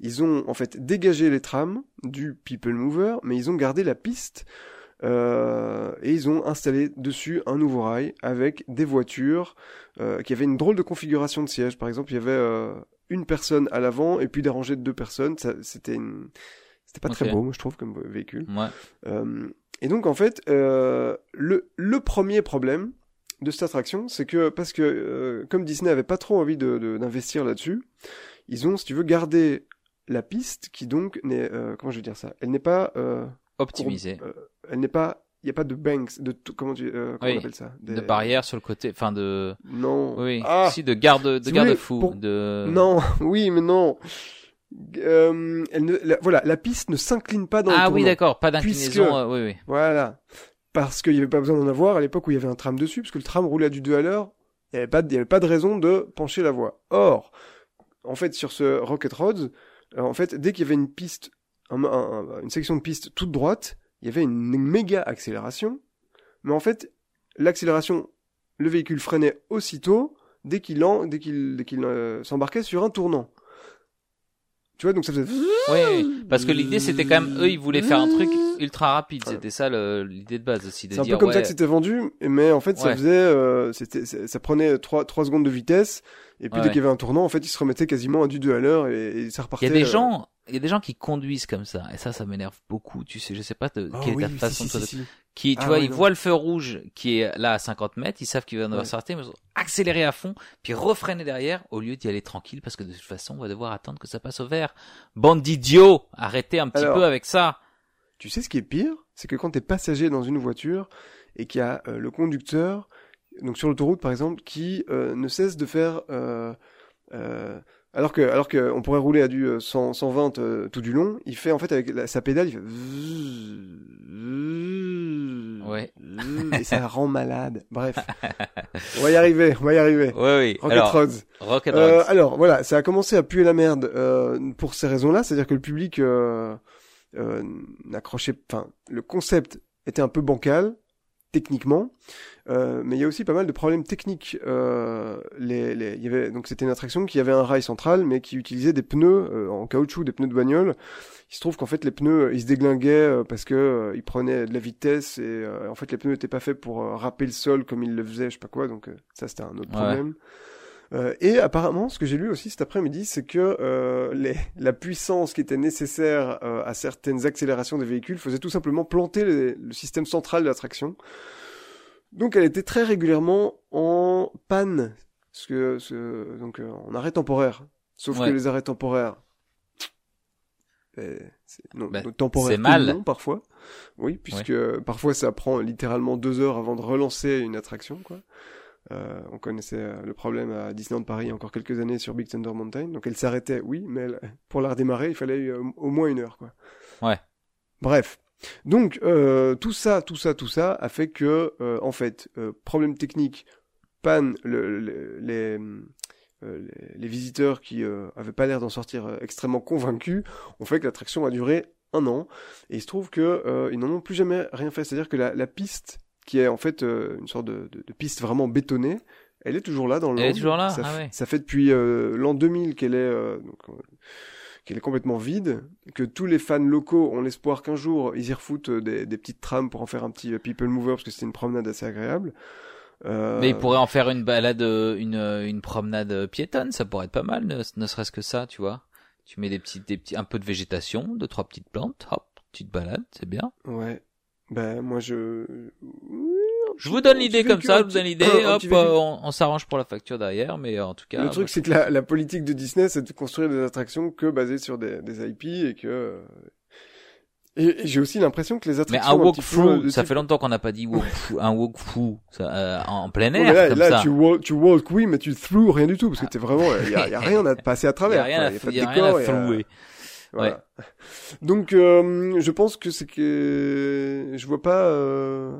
Ils ont en fait dégagé les trams du People Mover, mais ils ont gardé la piste euh, et ils ont installé dessus un nouveau rail avec des voitures euh, qui avaient une drôle de configuration de siège. Par exemple, il y avait euh, une personne à l'avant et puis des rangées de deux personnes. C'était une... C'était pas très beau, moi, je trouve, comme véhicule. Ouais. Et donc en fait, le, le premier problème de cette attraction, c'est que parce que comme Disney avait pas trop envie de- de- d'investir là-dessus, ils ont, si tu veux, gardé la piste qui donc n'est, euh, comment je vais dire ça, elle n'est pas, euh, Optimisé. courbe- euh, elle n'est pas, il y a pas de banks, de tout- comment tu, euh, comment Oui, on appelle ça, Des- De barrières sur le côté, enfin de, Non. oui, Ah, si de garde, de Si garde-fou, pour- de. non, <laughs> oui, mais non. Euh, elle ne, la- voilà, la piste ne s'incline pas dans le Ah oui, d'accord, pas Puisque- d'inclinaison, euh, oui, oui. Voilà. Parce qu'il n'y avait pas besoin d'en avoir à l'époque où il y avait un tram dessus, parce que le tram roulait à du 2 à l'heure, il n'y avait, pas de- il y avait pas de raison de pencher la voie. Or, en fait, sur ce Rocket Roads, en fait, dès qu'il y avait une piste, un- un- un- une section de piste toute droite, il y avait une méga accélération. Mais en fait, l'accélération, le véhicule freinait aussitôt dès qu'il en- dès qu'il dès qu'il euh, s'embarquait sur un tournant. Tu vois, donc ça faisait... Oui, oui. Parce que l'idée, c'était quand même, eux, ils voulaient faire un truc ultra rapide. C'était ça l'idée de base aussi, C'est un peu comme ça que c'était vendu, mais en fait, ça faisait, euh, c'était, ça prenait 3, trois secondes de vitesse, et puis dès qu'il y avait un tournant, en fait, il se remettait quasiment à du 2 à l'heure, et, et ça il repartait. y a des euh, gens, il y a des gens qui conduisent comme ça, et ça, ça m'énerve beaucoup. Tu sais, je sais pas de, oh quelle oui, est ta façon si, de si, si. qui, tu Ah vois, oui, ils non. voient le feu rouge qui est là à 50 mètres, ils savent qu'il va devoir s'arrêter, mais accélérer à fond, puis refreiner derrière, au lieu d'y aller tranquille, parce que de toute façon, on va devoir attendre que ça passe au vert. Bande d'idiots! Arrêtez un petit Alors, peu avec ça! Tu sais ce qui est pire, c'est que quand t'es passager dans une voiture, et qu'il y a euh, le conducteur, donc sur l'autoroute par exemple, qui euh, ne cesse de faire, euh, euh, alors que, alors que on pourrait rouler à du euh, 100, 120 euh, tout du long, il fait en fait avec la- sa pédale, il fait <laughs> Ouais. <laughs> et ça <laughs> rend malade. Bref, on va y arriver, on va y arriver. Oui, oui. Rocket alors, Roads. Rocket Euh, alors voilà, ça a commencé à puer la merde euh, pour ces raisons-là, c'est-à-dire que le public euh, euh, n'accrochait, enfin, le concept était un peu bancal techniquement, euh, mais il y a aussi pas mal de problèmes techniques. Euh, les, les, il y avait donc c'était une attraction qui avait un rail central, mais qui utilisait des pneus euh, en caoutchouc, des pneus de bagnole. Il se trouve qu'en fait les pneus euh, ils se déglinguaient euh, parce que euh, ils prenaient de la vitesse et euh, en fait les pneus n'étaient pas faits pour râper le sol comme ils le faisaient, je sais pas quoi. Donc euh, ça c'était un autre Ouais. problème. Euh, et apparemment, ce que j'ai lu aussi cet après-midi, c'est que euh, les, <laughs> la puissance qui était nécessaire euh, à certaines accélérations des véhicules faisait tout simplement planter les- le système central de l'attraction. Donc elle était très régulièrement en panne, ce que, ce, donc euh, en arrêt temporaire. Sauf Ouais. que les arrêts temporaires, euh, c'est- non, Ben, non, temporaires c'est tout mal. long, parfois. Oui, puisque parfois ça prend littéralement deux heures avant de relancer une attraction, quoi. Euh, on connaissait euh, le problème à Disneyland Paris il y a encore quelques années sur Big Thunder Mountain. Donc elle s'arrêtait, oui, mais elle- <laughs> pour la redémarrer, il fallait euh, au moins une heure, quoi. Ouais. Bref. Donc euh, tout ça, tout ça, tout ça a fait que, euh, en fait, problème technique, panne, le, le- les, les, les visiteurs qui avaient pas l'air d'en sortir extrêmement convaincus, ont fait que l'attraction a duré un an. Et il se trouve que ils n'en ont plus jamais rien fait. C'est-à-dire que la, la piste, qui est en fait euh, une sorte de, de, de piste vraiment bétonnée, elle est toujours là dans le Elle est toujours là Ça, Ah ouais. ça fait depuis euh, l'an 2000 qu'elle est euh, donc, qu'elle est complètement vide, que tous les fans locaux ont l'espoir qu'un jour ils y refoutent des, des petites trams pour en faire un petit people mover parce que c'était une promenade assez agréable. Euh, Mais ils pourraient en faire une balade, une, une promenade piétonne, ça pourrait être pas mal, ne, ne serait-ce que ça, tu vois. Tu mets des petits, des petits, un peu de végétation, deux, trois petites plantes, hop, tu te balades, c'est bien. Ouais. Ben moi je Je vous donne un l'idée comme ça, je vous donne l'idée, un- un hop, euh, on, on s'arrange pour la facture derrière, mais en tout cas. Le truc, c'est que la, la politique de Disney, c'est de construire des attractions que basées sur des, des IP et que. euh, Et, et j'ai aussi l'impression que les Mais attractions. un petit peu, walkthrough, de ça type- fait longtemps qu'on n'a pas dit walkthrough, un walkthrough, euh, en plein air, mais là, comme là ça. tu, walk, tu walk, oui, mais tu through rien du tout, parce que t'es vraiment, il y a, y a rien à passer à <laughs> Il y travers. a rien à, Y a y a rien décor, à Voilà. Donc, euh, je pense que c'est que je vois pas. euh,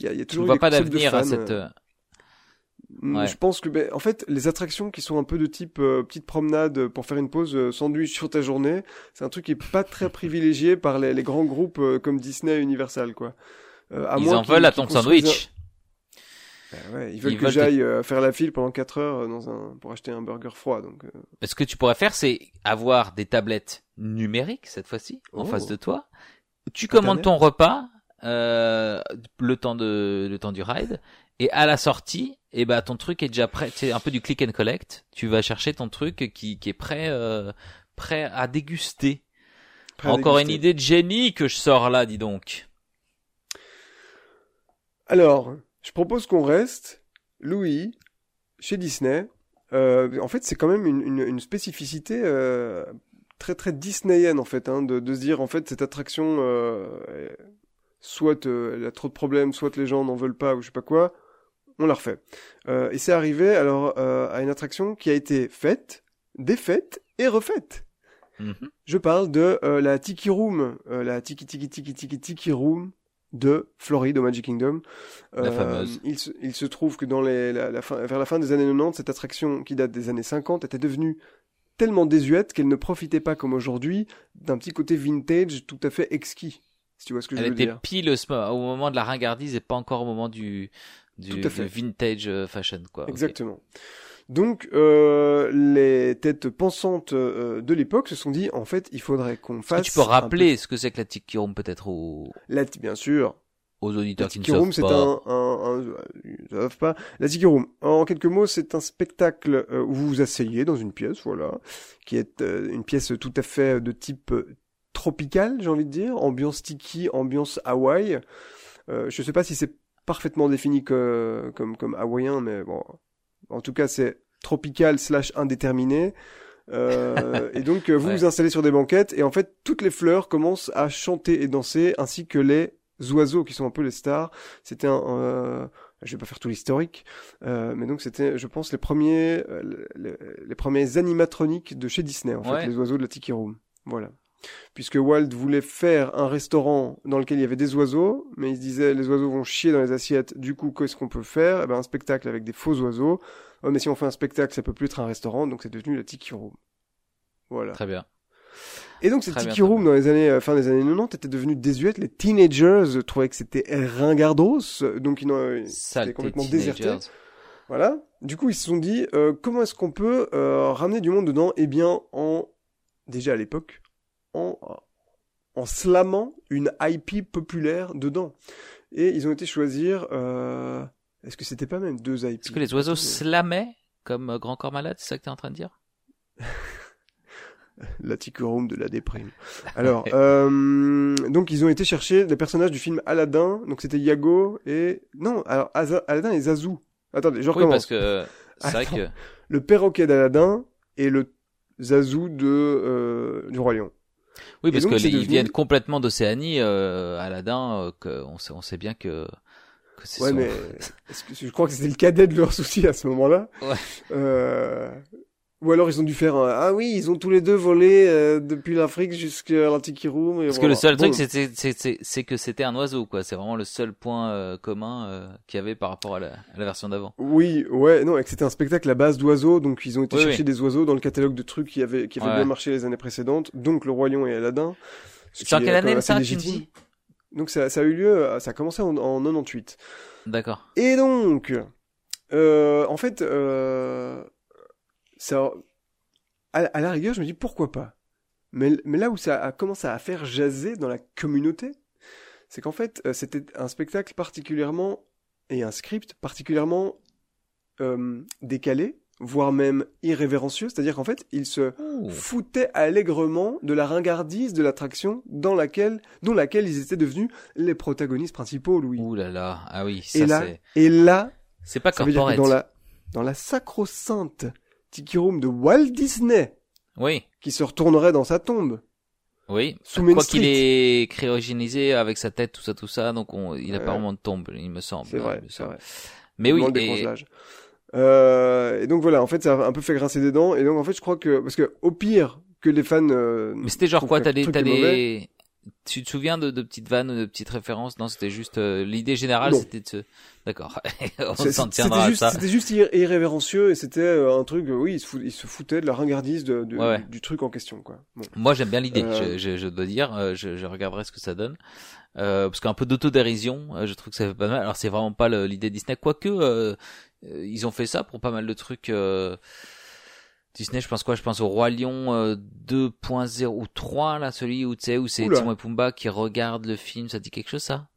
Il y a, y a toujours eu vois des pas d'avenir à cette, euh, euh, Ouais. Je pense que, ben, en fait, les attractions qui sont un peu de type euh, petite promenade pour faire une pause euh, sandwich sur ta journée, c'est un truc qui est pas très <laughs> privilégié par les, les grands groupes euh, comme Disney et Universal, quoi. Euh, à ils moins en veulent à ton sandwich. Ouais, ils veulent Ils que veulent j'aille euh, faire la file pendant 4 heures euh, dans un pour acheter un burger froid, donc. euh, Ce que tu pourrais faire, c'est avoir des tablettes numériques cette fois-ci en Oh. face de toi. Tu commandes ton repas euh, le temps de le temps du ride et à la sortie, et ben ton truc est déjà prêt. C'est un peu du click and collect. Tu vas chercher ton truc qui qui est prêt euh, prêt à déguster. prêt à Encore une idée de génie que je sors là, dis donc. Alors, je propose qu'on reste, Louis, chez Disney. Euh, en fait, c'est quand même une, une, une spécificité euh, très très disneyienne en fait, hein, de, de se dire en fait cette attraction, euh, soit elle a trop de problèmes, soit les gens n'en veulent pas ou je sais pas quoi, on la refait. Et c'est arrivé alors à une attraction qui a été faite, défaite et refaite. Mhm. Je parle de la Tiki Room, la Tiki Tiki Tiki Tiki Tiki Room de Floride au Magic Kingdom. La fameuse. Il se, il se trouve que dans les, la, la fin, vers la fin des années 90, cette attraction qui date des années 50 était devenue tellement désuète qu'elle ne profitait pas comme aujourd'hui d'un petit côté vintage tout à fait exquis. Si tu vois ce que je Elle veux était dire. pile au, sm- au moment de la ringardise et pas encore au moment du du, vintage euh, fashion quoi. Exactement. Donc, euh, les têtes pensantes euh, de l'époque se sont dit, en fait, il faudrait qu'on que fasse. tu peux rappeler ce que c'est que la Tiki Room peut-être aux, peu- La, bien sûr, aux La auditeurs qui ne Tiki Room, savent c'est pas. un, un, un, ils savent pas. La Tiki Room, en quelques mots, c'est un spectacle euh, où vous vous asseyez dans une pièce, voilà, qui est euh, une pièce tout à fait de type euh, tropical, j'ai envie de dire, ambiance tiki, ambiance Hawaï. Euh, je sais pas si c'est parfaitement défini que, comme comme hawaïen, mais bon, en tout cas, c'est tropical slash indéterminé. Euh, <laughs> et donc euh, vous Ouais. vous installez sur des banquettes et en fait toutes les fleurs commencent à chanter et danser ainsi que les oiseaux qui sont un peu les stars. C'était un, euh, je vais pas faire tout l'historique, euh, mais donc c'était, je pense, les premiers, euh, les, les premiers animatroniques de chez Disney en fait, les oiseaux de la Tiki Room. Voilà. Puisque Walt voulait faire un restaurant dans lequel il y avait des oiseaux, mais il se disait les oiseaux vont chier dans les assiettes, du coup qu'est-ce qu'on peut faire? Eh ben un spectacle avec des faux oiseaux. Oh, mais si on fait un spectacle, ça peut plus être un restaurant, donc c'est devenu la Tiki Room. Voilà. Très bien. Et donc cette Très Tiki Room dans les années euh, fin des années 90 était devenue désuète. Les teenagers trouvaient que c'était ringardos, donc ils Saleté c'était complètement teenagers. déserté. Voilà. Du coup, ils se sont dit euh, comment est-ce qu'on peut euh, ramener du monde dedans? Eh bien, en déjà à l'époque, en en slamant une IP populaire dedans. Et ils ont été choisir. Euh... Est-ce que c'était pas même deux IP Est-ce que les oiseaux slamaient comme euh, Grand Corps Malade? C'est ça que t'es en train de dire? <laughs> La Room de la déprime. <laughs> Alors, euh, donc ils ont été chercher les personnages du film Aladdin. Donc c'était Yago et non, alors Aza- Aladdin et Zazu. Attendez, je Oui, recommence. parce que c'est vrai que Le perroquet d'Aladin et le Zazu de euh, du roi lion. Oui, parce donc, que c'est les- ils devenu- viennent complètement d'Océanie. Euh, Aladdin, euh, que on sait, on sait bien que que c'est Ouais, son- mais <laughs> que je crois que c'était le cadet de leur souci à ce moment-là. Ouais. Euh, Ou alors ils ont dû faire un... ah oui ils ont tous les deux volé euh, depuis l'Afrique jusqu'à la Tiki Room. Et Parce que le seul Bon. truc, c'est- que c'était un oiseau, quoi. C'est vraiment le seul point euh, commun euh, qu'il y avait par rapport à la, à la version d'avant. Oui, ouais, non, et que c'était un spectacle à base d'oiseaux, donc ils ont été Oui, chercher oui. des oiseaux dans le catalogue de trucs qui avaient, qui avaient Ouais. bien marché les années précédentes, donc Le Roi Lion et Aladdin. ce C'est en qui est quelle année ça, tu me dis? Donc ça, ça a eu lieu, ça a commencé en, en 98. D'accord. Et donc, euh, en fait, euh, ça, à, à la rigueur, je me dis pourquoi pas. Mais, mais là où ça a commencé à faire jaser dans la communauté, c'est qu'en fait, euh, c'était un spectacle particulièrement et un script particulièrement euh, décalé voire même irrévérencieux, c'est-à-dire qu'en fait, ils se Ouh. foutaient allègrement de la ringardise de l'attraction dans laquelle, dont laquelle ils étaient devenus les protagonistes principaux, Louis. Ouh là là. Ah oui, et ça là, c'est. et là, C'est pas corporate. dans la, dans la sacro-sainte Tiki Room de Walt Disney, Oui. qui se retournerait dans sa tombe, Oui. Sous Main Quoi qu'il est cryogénisé avec sa tête, tout ça, tout ça, donc on, il a Ouais. pas vraiment de tombe, il me semble. c'est vrai, Il me c'est vrai. Mais oui. Et-. Euh, et donc voilà, en fait, ça a un peu fait grincer des dents. Et donc en fait, je crois que parce que au pire que les fans. euh, Mais c'était genre quoi T'as des, t'as des. Tu te souviens de, de petites vannes ou de petites références? Non, c'était juste euh, l'idée générale, c'était de se. D'accord. <laughs> on s'en tiendra à juste, ça. c'était juste ir- irrévérencieux et c'était euh, un truc. oui, ils se, fout- se de la ringardise de, de- Ouais, ouais. Du, truc en question, quoi. Bon. Moi, j'aime bien l'idée. Euh, Je, je, je dois dire, euh, je, je regarderai ce que ça donne. Euh, parce qu'un peu d'autodérision, je trouve que ça fait pas mal. Alors, c'est vraiment pas l'idée Disney, quoique ils ont fait ça pour pas mal de trucs. Euh, Disney, je pense quoi? Je pense au Roi Lion euh, 2.0 ou 3 là, celui où tu sais où c'est. Timon et Pumba qui regardent le film. Ça dit quelque chose ça?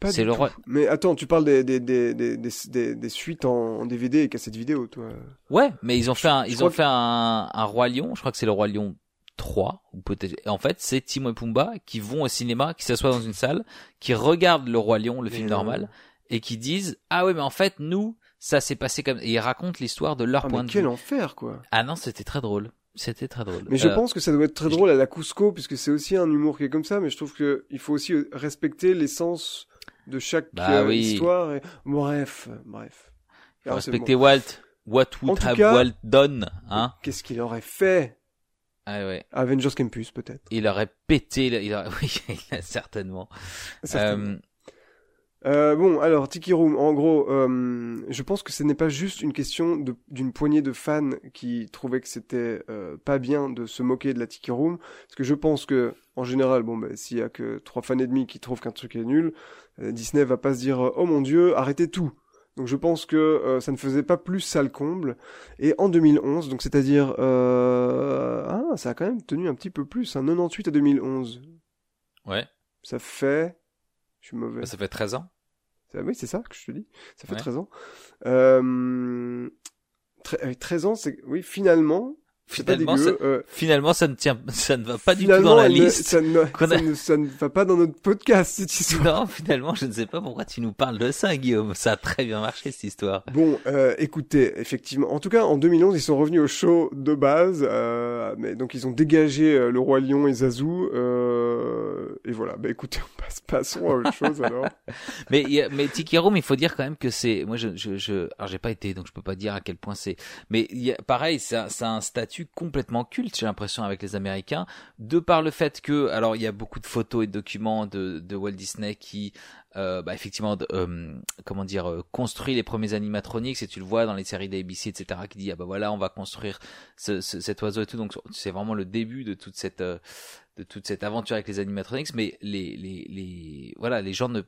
Pas C'est du le tout. roi. Mais attends, tu parles des des des des, des, des- suites en, en DVD et cassettes vidéo, toi. Ouais, mais ils ont fait un, je ils ont que- fait un, un Roi Lion. Je crois que c'est le Roi Lion 3 ou peut-être. En fait, c'est Timon et Pumba qui vont au cinéma, qui s'assoient dans une salle, qui regardent le Roi Lion, le film normal, et qui disent ah ouais mais en fait nous ça s'est passé comme et ils racontent l'histoire de leur Ah, point mais de quel vue. enfer, quoi. Ah non c'était très drôle. C'était très drôle. Mais je Euh, pense que ça doit être très drôle à la Cusco, puisque c'est aussi un humour qui est comme ça, mais je trouve que il faut aussi respecter l'essence de chaque Bah euh, oui. histoire. Et... Bref, bref. Alors, c'est respecter bon. Walt. What would have cas- Walt done, hein Qu'est-ce qu'il aurait fait? Ah ouais. Avengers Campus, peut-être. Il aurait pété. Il aurait... <laughs> Oui. Certainement. Euh, Euh, bon, alors Tiki Room, en gros, euh, je pense que ce n'est pas juste une question d'une poignée de fans qui trouvaient que c'était euh, pas bien de se moquer de la Tiki Room, parce que je pense que en général, bon, bah, s'il y a que trois fans et demi qui trouvent qu'un truc est nul, euh, Disney va pas se dire euh, oh mon dieu, arrêtez tout. Donc je pense que euh, ça ne faisait pas plus sale comble. Et en 2011, donc c'est-à-dire, euh, ah, ça a quand même tenu un petit peu plus, hein, 98 à 2011. ouais. Ça fait, je suis mauvais. Bah, ça fait 13 ans. Oui, c'est ça que je te dis. Ça fait Ouais. 13 ans. Euh, tre- avec 13 ans, c'est oui, finalement, Finalement, dégueu. ça, euh, finalement, ça ne tient, ça ne va pas du tout dans la liste. ça, ne, qu'on ça a- ne- ça ne va pas dans notre podcast cette histoire. Non, finalement, je ne sais pas pourquoi tu nous parles de ça, Guillaume. Ça a très bien marché, cette histoire. Bon, euh, écoutez, effectivement, en tout cas, en 2011, ils sont revenus au show de base, euh, mais donc ils ont dégagé euh, le roi lion et Zazu, euh, et voilà. Bah écoutez, on <laughs> passe, passons à autre chose alors. <laughs> Mais, il y a- mais Tiki Room, il faut dire quand même que c'est, moi, je, je, je, alors j'ai pas été, donc je peux pas dire à quel point c'est, mais y a, pareil, ça, ça a un statut complètement culte, j'ai l'impression, avec les Américains, de par le fait que, alors il y a beaucoup de photos et de documents de, Walt Disney qui, euh, bah, effectivement, euh, comment dire, euh, construit les premiers animatronics, et tu le vois dans les séries d'ABC, etc., qui dit, ah bah voilà, on va construire ce, ce- cet oiseau et tout, donc c'est vraiment le début de toute cette, de toute cette aventure avec les animatronics, mais les, les, les, voilà, les gens ne,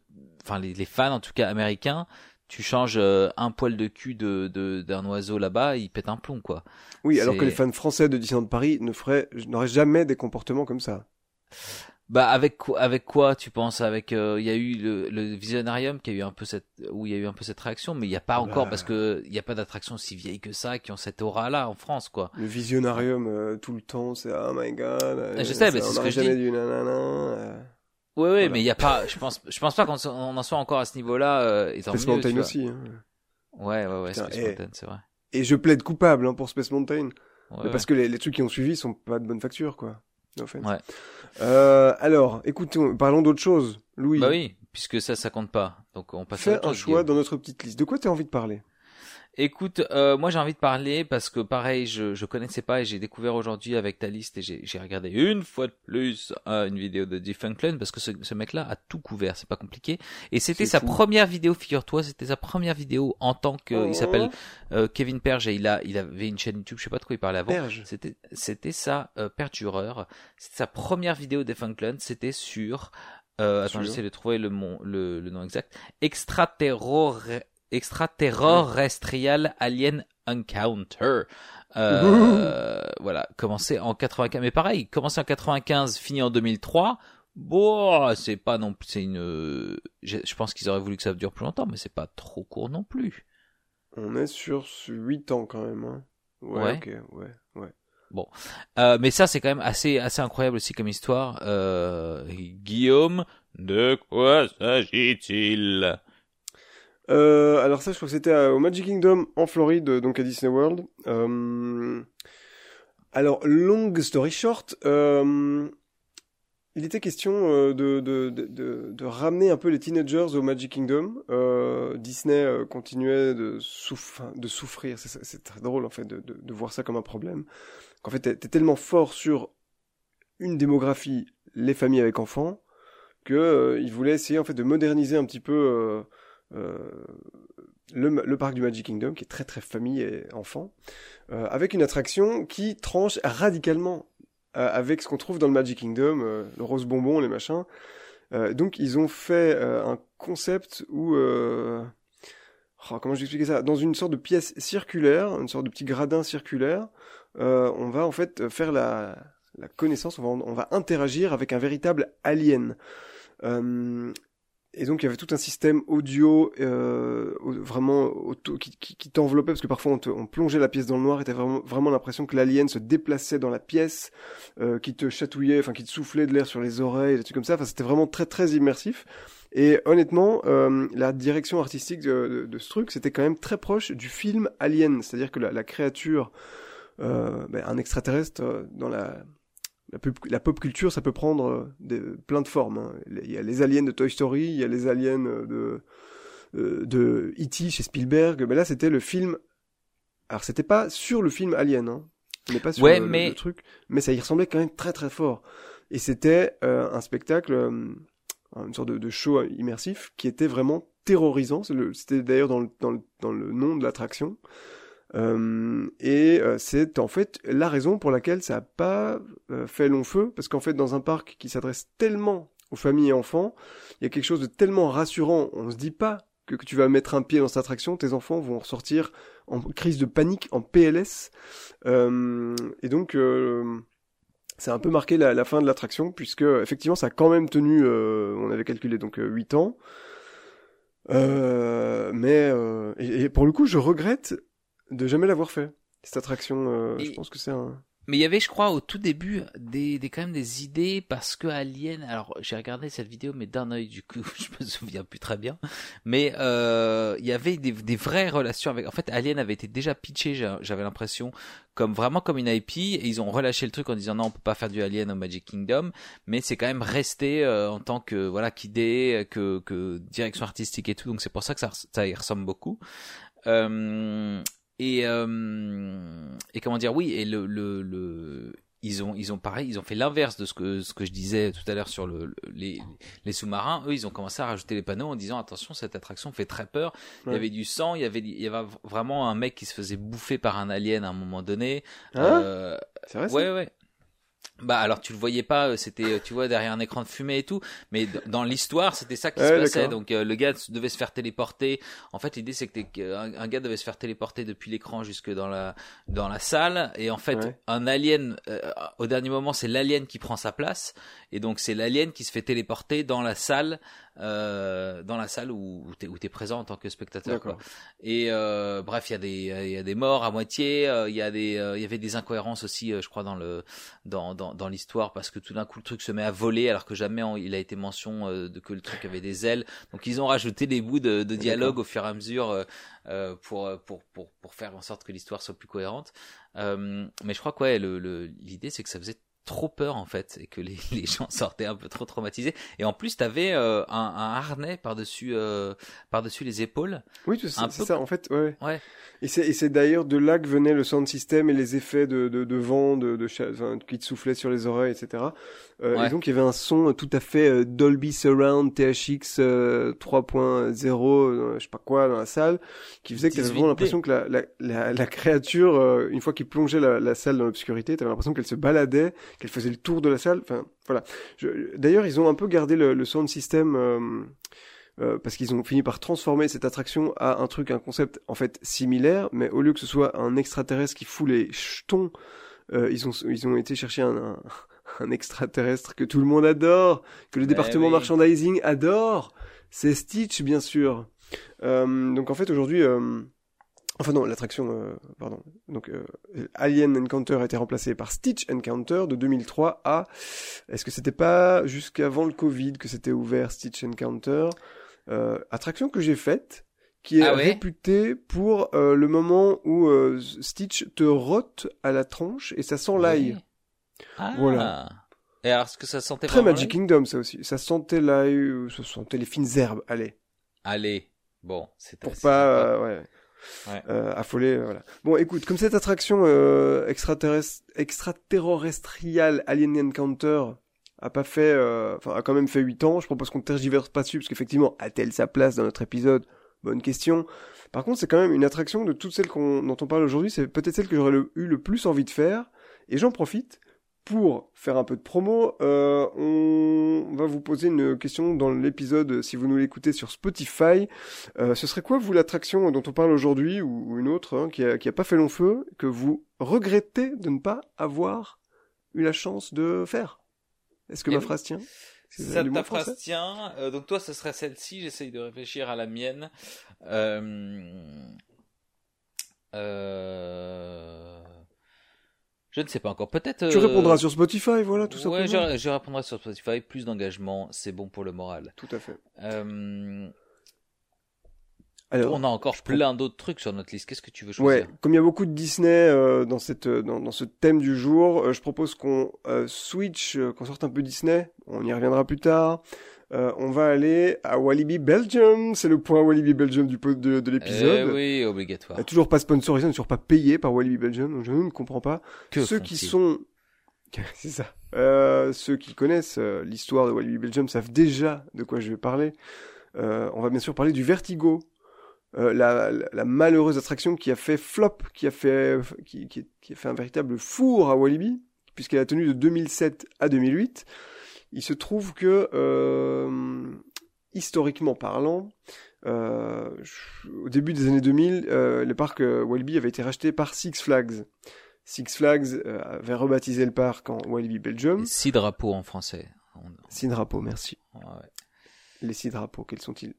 enfin, les fans, en tout cas américains, tu changes euh, un poil de cul de, de, d'un oiseau là-bas, il pète un plomb, quoi. Oui, alors que les fans français de Disneyland Paris ne feraient, n'auraient jamais des comportements comme ça. Bah, avec quoi, avec quoi, tu penses? Avec, euh, il y a eu le, le Visionarium qui a eu un peu cette, où il y a eu un peu cette réaction, mais il n'y a pas encore, Bah. parce que il n'y a pas d'attraction si vieille que ça, qui ont cette aura-là en France, quoi. Le visionarium euh, tout le temps, c'est oh my god. euh, Je sais, mais ça, c'est ce que je dis. dit nanana, euh. Ouais, ouais, Voilà. mais il y a pas, je pense, je pense pas qu'on en soit encore à ce niveau-là, euh, et tant Space mieux, Mountain aussi. hein. Ouais, ouais, ouais, Putain, Space eh. Mountain, c'est vrai. Et je plaide coupable hein, pour Space Mountain. Ouais, Mais ouais. parce que les, les trucs qui ont suivi sont pas de bonne facture, quoi. No. Ouais. Euh, alors, écoutons, parlons d'autre chose. Louis, Bah oui, puisque ça, ça compte pas. Donc on passe à fais un choix dans notre petite liste. De quoi tu as envie de parler? Écoute, euh, moi j'ai envie de parler parce que pareil, je je connaissais pas et j'ai découvert aujourd'hui avec ta liste et j'ai j'ai regardé une fois de plus euh, une vidéo de Defunctlen parce que ce, ce mec-là a tout couvert, c'est pas compliqué. Et c'était sa fou. première vidéo, figure-toi, c'était sa première vidéo en tant que, Oh. il s'appelle euh, Kevin Perge et il a il avait une chaîne YouTube, je sais pas de quoi il parlait avant. Perge. C'était c'était sa euh, pertureur, c'était sa première vidéo Defunctlen, c'était sur euh, attends, j'essaie de trouver le, mon, le, le nom exact. Extraterror, extraterrestrial alien encounter. Euh, voilà, commencé en 95. Mais pareil, commencé en 95, fini en 2003. Bon, c'est pas non plus, c'est une, je, je pense qu'ils auraient voulu que ça dure plus longtemps, mais c'est pas trop court non plus. On est sur 8 ans quand même. Hein. Ouais, Ouais. ok, ouais, ouais. Euh, mais ça, c'est quand même assez, assez incroyable aussi comme histoire. Euh, Guillaume, de quoi s'agit-il? Euh, alors ça, je crois que c'était euh, au Magic Kingdom en Floride, euh, donc à Disney World. Euh, alors, long story short, euh, il était question euh, de, ramener un peu les teenagers au Magic Kingdom. Disney continuait de, souffrir, c'est, très drôle en fait de, voir ça comme un problème. Qu'en fait, t'es, tellement fort sur une démographie, les familles avec enfants, que euh, ils voulaient essayer en fait de moderniser un petit peu le, le parc du Magic Kingdom, qui est très très famille et enfant, euh, avec une attraction qui tranche radicalement euh, avec ce qu'on trouve dans le Magic Kingdom, euh, le rose bonbon, les machins. Euh, donc ils ont fait euh, un concept où... euh, oh, comment je vais expliquer ça? Dans une sorte de pièce circulaire, une sorte de petit gradin circulaire, euh, on va en fait faire la, la connaissance, on va, on va interagir avec un véritable alien. Euh, et donc il y avait tout un système audio euh, vraiment qui, t'enveloppait parce que parfois on, plongeait la pièce dans le noir et t'avais vraiment, vraiment l'impression que l'alien se déplaçait dans la pièce, euh, qui te chatouillait, enfin qui te soufflait de l'air sur les oreilles, des trucs comme ça. Enfin c'était vraiment très très immersif. Et honnêtement, euh, la direction artistique de, ce truc, c'était quand même très proche du film Alien, c'est-à-dire que la, créature, ben, un extraterrestre euh, dans la la pop, la pop culture, ça peut prendre euh, des, plein de formes. hein. Il y a les aliens de Toy Story, il y a les aliens euh, de euh, de E.T. chez Spielberg. Mais là, c'était le film. Alors, c'était pas sur le film Alien, hein. N'est pas sur Ouais, le, mais- le truc, mais ça y ressemblait quand même très très fort. Et c'était euh, un spectacle, euh, une sorte de, de show immersif qui était vraiment terrorisant. C'était d'ailleurs dans le, dans, le, dans le nom de l'attraction. Euh, et euh, c'est en fait la raison pour laquelle ça n'a pas euh, fait long feu, parce qu'en fait dans un parc qui s'adresse tellement aux familles et enfants, il y a quelque chose de tellement rassurant. On se dit pas que, tu vas mettre un pied dans cette attraction, tes enfants vont ressortir en crise de panique, en PLS. Euh, et donc euh, ça a un peu marqué la, fin de l'attraction, puisque effectivement ça a quand même tenu, euh, on avait calculé donc euh, 8 ans. Euh, mais euh, et, et pour le coup, je regrette de jamais l'avoir fait. Cette attraction, euh, Et- je pense que c'est un. Mais il y avait, je crois, au tout début, des, des quand même des idées parce que Alien. Alors, j'ai regardé cette vidéo, mais d'un œil, du coup, <laughs> je me souviens plus très bien. Mais euh, il y avait des, des vraies relations avec. En fait, Alien avait été déjà pitché, j'a- j'avais l'impression, comme vraiment comme une IP, et ils ont relâché le truc en disant non, on peut pas faire du Alien au Magic Kingdom, mais c'est quand même resté euh, en tant que voilà qu'idée, que que direction artistique et tout. Donc c'est pour ça que ça, ça y ressemble beaucoup. Euh, et euh, et comment dire oui et le le, le ils ont ils ont pareil ils ont fait l'inverse de ce que ce que je disais tout à l'heure sur le, le- les les sous-marins. Eux ils ont commencé à rajouter les panneaux en disant attention cette attraction fait très peur. Il y avait du sang il y avait il y avait vraiment un mec qui se faisait bouffer par un alien à un moment donné. Hein? Euh, C'est vrai ça? ouais ouais bah alors tu le voyais pas, euh, c'était euh, tu vois derrière un écran de fumée et tout, mais dans l'histoire c'était ça qui Ouais, se passait. Donc euh, le gars devait se faire téléporter. En fait l'idée c'est que qu'un un gars devait se faire téléporter depuis l'écran jusque dans la dans la salle et en fait Ouais. un alien euh, au dernier moment c'est l'alien qui prend sa place et donc c'est l'alien qui se fait téléporter dans la salle euh, dans la salle où où t'es où t'es présent en tant que spectateur. quoi. Et euh, bref, il y a des il y a des morts à moitié, il y a des il y avait des incohérences aussi je crois dans le dans dans, dans l'histoire parce que tout d'un coup le truc se met à voler alors que jamais on- il a été mention euh, de que le truc avait des ailes. Donc ils ont rajouté des bouts de, de dialogue au fur et à mesure euh, euh, pour pour pour pour faire en sorte que l'histoire soit plus cohérente. Mais je crois que ouais, le le- l'idée c'est que ça faisait trop peur en fait et que les, <laughs> les gens sortaient un peu trop traumatisés et en plus t'avais euh, un, un harnais par dessus euh, par dessus les épaules Oui, c'est peu ça, en fait, ouais. Ouais. Et c'est, et c'est d'ailleurs de là que venait le sound system et les effets de, de, de vent, de, de cha- enfin, qui te soufflaient sur les oreilles, etc. Euh, Ouais. Et donc, il y avait un son tout à fait euh, Dolby Surround THX euh, 3.0, euh, je sais pas quoi, dans la salle, qui faisait que tu avais 18D. vraiment l'impression que la, la, la, la créature, euh, une fois qu'il plongeait la, la salle dans l'obscurité, tu avais l'impression qu'elle se baladait, qu'elle faisait le tour de la salle. Enfin, voilà. D'ailleurs, ils ont un peu gardé le, le sound system... euh, euh, parce qu'ils ont fini par transformer cette attraction à un truc, un concept en fait similaire, mais au lieu que ce soit un extraterrestre qui fout les jetons, euh, ils ont ils ont été chercher un, un, <laughs> un extraterrestre que tout le monde adore, que le Mais département oui. merchandising adore, c'est Stitch bien sûr. Euh, donc en fait aujourd'hui, euh, Enfin non, l'attraction, euh, pardon. Donc euh, Alien Encounter a été remplacé par Stitch Encounter de 2003 à. Est-ce que c'était pas jusqu'avant le Covid que c'était ouvert Stitch Encounter? Euh, Attraction que j'ai faite, qui est Ah ouais? réputée pour euh, le moment où euh, Stitch te rote à la tronche et ça sent l'ail. Oui. Ah. Voilà. Et alors, est-ce que ça sentait Très Magic Kingdom ça aussi. Ça sentait l'ail, ça sentait les fines herbes. Allez, Allez. Bon, c'est pour pas, euh, ouais. Euh, affolé, euh, voilà. Bon, écoute, comme cette attraction euh, extraterrestre, extraterrestriale Alien Encounter a pas fait, euh, enfin a quand même fait 8 ans, je propose qu'on tergiverse pas dessus parce qu'effectivement, a-t-elle sa place dans notre épisode? Bonne question. Par contre, c'est quand même une attraction de toutes celles dont on parle aujourd'hui, c'est peut-être celle que j'aurais eu le plus envie de faire, et j'en profite pour faire un peu de promo. Euh, on va vous poser une question dans l'épisode, si vous nous l'écoutez sur Spotify. Euh, ce serait quoi, vous, l'attraction dont on parle aujourd'hui, ou, ou une autre, hein, qui, a, qui a pas fait long feu, que vous regrettez de ne pas avoir eu la chance de faire? Est-ce que Eh ma oui. phrase tient? Ça, ta phrase tient. Euh, donc toi, ce serait celle-ci. J'essaye de réfléchir à la mienne. Euh... Euh... Je ne sais pas encore. Peut-être. Tu euh, répondras sur Spotify, voilà, tout ouais, simplement. je, je répondrai sur Spotify. Plus d'engagement, c'est bon pour le moral. Tout à fait. Euh... Alors, On a encore plein d'autres trucs sur notre liste. Qu'est-ce que tu veux Ouais, choisir? comme il y a beaucoup de Disney euh, dans cette dans, dans ce thème du jour, euh, je propose qu'on euh, switch, qu'on sorte un peu Disney. On y reviendra plus tard. Euh, on va aller à Walibi Belgium. C'est le point Walibi Belgium du de, de l'épisode. Eh oui, obligatoire. Euh, toujours pas sponsorisé, toujours pas payé par Walibi Belgium. Donc je ne comprends pas. Que ceux qui sont <laughs> c'est ça. Euh, ceux qui connaissent euh, l'histoire de Walibi Belgium savent déjà de quoi je vais parler. Euh, on va bien sûr parler du Vertigo, la, la, la malheureuse attraction qui a fait flop, qui a fait qui, qui, qui a fait un véritable four à Walibi, puisqu'elle a tenu de 2007 à 2008. Il se trouve que euh, historiquement parlant, euh, au début des années 2000, euh, le parc Walibi avait été racheté par Six Flags. Six Flags avait rebaptisé le parc en Walibi Belgium. Six drapeaux en français. Six drapeaux, merci. ouais. Les six drapeaux, quels sont-ils?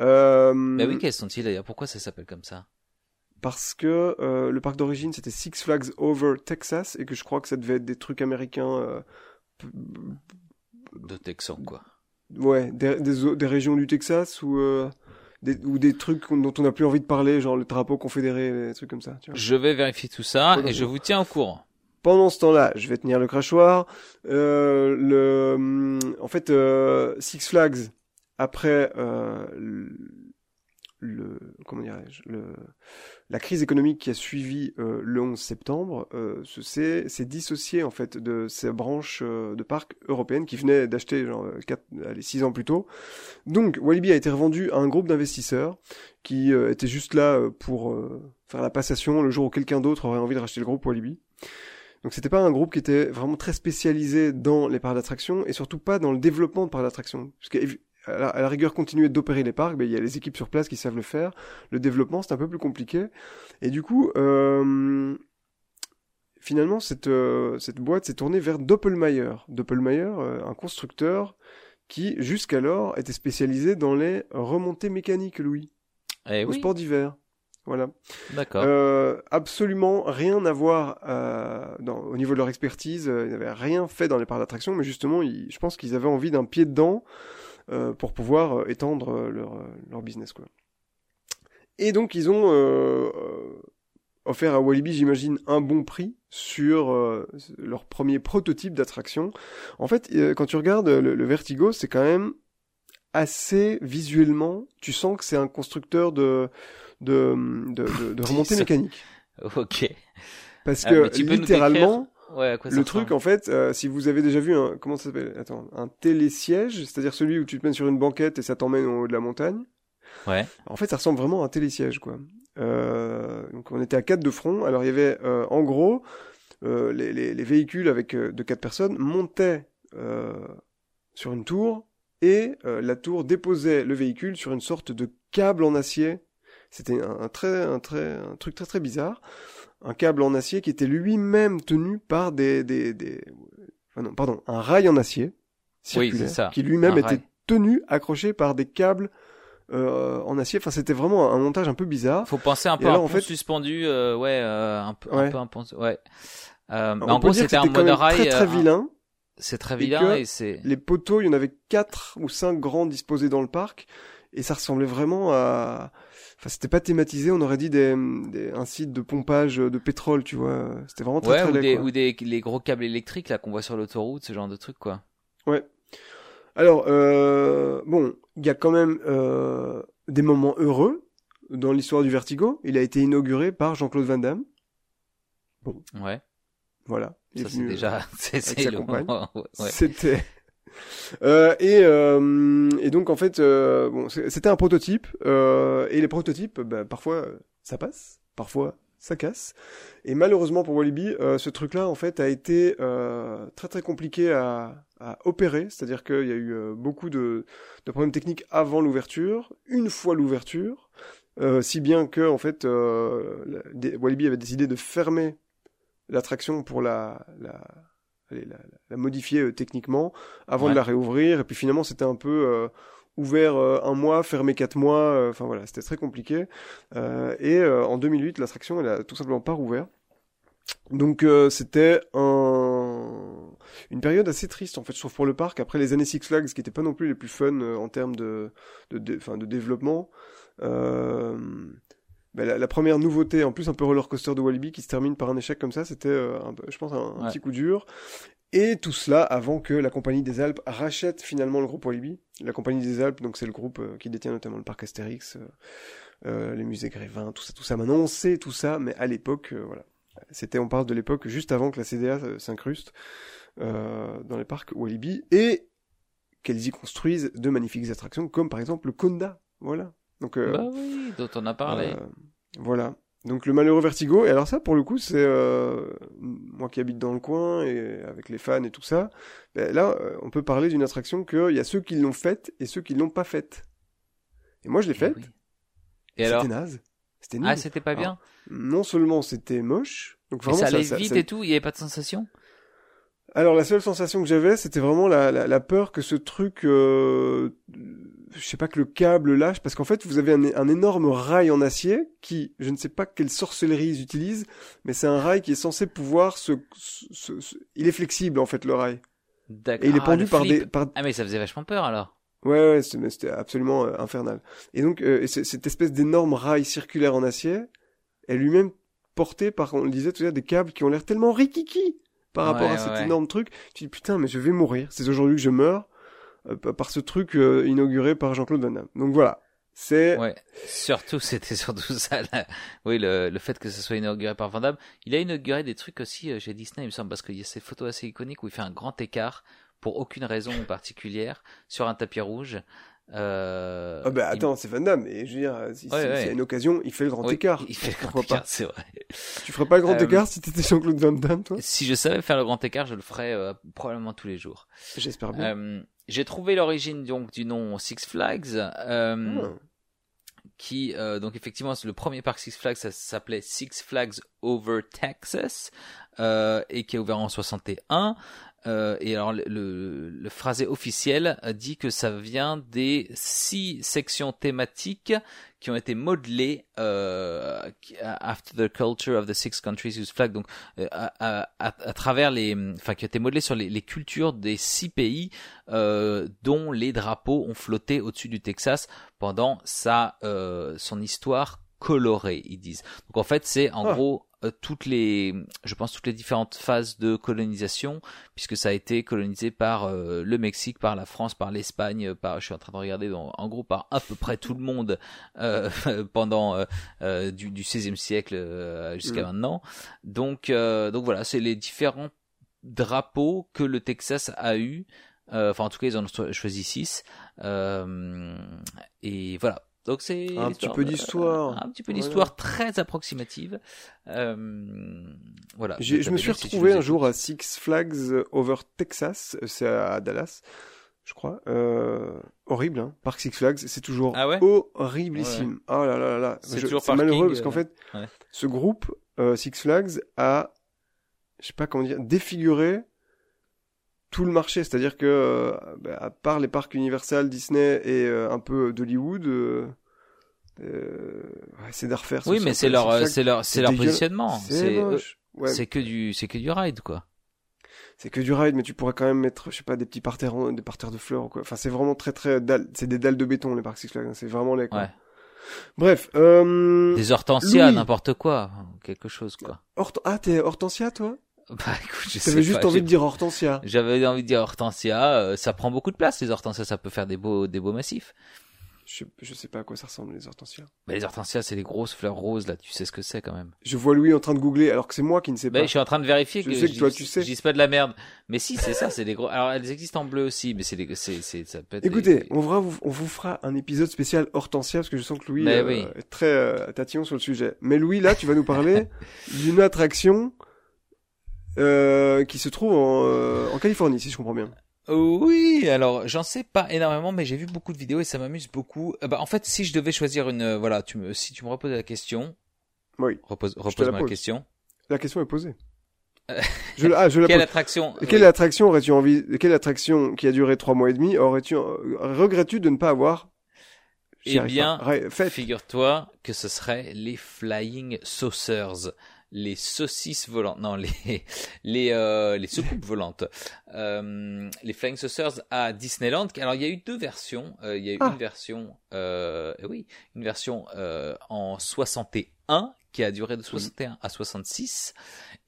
Euh, Mais oui, quels sont-ils d'ailleurs? Pourquoi ça s'appelle comme ça? Parce que euh, le parc d'origine c'était Six Flags Over Texas et que je crois que ça devait être des trucs américains, euh, De Texan, quoi. ouais, des, des, régions du Texas ou euh, des, ou des trucs dont on n'a plus envie de parler, genre le drapeau confédéré, des trucs comme ça. Tu vois. Je vais vérifier tout ça et je vous tiens au courant. Pendant ce temps-là, je vais tenir le crachoir. Euh, le, en fait, euh, Six Flags, après le, comment dirais-je, la crise économique qui a suivi euh, le 11 septembre, euh, se- s'est s'est dissocié en fait de ces branches euh, de parcs européennes qui venaient d'acheter genre euh, quatre, allez, six ans plus tôt. Donc Walibi a été revendu à un groupe d'investisseurs qui euh, étaient juste là euh, pour euh, faire la passation le jour où quelqu'un d'autre aurait envie de racheter le groupe Walibi. Donc c'était pas un groupe qui était vraiment très spécialisé dans les parcs d'attraction et surtout pas dans le développement de parcs d'attraction. Parce la, à la rigueur, continuer d'opérer les parcs, ben, il y a les équipes sur place qui savent le faire. Le développement, c'est un peu plus compliqué. Et du coup, euh, finalement, cette, euh, cette boîte s'est tournée vers Doppelmayr. Doppelmayr, euh, un constructeur qui, jusqu'alors, était spécialisé dans les remontées mécaniques, Louis, Eh au oui, sport d'hiver. Voilà. d'accord. Euh, absolument rien à voir euh, dans, au niveau de leur expertise. euh, Ils n'avaient rien fait dans les parcs d'attraction, mais justement, ils- je pense qu'ils avaient envie d'un pied dedans pour pouvoir euh, étendre euh, leur, euh, leur business. Quoi. Et donc, ils ont euh, euh, offert à Walibi, j'imagine, un bon prix sur euh, leur premier prototype d'attraction. En fait, euh, quand tu regardes le, le Vertigo, c'est quand même assez visuellement, tu sens que c'est un constructeur de de, de, de, de remontée mécanique. Ok. Parce Ah, que littéralement, Ouais, à quoi ça le truc en fait, euh, si vous avez déjà vu un comment ça s'appelle? Attends, un télésiège, c'est-à-dire celui où tu te mets sur une banquette et ça t'emmène en haut de la montagne. Ouais. En fait, ça ressemble vraiment à un télésiège, quoi. Euh, donc on était à quatre de front. Alors il y avait, euh, en gros, euh, les, les, les véhicules avec euh, de quatre personnes montaient euh, sur une tour et euh, la tour déposait le véhicule sur une sorte de câble en acier. C'était un, un très, un très, un truc très très bizarre. Un câble en acier qui était lui-même tenu par des, des, des, enfin non, pardon, un rail en acier Oui, circulaire c'est ça. qui lui-même était rail. tenu, accroché par des câbles euh, en acier. Enfin, c'était vraiment un montage un peu bizarre. Faut penser un peu à un en fait... suspendu, euh, ouais, euh, un peu, un peu un pont, ouais. Euh, mais en gros, c'était un monorail très très vilain. C'est très vilain et, c'est. Les poteaux, il y en avait quatre ou cinq grands disposés dans le parc et ça ressemblait vraiment à. Enfin, c'était pas thématisé, on aurait dit des, des, un site de pompage de pétrole, tu vois. C'était vraiment très ouais, très ou, des, ou des les gros câbles électriques là qu'on voit sur l'autoroute, ce genre de truc quoi. Ouais. Alors euh, bon, il y a quand même euh, des moments heureux dans l'histoire du Vertigo. Il a été inauguré par Jean-Claude Van Damme. Bon. Ouais. Voilà. Ça c'est déjà <laughs> c'est moment. Ouais. C'était euh, et, euh, et donc en fait, euh, c'était un prototype et les prototypes, bah, parfois ça passe, parfois ça casse. Et malheureusement pour Walibi, ce truc-là en fait a été très très compliqué à, opérer, c'est-à-dire qu'il y a eu beaucoup de, problèmes techniques avant l'ouverture, une fois l'ouverture, si bien que en fait Walibi avait décidé de fermer l'attraction pour la la, la, modifier euh, techniquement avant de la réouvrir. Et puis finalement, c'était un peu euh, ouvert euh, un mois, fermé quatre mois. Enfin voilà, c'était très compliqué. et en 2008, l'attraction, elle a tout simplement pas rouvert. Donc c'était un... une période assez triste en fait, sauf pour le parc. Après les années Six Flags, qui n'étaient pas non plus les plus fun en termes de de, de, de développement. Euh, bah, la, première nouveauté, en plus un peu roller coaster de Walibi, qui se termine par un échec comme ça, c'était, euh, je pense, un, petit coup dur. Et tout cela avant que la Compagnie des Alpes rachète finalement le groupe Walibi. La Compagnie des Alpes, donc c'est le groupe euh, qui détient notamment le parc Astérix, euh, les musées Grévin, tout ça, tout ça. Maintenant on sait tout ça, mais à l'époque, voilà, c'était, on parle de l'époque juste avant que la CDA s'incruste dans les parcs Walibi et qu'elles y construisent de magnifiques attractions, comme par exemple le Conda. Voilà, donc, euh, bah oui, dont on a parlé. Euh, voilà. Donc le malheureux Vertigo. Et alors ça, pour le coup, c'est euh, moi qui habite dans le coin et avec les fans et tout ça. Ben là, on peut parler d'une attraction qu'il y a ceux qui l'ont faite et ceux qui l'ont pas faite. Et moi, je l'ai eh faite. Et alors C'était naze. C'était Ah, c'était pas bien? non seulement c'était moche, donc vraiment ça allait vite et tout. Il y avait pas de sensation? Alors la seule sensation que j'avais, c'était vraiment la, la, la, peur que ce truc, euh, je sais pas que le câble lâche, parce qu'en fait vous avez un, un, énorme rail en acier qui, je ne sais pas quelle sorcellerie ils utilisent, mais c'est un rail qui est censé pouvoir se, il est flexible en fait le rail. D'accord. Et il est pendu ah, par des, par... Ah mais ça faisait vachement peur alors. Ouais, ouais, c'était absolument euh, infernal. Et donc euh, cette espèce d'énorme rail circulaire en acier est lui-même porté par, on le disait tout à l'heure, des câbles qui ont l'air tellement rikiki par rapport à cet énorme truc. Tu dis putain, mais je vais mourir. C'est aujourd'hui que je meurs euh, par ce truc euh, inauguré par Jean-Claude Van Damme. Donc voilà. C'est ouais. Surtout, <laughs> c'était surtout ça. Oui, le, le fait que ce soit inauguré par Van Damme. Il a inauguré des trucs aussi euh, chez Disney, il me semble, parce qu'il y a ces photos assez iconiques où il fait un grand écart pour aucune raison particulière sur un tapis rouge. Euh, ah bah attends, c'est Van Damme. Et je veux dire, si, c'est une occasion, il fait le grand écart. Il fait le grand écart, <laughs> c'est vrai. Tu ferais pas le grand euh, écart si t'étais Jean-Claude Van Damme, toi? Si je savais faire le grand écart, je le ferais euh, probablement tous les jours. J'espère bien. Euh, j'ai trouvé l'origine donc du nom Six Flags. Ah. Qui donc effectivement c'est le premier parc Six Flags ça s'appelait Six Flags Over Texas et qui a ouvert en 61 euh, et alors le, le, phrasé officiel dit que ça vient des six sections thématiques qui ont été modelées euh, after the culture of the six countries whose flag, donc euh, à, à, à, travers les, enfin qui ont été modelées sur les, les cultures des six pays euh, dont les drapeaux ont flotté au-dessus du Texas pendant sa son histoire colorée, ils disent. Donc en fait, c'est en ah. gros euh, toutes les, je pense toutes les différentes phases de colonisation, puisque ça a été colonisé par euh, le Mexique, par la France, par l'Espagne, par, je suis en train de regarder, en gros par à peu près tout le monde euh, <laughs> pendant euh, du, du 16e siècle jusqu'à mm. maintenant. Donc, donc voilà, c'est les différents drapeaux que le Texas a eu. Enfin, en tout cas, ils en ont choisi six. et voilà. Donc c'est un petit peu d'histoire, un petit peu d'histoire très approximative. Euh, voilà. Je me suis retrouvé un jour à Six Flags Over Texas, c'est à Dallas, je crois. Euh, horrible, hein. Parc Six Flags, c'est toujours ah ouais? horriblissime. Oh là là là là. C'est toujours malheureux parce qu'en fait, euh, ce groupe euh, Six Flags a, je sais pas comment dire, défiguré tout le marché. C'est-à-dire que, euh, bah, à part les parcs Universal, Disney et euh, un peu d'Hollywood, euh, ouais, c'est refaire. Oui, mais c'est leur, c'est leur, c'est leur positionnement. C'est. Ouais, que du, c'est que du ride, quoi. c'est que du ride, mais tu pourrais quand même mettre, je sais pas, des petits parterres, des parterres de fleurs quoi. Enfin, c'est vraiment très très. C'est des dalles de béton les parcs Six Flags. hein. C'est vraiment laid. Quoi. Ouais. Bref, euh, Des hortensias, n'importe quoi. Quelque chose, quoi. Hort- ah t'es Hortensia toi? <laughs> Bah, écoute, je T'avais juste pas, envie de dire Hortensia. J'avais envie de dire hortensia, euh, ça prend beaucoup de place les hortensias, ça peut faire des beaux des beaux massifs. Je, je sais pas à quoi ça ressemble les Hortensias. Mais les hortensias, c'est les grosses fleurs roses là, tu sais ce que c'est quand même. Je vois Louis en train de googler alors que c'est moi qui ne sais Bah, pas. je suis en train de vérifier Je que, sais que je toi, tu sais. Je dis pas de la merde. Mais si, c'est ça, c'est des gros. Alors elles existent en bleu aussi, mais c'est des c'est c'est ça peut être des- Écoutez, on, verra, on vous fera un épisode spécial Hortensia parce que je sens que Louis euh, oui. est très euh, tatillon sur le sujet. Mais Louis, là, tu vas nous parler <laughs> d'une attraction euh, qui se trouve en, euh, en Californie, si je comprends bien. Oui, alors j'en sais pas énormément, mais j'ai vu beaucoup de vidéos et ça m'amuse beaucoup. Euh, bah, en fait, si je devais choisir une, voilà, tu me, si tu me reposes la question, Oui, repose, te la repose-moi la question. la question est posée. <laughs> Je, ah, je la Quelle pose. attraction Quelle oui. attraction aurais-tu envie Quelle attraction qui a duré trois mois et demi aurais-tu regrettes-tu de ne pas avoir Eh arrive bien. Figure-toi que ce serait les Flying Saucers, les saucisses volantes, non les <laughs> les euh, les soucoupes volantes, euh, les Flying Saucers à Disneyland. Alors il y a eu deux versions. Euh, il y a eu Ah. une version, euh, oui, une version euh, en 61 qui a duré de 61 à 66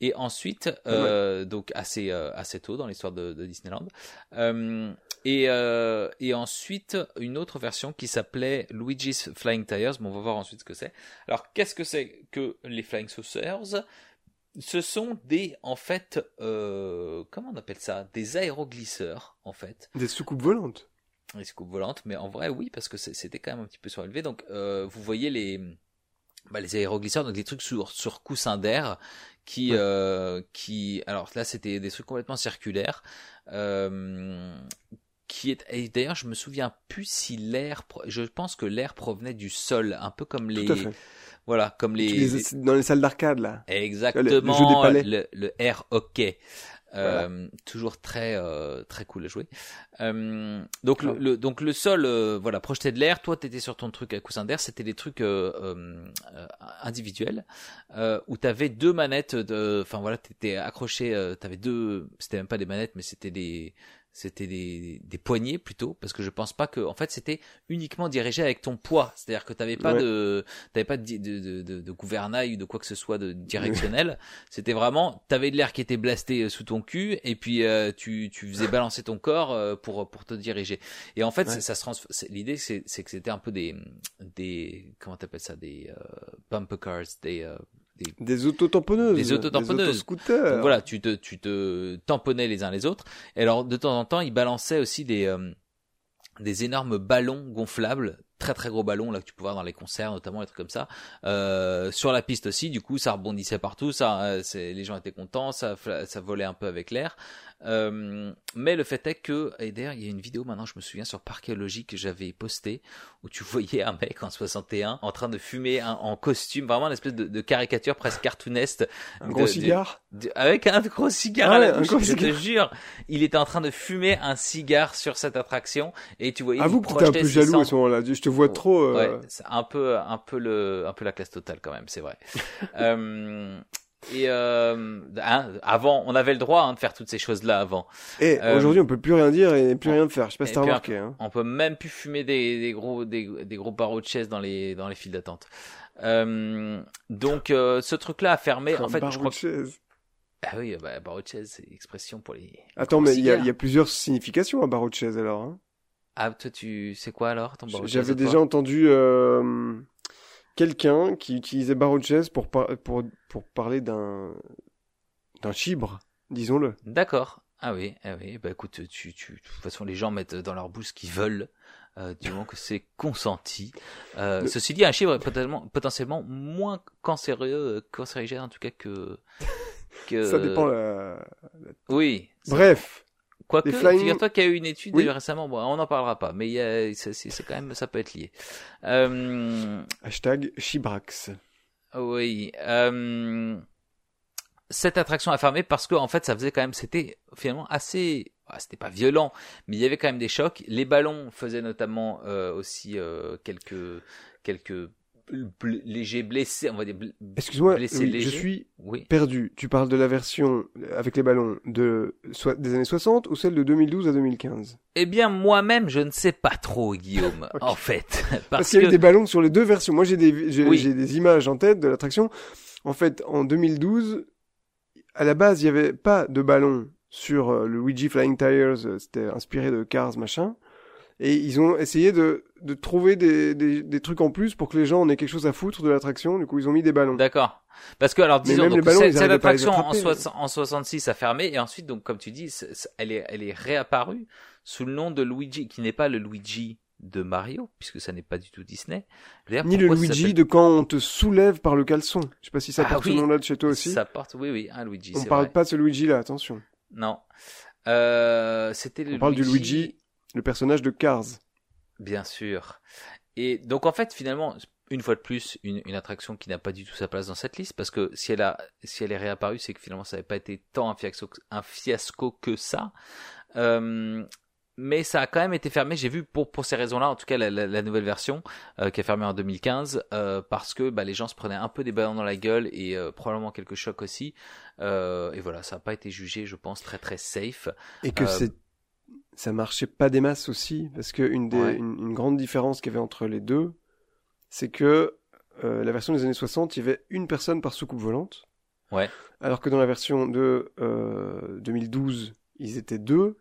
et ensuite euh, donc assez euh, assez tôt dans l'histoire de, de Disneyland Euh, et euh, et ensuite une autre version qui s'appelait Luigi's Flying Tires mais on va voir ensuite ce que c'est alors qu'est-ce que c'est que les Flying Saucers? Ce sont des en fait euh, comment on appelle ça? Des aéroglisseurs en fait Des soucoupes volantes? les scoopes volantes, mais en vrai, oui, parce que c'était quand même un petit peu surélevé. Donc, euh, vous voyez les, bah, les aéroglisseurs, donc des trucs sur, sur coussin d'air, qui, Ouais. euh, qui, alors là, c'était des trucs complètement circulaires, euh, qui est, et d'ailleurs, je me souviens plus si l'air, je pense que l'air provenait du sol, un peu comme les, Tout à fait. voilà, comme les, Dans les salles d'arcade, là. Exactement, Le- le jeu des palais. le, le air hockey. Euh, toujours très euh, très cool à jouer. Euh, donc le, Grave. le- donc le sol voilà projetait de l'air. Toi t'étais sur ton truc à coussin d'air. C'était des trucs individuels où t'avais deux manettes. De, enfin voilà t'étais accroché. Euh, t'avais deux. C'était même pas des manettes mais c'était des c'était des, des poignées plutôt parce que je pense pas que en fait c'était uniquement dirigé avec ton poids c'est à dire que t'avais pas Ouais. de t'avais pas de, de, de, de, gouvernail ou de quoi que ce soit de <laughs> directionnel c'était vraiment t'avais de l'air qui était blasté euh, sous ton cul et puis euh, tu tu faisais balancer ton corps euh, pour pour te diriger et en fait Ouais. ça se trans- l'idée c'est c'est que c'était un peu des des comment t'appelles ça des euh, bumper cars des euh, Des autotamponneuses. Des autotamponneuses. autoscooters. donc voilà, tu te, tu te tamponnais les uns les autres. Et alors, de temps en temps, ils balançaient aussi des, euh, des énormes ballons gonflables, très très gros ballons là que tu peux voir dans les concerts, notamment les trucs comme ça. Euh, sur la piste aussi, du coup, ça rebondissait partout. Ça, euh, c'est, les gens étaient contents, ça, ça volait un peu avec l'air. Euh, mais le fait est que, et d'ailleurs, il y a une vidéo maintenant, je me souviens sur Parkéologie que j'avais postée où tu voyais un mec en 61 en train de fumer un- en costume, vraiment une espèce de, de caricature presque cartoonesque Un de- gros cigare. de- avec un gros cigare Ah à la bouche, je te jure, il était en train de fumer un cigare sur cette attraction et tu voyais. Que t'étais un peu jaloux à ce moment-là. Je te vois trop. euh, Ouais, c'est un peu, un peu le, un peu la classe totale quand même, c'est vrai. <laughs> euh, et euh, hein, avant, on avait le droit hein, de faire toutes ces choses-là avant. Et Euh, aujourd'hui, on peut plus rien dire et plus rien faire. Je sais pas si t'as remarqué. Hein. On peut même plus fumer des, des gros, des, des gros barreaux de chaises dans les, dans les files d'attente. Euh, donc, euh, ce truc-là a fermé. En fait, barreau je crois de chaise. ah oui, bah, barreau de chaise, c'est l'expression pour les. Attends, mais il y, a- y a plusieurs significations à barreau de chaise alors. Hein. Ah, toi, tu sais quoi alors ton J'avais déjà entendu euh, quelqu'un qui utilisait chaise pour, par- pour, pour parler d'un d'un chibre, disons-le. D'accord. Ah oui, ah oui. Bah écoute, tu, tu, de toute façon, les gens mettent dans leur bouche ce qu'ils veulent, euh, du moment que c'est <laughs> consenti. Euh, Le- Ceci dit, un chibre est potentiellement, potentiellement moins cancéreux, euh, cancérigène en tout cas que. <laughs> que... Ça dépend. La... Oui. Ça- Bref, Quoique, flying- figure-toi qu'il y a eu une étude Oui. récemment, bon, on n'en parlera pas, mais c'est, quand même, ça peut être lié. Euh, hashtag chibrax. Oui. Euh, cette attraction a fermé parce que en fait ça faisait quand même c'était finalement assez ah, c'était pas violent, mais il y avait quand même des chocs. Les ballons faisaient notamment euh, aussi euh, quelques quelques on va dire. Excuse-moi, je suis perdu. Tu parles de la version avec les ballons de soit des années 60 ou celle de 2012 à 2015 Eh bien, moi-même, je ne sais pas trop, Guillaume. <laughs> En fait, parce, qu'il y a des ballons sur les deux versions. Moi, j'ai des j'ai des images en tête de l'attraction. En fait, en 2012, à la base, il y avait pas de ballon sur euh, le Luigi Flying Tires. Euh, c'était inspiré de Cars machin et ils ont essayé de, de trouver des, des, des, trucs en plus pour que les gens en aient quelque chose à foutre de l'attraction. Du coup, ils ont mis des ballons. D'accord. Parce que alors disons donc, cette, cette attraction en, en 66 a fermé et ensuite donc comme tu dis, elle est elle est réapparue sous le nom de Luigi qui n'est pas le Luigi de Mario puisque ça n'est pas du tout Disney. Ni le Luigi de quand on te soulève par le caleçon. Je sais pas si ça ah porte ce nom-là de chez toi aussi. Ça porte oui oui un Luigi. On parle pas de ce Luigi là, attention. Non. Euh, c'était le On parle du Luigi le personnage de Cars. Bien sûr. Et donc en fait finalement une fois de plus une, une attraction qui n'a pas du tout sa place dans cette liste parce que si elle a si elle est réapparue c'est que finalement ça n'avait pas été tant un fiasco, un fiasco que ça. Euh, mais ça a quand même été fermé. J'ai vu pour pour ces raisons-là, en tout cas la, la, nouvelle version euh, qui a fermé en 2015, euh, parce que bah, les gens se prenaient un peu des ballons dans la gueule et euh, probablement quelques chocs aussi. Euh, et voilà, ça n'a pas été jugé, je pense, très très safe. Et que c'est ça marchait pas des masses aussi, parce que une, des, une, grande différence qu'il y avait entre les deux, c'est que euh, la version des années 60, il y avait une personne par soucoupe volante. Ouais. Alors que dans la version de euh, 2012, ils étaient deux.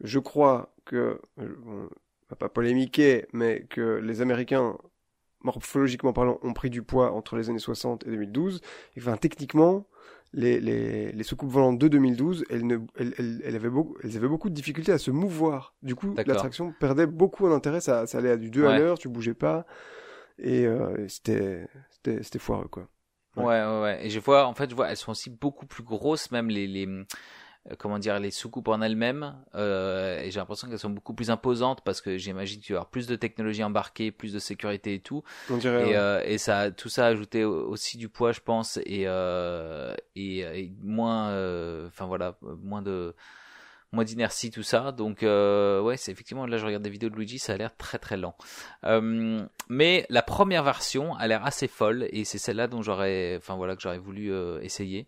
Je crois que, euh, on va pas polémiquer, mais que les Américains, morphologiquement parlant, ont pris du poids entre les années 60 et 2012. Et enfin, techniquement, les, les, les soucoupes volantes de 2012, elles, ne, elles, elles, avaient beaucoup, elles avaient beaucoup de difficultés à se mouvoir. Du coup, l'attraction perdait beaucoup en intérêt. Ça, ça allait à du 2 à l'heure, tu bougeais pas. Et euh, c'était, foireux, quoi. Ouais. ouais, ouais, Et je vois, en fait, je vois, elles sont aussi beaucoup plus grosses, même les, les, comment dire les soucoupes en elles-mêmes euh, et j'ai l'impression qu'elles sont beaucoup plus imposantes parce que j'imagine qu'il y avoir plus de technologie embarquée plus de sécurité et tout. On dirait, et, euh, et ça tout ça a ajouté aussi du poids je pense et euh, et, et, moins euh, enfin voilà moins de moins d'inertie tout ça. Donc euh, ouais c'est effectivement là je regarde des vidéos de Luigi ça a l'air très très lent. Euh, mais la première version a l'air assez folle et c'est celle-là dont j'aurais enfin voilà que j'aurais voulu essayer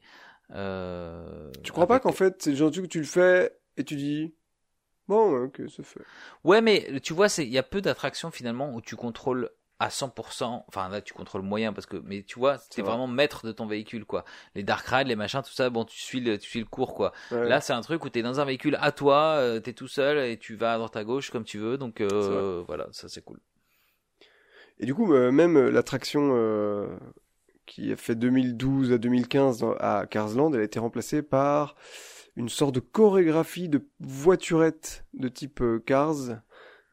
euh, tu crois pas qu'en fait, c'est gentil que tu le fais et tu dis bon, ok, c'est fait. Ouais, mais tu vois, c'est il y a peu d'attractions finalement où tu contrôles à 100%, enfin là tu contrôles moyen parce que, mais tu vois, c'est vraiment maître de ton véhicule quoi. Les dark rides, les machins, tout ça, bon tu suis le, tu suis le cours quoi. Là c'est un truc où t'es dans un véhicule à toi, euh, t'es tout seul et tu vas à droite à gauche comme tu veux, donc euh, voilà, ça c'est cool. Et du coup, euh, même l'attraction qui a fait 2012 à 2015 à Carsland, elle a été remplacée par une sorte de chorégraphie de voiturettes de type euh, Cars,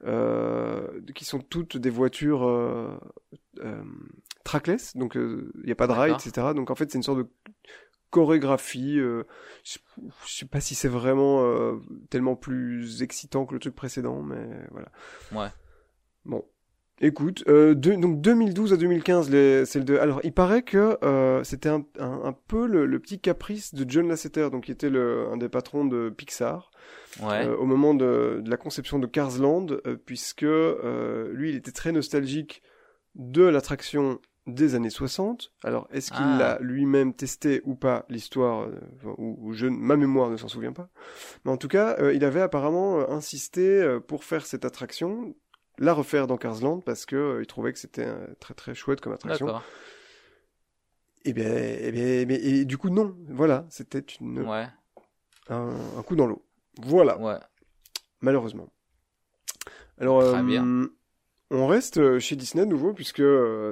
euh, qui sont toutes des voitures euh, euh trackless, donc il n'y a pas de ride, etc. Donc en fait c'est une sorte de chorégraphie. je, je sais pas si c'est vraiment tellement plus excitant que le truc précédent, mais voilà. Ouais. Bon, Écoute, euh, donc 2012 à 2015, c'est le de. Alors, il paraît que euh, c'était un, un, peu le, petit caprice de John Lasseter, donc qui était le, un des patrons de Pixar, ouais. euh, au moment de, de, la conception de Cars Land, euh, puisque euh, lui, il était très nostalgique de l'attraction des années 60. Alors, est-ce qu'il ah. l'a lui-même testé ou pas l'histoire, euh, ou, ou, je, ma mémoire ne s'en souvient pas. Mais en tout cas, il avait apparemment insisté pour faire cette attraction la refaire dans Carsland parce que euh, il trouvait que c'était euh, très très chouette comme attraction. Et eh bien, et eh bien, et, bien, et du coup non, voilà, c'était une ouais. un, un, coup dans l'eau. Voilà. Ouais. Malheureusement. Alors, Très bien. Euh, on reste chez Disney de nouveau puisque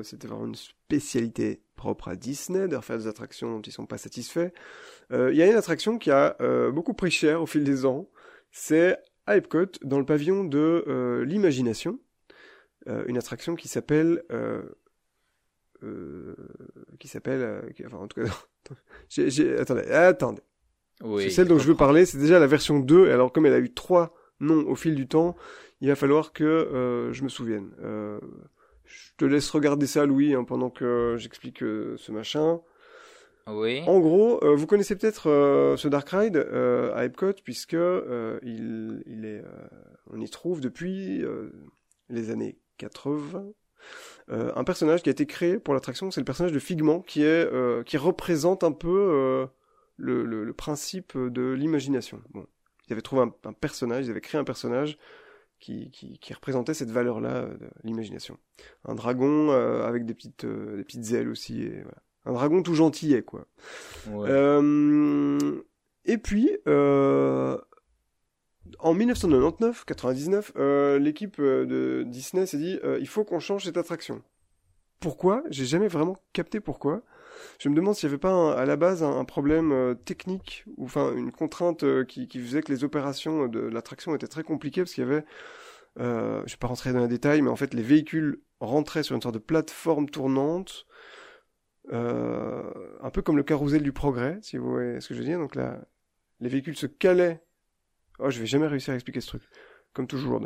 c'était vraiment une spécialité propre à Disney de refaire des attractions dont ils sont pas satisfaits. Il y a une attraction qui a beaucoup pris cher au fil des ans. C'est à Epcot, dans le pavillon de euh, l'imagination, euh, une attraction qui s'appelle euh, euh qui s'appelle euh, enfin en tout cas <laughs> j'ai, j'ai, attendez attendez. Oui, c'est celle dont je veux parler c'est déjà la version 2 et alors comme elle a eu trois noms au fil du temps il va falloir que je me souvienne. Je te laisse regarder ça Louis hein, pendant que j'explique ce machin En gros, euh, vous connaissez peut-être euh, ce Dark Ride euh, à Epcot puisque euh, il, il est, euh, on y trouve depuis euh, les années 80 euh, un personnage qui a été créé pour l'attraction. C'est le personnage de Figment qui est qui représente un peu le, le, le principe de l'imagination. Bon, ils avaient trouvé un, un personnage, ils avaient créé un personnage qui, qui, qui représentait cette valeur-là euh, l'imagination. Un dragon euh, avec des petites euh, des petites ailes aussi et voilà. Un dragon tout gentillet quoi. Ouais. Euh, et puis, euh, en 1999-99, euh, l'équipe de Disney s'est dit il faut qu'on change cette attraction. Pourquoi? J'ai jamais vraiment capté pourquoi. Je me demande s'il n'y avait pas un- à la base un, un problème euh, technique ou enfin une contrainte euh, qui, qui faisait que les opérations de l'attraction étaient très compliquées parce qu'il y avait, euh, je vais pas rentrer dans les détails, mais en fait les véhicules rentraient sur une sorte de plateforme tournante euh, un peu comme le carrousel du progrès, si vous voyez ce que je veux dire. Donc là, les véhicules se calaient. Oh, je vais jamais réussir à expliquer ce truc, comme toujours.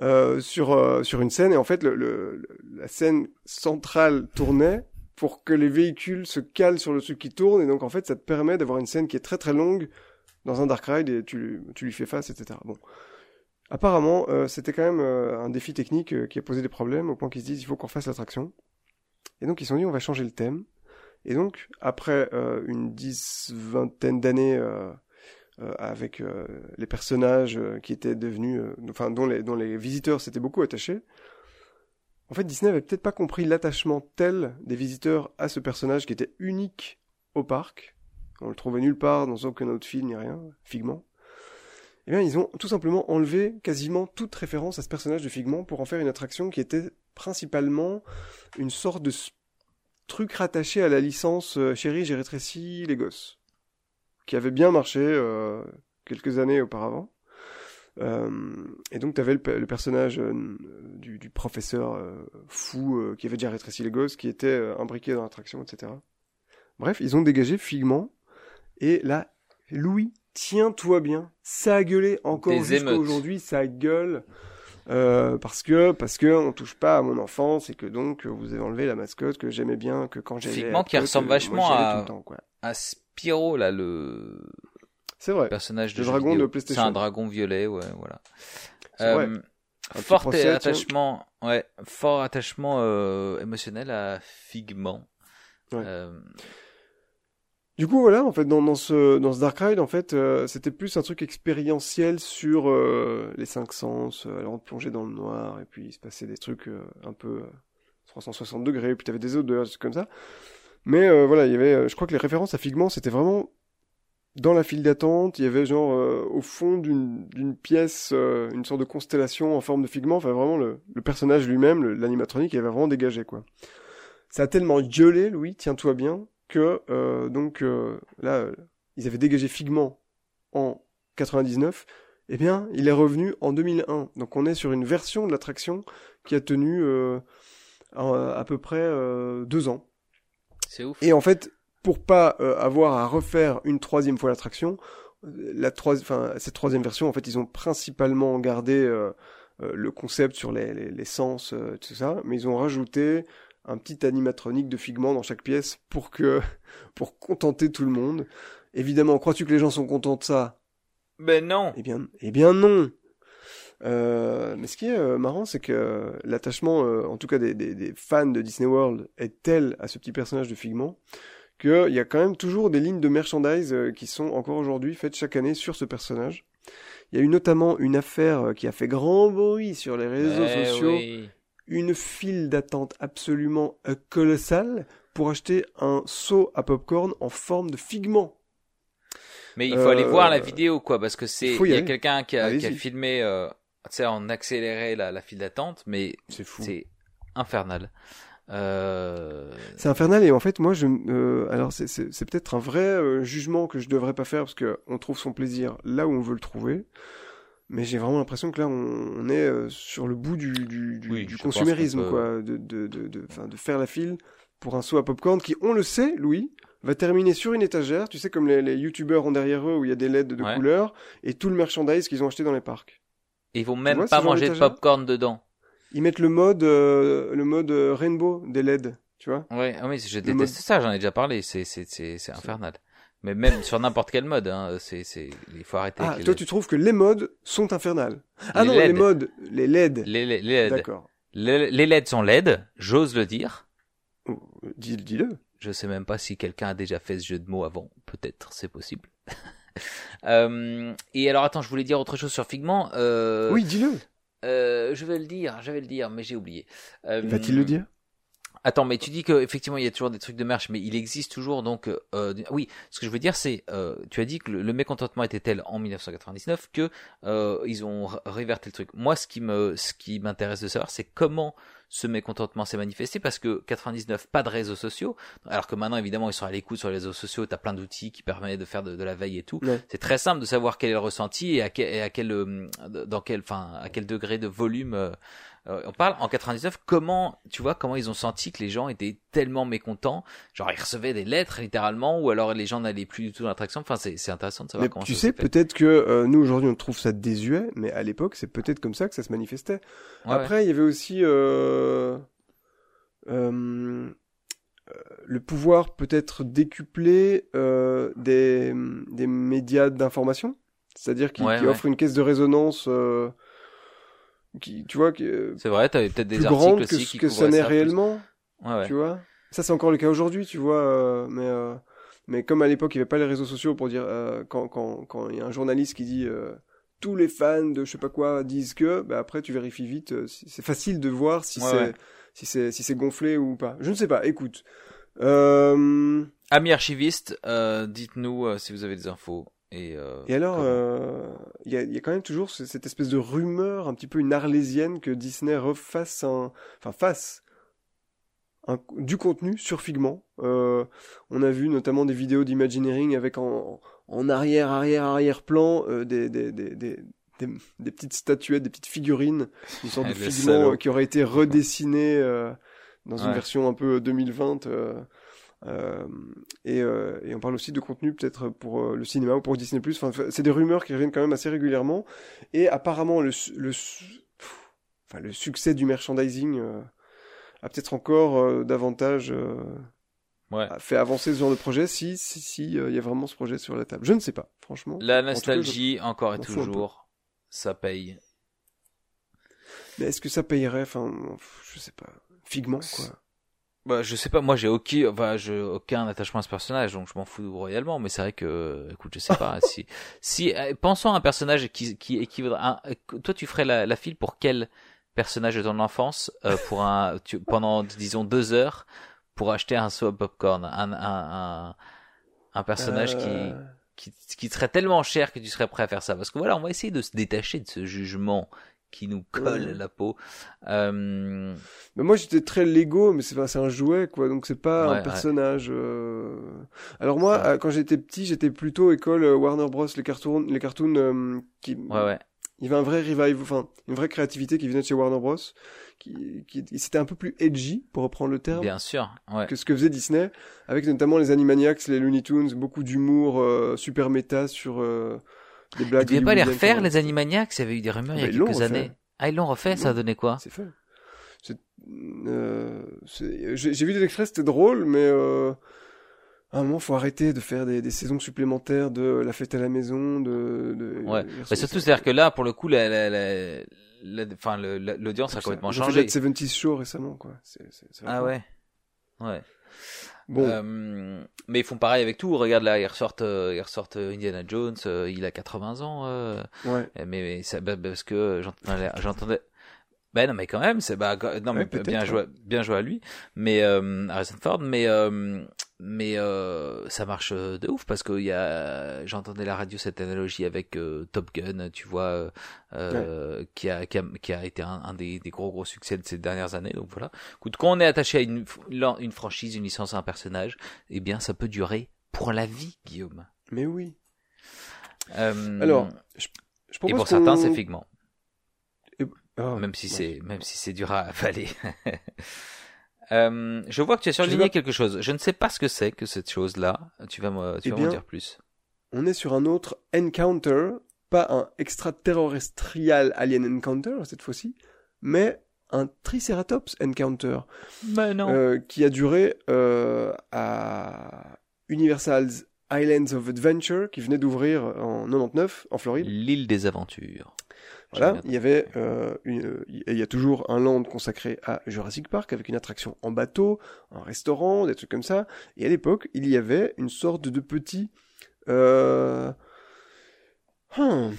Euh, sur euh, sur une scène et en fait le- le- la scène centrale tournait pour que les véhicules se calent sur le truc qui tourne et donc en fait ça te permet d'avoir une scène qui est très très longue dans un dark ride et tu tu lui fais face etc. Bon. Apparemment, euh, c'était quand même euh, un défi technique euh, qui a posé des problèmes au point qu'ils se disent il faut qu'on fasse l'attraction. Et donc ils se sont dit on va changer le thème. Et donc après euh, une dix vingtaine d'années euh, euh, avec les personnages qui étaient devenus, enfin dont les dont les visiteurs s'étaient beaucoup attachés. En fait, Disney avait peut-être pas compris l'attachement tel des visiteurs à ce personnage qui était unique au parc. On le trouvait nulle part dans aucun autre film ni rien, Figment. Eh bien, ils ont tout simplement enlevé quasiment toute référence à ce personnage de Figment pour en faire une attraction qui était principalement une sorte de truc rattaché à la licence euh, Chérie, j'ai rétréci les gosses, qui avait bien marché euh, quelques années auparavant. Euh, et donc, tu avais le, pe- le personnage euh, du, du professeur fou qui avait déjà rétréci les gosses, qui était imbriqué dans l'attraction, etc. Bref, ils ont dégagé Figment. Et là, Louis, tiens-toi bien. Ça a gueulé encore jusqu'à aujourd'hui, ça gueule. Euh, parce que parce que on touche pas à mon enfance et que donc vous avez enlevé la mascotte que j'aimais bien que quand j'allais Figment qui ressemble euh, vachement à- tout le temps, quoi. À Spyro, là, le c'est vrai personnage de Le dragon vidéo. de PlayStation. C'est un dragon violet, ouais, voilà. Euh, fort procès, tiens. attachement, ouais, fort attachement euh, émotionnel à Figment. Ouais. Du coup, voilà, en fait, dans, ce, dans ce Dark Ride, en fait, euh, c'était plus un truc expérientiel sur euh, les cinq sens, euh, alors on dans le noir, et puis il se passait des trucs euh, un peu euh, 360 degrés, puis t'avais des odeurs, des trucs comme ça. Mais voilà, il y avait, je crois que les références à Figment, c'était vraiment dans la file d'attente, il y avait genre au fond d'une pièce, une sorte de constellation en forme de Figment, enfin vraiment le, le personnage lui-même, l'animatronique, il avait vraiment dégagé, quoi. Ça a tellement gueulé, Louis, tiens-toi bien, que euh, donc euh, là, ils avaient dégagé Figment en 99, eh bien, il est revenu en 2001. Donc on est sur une version de l'attraction qui a tenu euh, à, à peu près deux ans. c'est ouf. Et en fait, pour pas avoir à refaire une troisième fois l'attraction, la trois, enfin cette troisième version, en fait, ils ont principalement gardé euh, euh, le concept sur les, les, les sens, euh, tout ça, mais ils ont rajouté un petit animatronique de Figment dans chaque pièce pour que <laughs> pour contenter tout le monde. Évidemment, crois-tu que les gens sont contents de ça? Ben non. Eh bien, eh bien non. Euh, mais ce qui est euh, marrant, c'est que l'attachement, euh, en tout cas des, des, des fans de Disney World, est tel à ce petit personnage de Figment qu'il y a quand même toujours des lignes de merchandise qui sont encore aujourd'hui faites chaque année sur ce personnage. Il y a eu notamment une affaire qui a fait grand bruit sur les réseaux Eh sociaux, oui. Une file d'attente absolument euh, colossale pour acheter un seau à popcorn en forme de figment. Mais il faut aller voir la Euh, vidéo, quoi, parce que c'est, il y y a quelqu'un qui a, qui a Allez-y. filmé, euh, tu sais, en accéléré la, la file d'attente, mais C'est fou. c'est infernal. Euh... C'est infernal et en fait moi je alors c'est peut-être un vrai jugement que je devrais pas faire parce que on trouve son plaisir là où on veut le trouver. Mais j'ai vraiment l'impression que là on, on est euh, sur le bout du du, du, Oui, du je pense consumérisme peut- quoi, de de de de, de faire la file pour un seau à popcorn qui on le sait Louis va terminer sur une étagère, tu sais comme les, les youtubeurs ont derrière eux où il y a des LED de Ouais. couleurs et tout le merchandise qu'ils ont acheté dans les parcs. Et ils vont même vois pas manger de popcorn dedans. Ils mettent le mode euh, le mode euh, rainbow des LED. Tu vois Ouais, ah oui, je déteste mode- ça, j'en ai déjà parlé, c'est c'est c'est c'est infernal. Mais même sur n'importe quel mode, hein, c'est c'est il faut arrêter. Ah, avec toi LED. tu trouves que les modes sont infernales. Ah Les non, les modes, les LED. les, les, les LED. D'accord. Les, les LED sont LED, j'ose le dire. Oh, dis- Dis-le. Je sais même pas si quelqu'un a déjà fait ce jeu de mots avant. Peut-être, c'est possible. <laughs> Euh, et alors attends, je voulais dire autre chose sur Figment. Euh, Oui, dis-le. euh, je vais le dire, je vais le dire, mais j'ai oublié. Euh, Va-t-il le dire? Attends, mais tu dis que effectivement il y a toujours des trucs de merch, mais il existe toujours donc. Euh, oui, ce que je veux dire c'est, euh, tu as dit que le, le mécontentement était tel en 1999 que euh, ils ont réverté le truc. Moi, ce qui me, ce qui m'intéresse de savoir, c'est comment ce mécontentement s'est manifesté, parce que 99 pas de réseaux sociaux, alors que maintenant évidemment ils sont à l'écoute sur les réseaux sociaux, t'as plein d'outils qui permettent de faire de, de la veille et tout. Ouais. C'est très simple de savoir quel est le ressenti et à quel, et à quel, euh, dans quel, enfin, à quel degré de volume. Euh, on parle en 99 comment tu vois comment ils ont senti que les gens étaient tellement mécontents genre ils recevaient des lettres littéralement ou alors les gens n'allaient plus du tout dans l'attraction. Enfin c'est c'est intéressant de savoir Mais comment tu ça sais, peut-être que euh, nous aujourd'hui on trouve ça désuet, mais à l'époque c'est peut-être comme ça que ça se manifestait. Ouais, Après, il y avait aussi euh, euh, le pouvoir peut-être décuplé euh, des, des médias d'information, c'est-à-dire qui, Ouais, offrent une caisse de résonance, euh, qui, tu vois, qui est c'est vrai t'avais peut-être des articles que aussi ce qui que ça n'est réellement, ouais, ouais. tu vois. Ça c'est encore le cas aujourd'hui, tu vois, euh, mais euh, mais comme à l'époque il n'y avait pas les réseaux sociaux pour dire euh, quand quand quand il y a un journaliste qui dit euh, tous les fans de je sais pas quoi disent que, bah après tu vérifies vite, euh, si- c'est facile de voir si Ouais, c'est si c'est si c'est gonflé ou pas. Je ne sais pas. Écoute, euh, amis archivistes euh, dites-nous si vous avez des infos et, euh, et alors euh, il y a y a quand même toujours ce- cette espèce de rumeur un petit peu une arlésienne que Disney refasse un, enfin fasse un- du contenu sur Figment. Euh, on a vu notamment des vidéos d'Imagineering avec en, en arrière, arrière, arrière plan des, des, des, des, des, des petites statuettes, des petites figurines, une sorte de Figment euh, qui aurait été redessiné euh, dans une version un peu 2020. euh, euh, et, euh, et on parle aussi de contenu peut-être pour euh, le cinéma ou pour Disney+. Enfin, c'est des rumeurs qui reviennent quand même assez régulièrement. Et apparemment, le, su- le, su- pff, enfin, le succès du merchandising euh, a peut-être encore euh, davantage euh, ouais fait avancer ce genre de projet si si si euh, il y a vraiment ce projet sur la table. Je ne sais pas, franchement. la En tout cas, nostalgie encore et toujours ça paye Mais est-ce que ça payerait? Enfin, je sais pas. Figment, quoi. Bah, je sais pas, moi j'ai aucun, enfin, aucun attachement à ce personnage, donc je m'en fous royalement, mais c'est vrai que, écoute, je sais pas, si, <laughs> si, euh, pensons à un personnage qui, qui équivaudrait, toi tu ferais la, la file pour quel personnage de ton enfance, euh, pour un, tu, pendant, disons, deux heures, pour acheter un seau à popcorn, un, un, un, un personnage Euh, qui, qui, qui serait tellement cher que tu serais prêt à faire ça, parce que voilà, on va essayer de se détacher de ce jugement qui nous colle Ouais. la peau, euh, Mais moi j'étais très Lego, mais c'est un jouet quoi, donc c'est pas Ouais, un ouais. personnage. euh. Alors moi, euh, quand j'étais petit, j'étais plutôt école Warner Bros. Les cartoons, les cartoons euh, qui, ouais, ouais. il y avait un vrai revival, enfin une vraie créativité qui venait de chez Warner Bros. Qui, qui c'était un peu plus edgy pour reprendre le terme. Bien sûr, ouais. que ce que faisait Disney, avec notamment les Animaniacs, les Looney Tunes, beaucoup d'humour super méta sur des Ils blagues. devaient pas les refaire, les Animaniacs, il y avait eu des rumeurs il y a ils quelques refait. années. Ah, ils l'ont refait, ça a donné quoi? C'est fait. Euh, j'ai, j'ai vu des extraits, c'était drôle, mais euh, à un moment, faut arrêter de faire des, des saisons supplémentaires de la fête à la maison, de. de Ouais. de- Bah, surtout, c'est-à-dire que là, pour le coup, la, la, la, la- l'audience a complètement Ils changé. fait Dead 70 Show récemment, quoi. Ah ouais. Ouais. Bon. Euh, mais ils font pareil avec tout. Regarde là, ils ressortent, euh, ils ressortent euh, Indiana Jones. euh, il a 80 ans. euh, ouais. mais, mais ça, bah, parce que j'entendais, j'entendais. Ben non, mais quand même, c'est bah non mais Ouais, bien ouais. joué, bien joué à lui. Mais euh, Harrison Ford, mais euh, mais euh, ça marche euh, de ouf parce que y a, j'entendais la radio cette analogie avec euh, Top Gun, tu vois, euh, euh, qui a qui a qui a été un, un des, des gros gros succès de ces dernières années. Donc voilà. Écoute, quand on est attaché à une une franchise, une licence, à un personnage, eh bien ça peut durer pour la vie, Guillaume. Mais oui. Euh, Alors, Je et propose pour certains, c'est Figment. Ah, même si c'est même si c'est dur à avaler. <laughs> Euh, je vois que tu as surligné quelque chose. Je ne sais pas ce que c'est que cette chose-là. Tu vas me, tu Eh vas bien, m'en dire plus. On est sur un autre encounter, pas un extraterrestrial alien encounter cette fois-ci, mais un Triceratops Encounter non. euh, qui a duré euh, à Universal's Islands of Adventure qui venait d'ouvrir en 99 en Floride. L'île des aventures. Voilà, il y avait, euh, une, euh, il y a toujours un land consacré à Jurassic Park avec une attraction en bateau, un restaurant, des trucs comme ça. Et à l'époque, il y avait une sorte de petit, euh, hmm,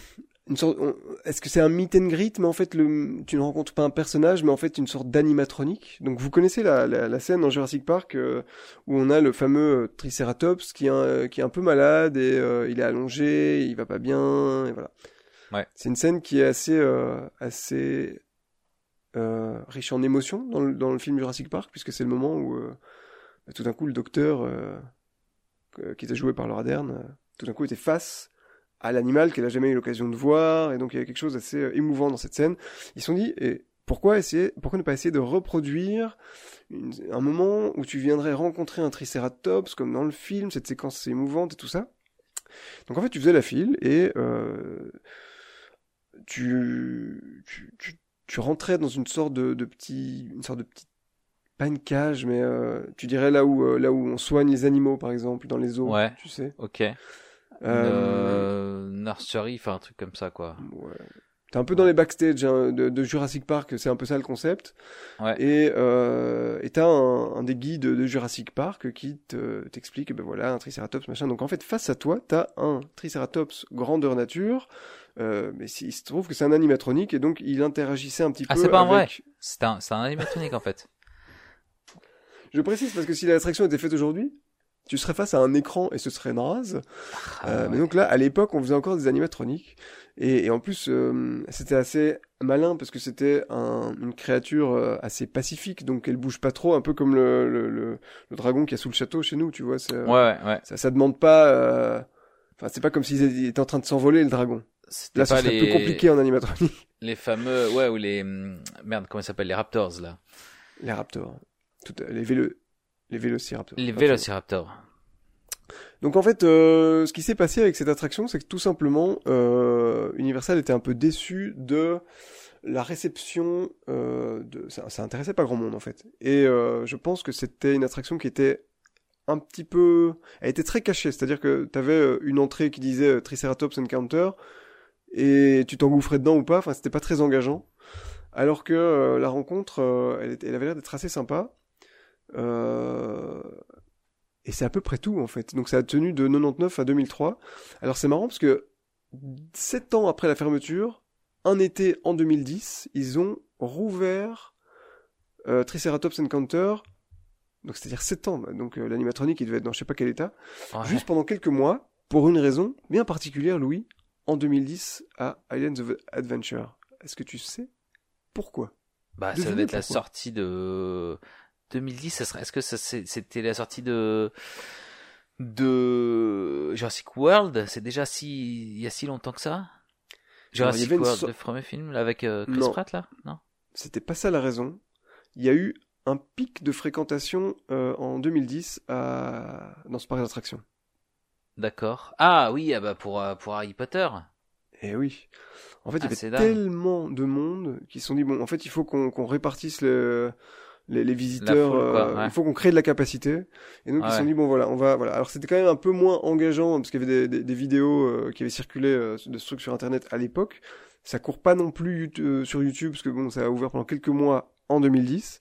une sorte, est-ce que c'est un meet and greet, mais en fait, le, tu ne rencontres pas un personnage, mais en fait une sorte d'animatronique. Donc vous connaissez la, la, la scène dans Jurassic Park euh, où on a le fameux euh, Triceratops qui est un, qui est un peu malade et euh, il est allongé, il va pas bien, et voilà. C'est une scène qui est assez, euh, assez euh, riche en émotions dans le, film Jurassic Park, puisque c'est le moment où euh, tout d'un coup le docteur, qui était joué par Laura Dern, tout d'un coup était face à l'animal qu'elle a jamais eu l'occasion de voir, et donc il y avait quelque chose d'assez émouvant dans cette scène. Ils se sont dit, et pourquoi essayer, pourquoi ne pas essayer de reproduire un moment où tu viendrais rencontrer un Triceratops, comme dans le film, cette séquence émouvante et tout ça? Donc en fait, tu faisais la file et tu, tu, tu, tu rentrais dans une sorte de, de petit, une sorte de petite, pas une cage, mais euh, tu dirais là où, euh, là où on soigne les animaux, par exemple, dans les zoos, Ouais. tu sais. Ok. Euh, Euh, nursery, enfin un truc comme ça quoi. ouais. T'es un peu dans les backstage hein, de, de Jurassic Park, c'est un peu ça le concept. Ouais. Et euh, et t'as un, un des guides de Jurassic Park qui te t'explique, ben voilà, un Triceratops machin. Donc en fait, face à toi, t'as un Triceratops grandeur nature. Euh, mais il se trouve que c'est un animatronique et donc il interagissait un petit Ah, peu c'est pas vrai. C'est un, c'est un animatronique en fait. Je précise parce que si l'attraction était faite aujourd'hui, tu serais face à un écran et ce serait naze. Ah, Euh, ouais. Mais donc là, à l'époque, on faisait encore des animatroniques. Et, et en plus, euh, c'était assez malin parce que c'était un- une créature euh, assez pacifique, donc elle bouge pas trop, un peu comme le, le, le, le dragon qui a sous le château chez nous, tu vois. Ouais, ouais, ouais. Ça, ça demande pas. euh, Enfin, c'est pas comme s'il était en train de s'envoler le dragon. C'était Là, pas serait les, plus compliqué en animatronique. <laughs> les fameux, ouais, ou les, hum, merde, comment ça s'appelle, les raptors là. Les raptors, Tout, les vélo, les vélociraptors. Les vélociraptors. Donc en fait, euh, ce qui s'est passé avec cette attraction, c'est que tout simplement, euh, Universal était un peu déçu de la réception. Euh, de... ça, ça intéressait pas grand monde en fait. Et je pense que c'était une attraction qui était un petit peu, elle était très cachée. C'est-à-dire que tu avais une entrée qui disait Triceratops Encounter et tu t'engouffrais dedans ou pas. Enfin, c'était pas très engageant. Alors que euh, la rencontre, euh, elle, avait l'air d'être assez sympa. Euh, et c'est à peu près tout en fait. Donc ça a tenu de 99 à 2003. Alors c'est marrant parce que sept ans après la fermeture, un été en 2010, ils ont rouvert Triceratops Encounter. Donc c'est-à-dire sept ans. Donc l'animatronique il devait être dans je sais pas quel état. Ouais. Juste pendant quelques mois, pour une raison bien particulière, Louis, en 2010 à Islands of Adventure. Est-ce que tu sais pourquoi? Bah, ça devait être la sortie de 2010. Ça serait, est-ce que ça, c'était la sortie de de Jurassic World? C'est déjà si il y a si longtemps que ça? Jurassic une World, so- le premier film là, avec euh, Chris Non. Pratt là? Non? C'était pas ça la raison. Il y a eu un pic de fréquentation euh, en 2010 à... dans ce parc d'attractions. D'accord. Ah oui, ah bah pour euh, pour Harry Potter. Eh oui. En fait, il Ah, y c'est avait dingue. tellement de monde qui se sont dit bon, en fait, il faut qu'on qu'on répartisse le- les, les visiteurs. foule, quoi, euh, ouais. Il faut qu'on crée de la capacité. Et donc ils se sont Ouais. dit bon voilà, on va voilà. Alors c'était quand même un peu moins engageant parce qu'il y avait des, des, des vidéos euh, qui avaient circulé euh, de ce truc sur internet à l'époque. Ça court pas non plus euh, sur YouTube parce que bon, ça a ouvert pendant quelques mois en 2010.